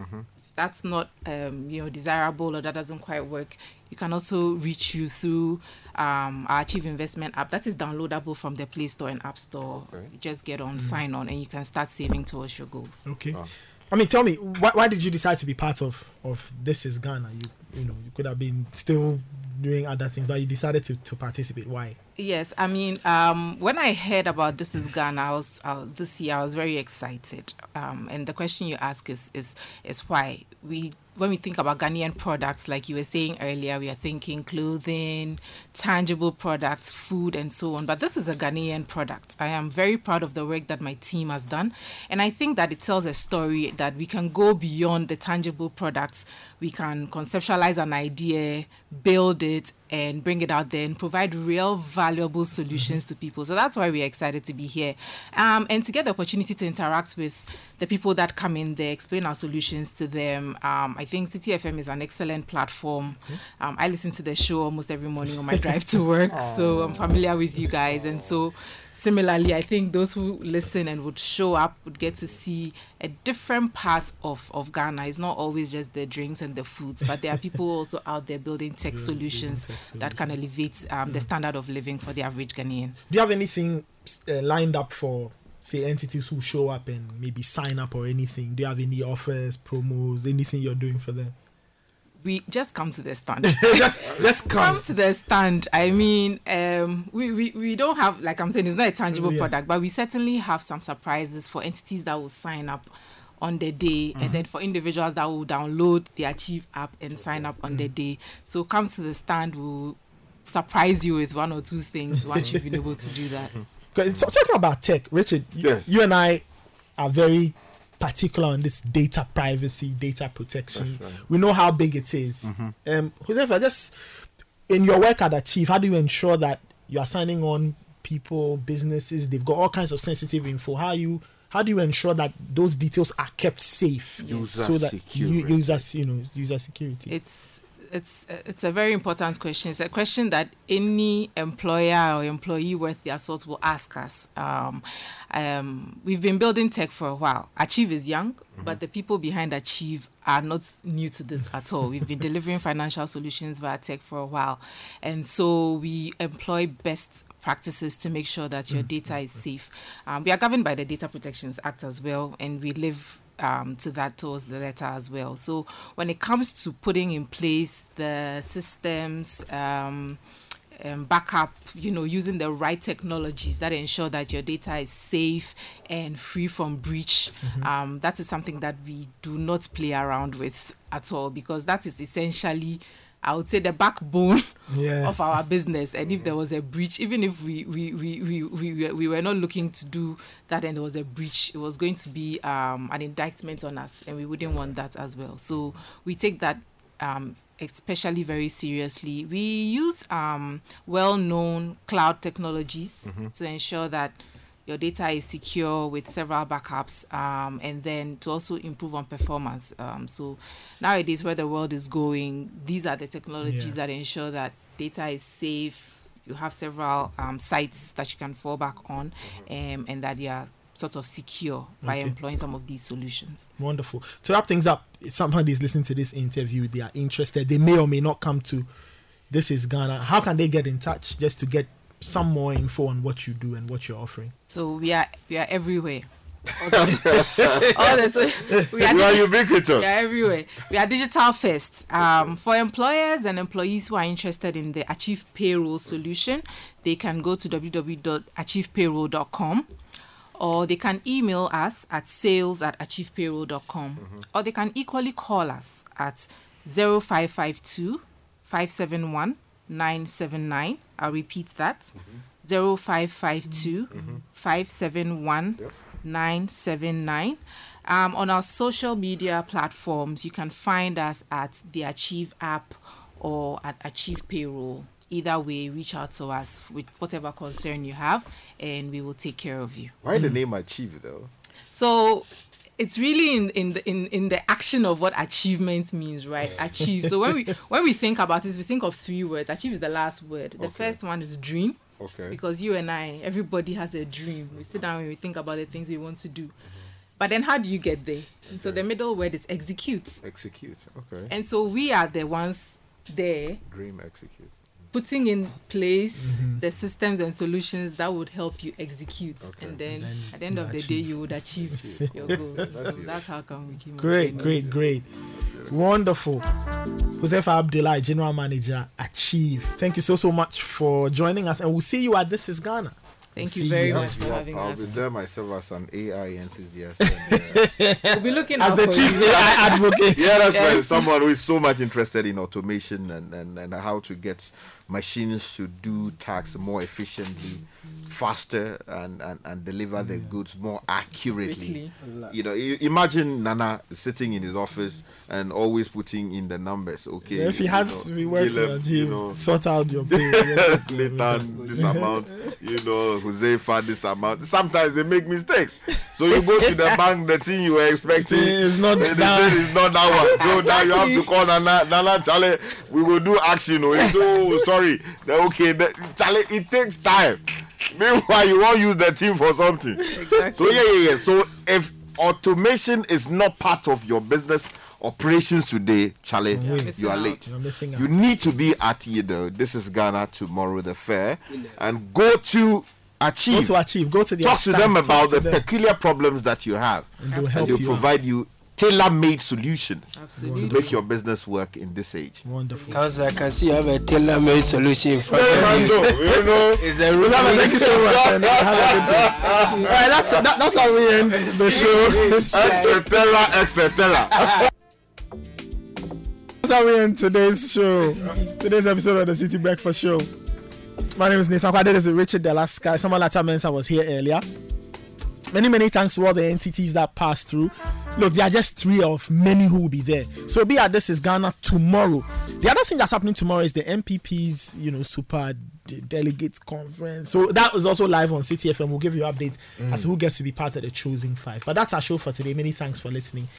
that's not um, you know desirable or that doesn't quite work, you can also reach you through um, our Achieve Investment app. That is downloadable from the Play Store and App Store. You just get on, Mm. sign on, and you can start saving towards your goals. Okay. I mean, tell me, why, why did you decide to be part of of This Is Ghana? You you know, you could have been still doing other things, but you decided to, to participate. Why? Yes, I mean, um, when I heard about This Is Ghana, I was uh, this year I was very excited. Um, and the question you ask is is is why we when we think about Ghanaian products, like you were saying earlier, we are thinking clothing, tangible products, food, and so on. But this is a Ghanaian product. I am very proud of the work that my team has done, and I think that it tells a story that we can go beyond the tangible products. We can conceptualize an idea, build it, and bring it out there and provide real valuable solutions to people. So that's why we're excited to be here. Um, and to get the opportunity to interact with the people that come in there, explain our solutions to them. Um, I think Citi FM is an excellent platform. Um, I listen to the show almost every morning on my drive to work, so I'm familiar with you guys. And so similarly, I think those who listen and would show up would get to see a different part of, of Ghana. It's not always just the drinks and the foods, but there are people also out there building tech solutions that can elevate um, the standard of living for the average Ghanaian. Do you have anything uh, lined up for, say, entities who show up and maybe sign up or anything? Do you have any offers, promos, anything you're doing for them? We just come to the stand. just just come. come. to the stand. I mean, um, we, we we don't have like I'm saying, it's not a tangible Yeah. product, but we certainly have some surprises for entities that will sign up on the day, Mhm. and then for individuals that will download the Achieve app and sign up on the day. So come to the stand. We'll surprise you with one or two things once you've been able to do that talking about tech, Richard, you, you and I are very particular on this data privacy, data protection. Right. We know how big it is. Mhm. Um, Josefa, just in your work at Achieve, how do you ensure that you are signing on people, businesses? They've got all kinds of sensitive info. How you how do you ensure that those details are kept safe User so that you, security. users, you know, user security? It's it's it's a very important question. It's a question that any employer or employee worth their salt will ask us. Um, um, we've been building tech for a while. Achieve is young, but the people behind Achieve are not new to this at all. We've been delivering financial solutions via tech for a while, and so we employ best practices to make sure that your data is safe. Um, we are governed by the Data Protections Act as well, and we live um, to that towards the letter as well. So when it comes to putting in place the systems, um, um, backup, you know, using the right technologies that ensure that your data is safe and free from breach, Mhm. um, that is something that we do not play around with at all because that is essentially. I would say the backbone Yeah. of our business. And if there was a breach, even if we we, we, we, we, were- we were not looking to do that and there was a breach, it was going to be um, an indictment on us and we wouldn't want that as well. So we take that um, especially very seriously. We use um, well-known cloud technologies Mhm. to ensure that your data is secure with several backups um, and then to also improve on performance. Um, so nowadays where the world is going, these are the technologies Yeah. that ensure that data is safe. You have several um, sites that you can fall back on um, and that you are sort of secure by Okay. employing some of these solutions. Wonderful. To wrap things up, if somebody is listening to this interview, they are interested, they may or may not come to This is Ghana. How can they get in touch just to get some more info on what you do and what you're offering? So we are we are everywhere. All the- all the- so We are ubiquitous. We are everywhere. We are digital first. Um, for employers and employees who are interested in the Achieve Payroll solution, they can go to www.achievepayroll.com or they can email us at sales at achievepayroll.com or they can equally call us at 0552 571 979. I'll repeat that mm-hmm. 0552 571 mm-hmm. mm-hmm. 979. Um, on our social media platforms, you can find us at the Achieve app or at Achieve Payroll. Either way, reach out to us with whatever concern you have, and we will take care of you. Why the mm. name Achieve though? So it's really in, in the in, in the action of what achievement means, right? Achieve. So when we when we think about this, we think of three words. Achieve is the last word. The first one is dream. Okay. Because you and I, everybody has a dream. We sit down and we think about the things we want to do. Mm-hmm. But then how do you get there? And so the middle word is execute. Execute. Okay. And so we are the ones there Dream execute. Putting in place Mm-hmm. the systems and solutions that would help you execute. And then, Then at the end you of the day, you would achieve your goals. so that's how come we came up Great, great, name. great. Wonderful. Josefa Abdullah, General Manager, Achieve. Thank you so, so much for joining us. And we'll see you at This is Ghana. Thank We'll you very you. much for I'll, having I'll be there myself as an AI enthusiast. and, uh, We'll be looking As out the for chief you. AI advocate. yeah, that's right. Someone who is so much interested in automation and, and, and how to get machines should do tasks more efficiently, faster, and, and, and deliver the goods more accurately. You know, i- imagine Nana sitting in his office and always putting in the numbers. Okay, if he you has know, we work to Caleb, achieve, you know, sort out your pay. Nathan, this amount, you know, Josefa, this amount. Sometimes they make mistakes. So you go to the bank, the thing you were expecting It's not they that. not that one. So now you have to call Nana, Nana Charlie, we will do action. Oh, It's, oh sorry. Okay, the, Charlie, it takes time. Meanwhile, you won't use the team for something. So yeah, yeah, yeah. So if automation is not part of your business operations today, Charlie, You're you are missing late. You're missing out. You need to be at you know, this is Ghana tomorrow, the fair, and go to achieve. Go to achieve. Go to the Talk to them talk about to the them. peculiar problems that you have, And they'll help they'll you provide you tailor-made solutions Absolutely. to make your business work in this age. Wonderful. Because I can see you have a tailor-made solution in front Hey, of you. Mando, you know, It's a Well, Thank you so much. and have a good day. All right, that's that, that's how we end the show. Etc. Etc. That's how we end today's show. Today's episode of the Citi Breakfast Show. My name is Nathan Kwade. This is Richard Dela Sky. Someone like Mensa was here earlier. Many, many thanks to all the entities that passed through. Look, there are just three of many who will be there. So be at this is Ghana tomorrow. The other thing that's happening tomorrow is the NPP's, you know, super de- delegates conference. So that was also live on Citi FM. We'll give you updates mm. as to who gets to be part of the choosing five. But that's our show for today. Many thanks for listening.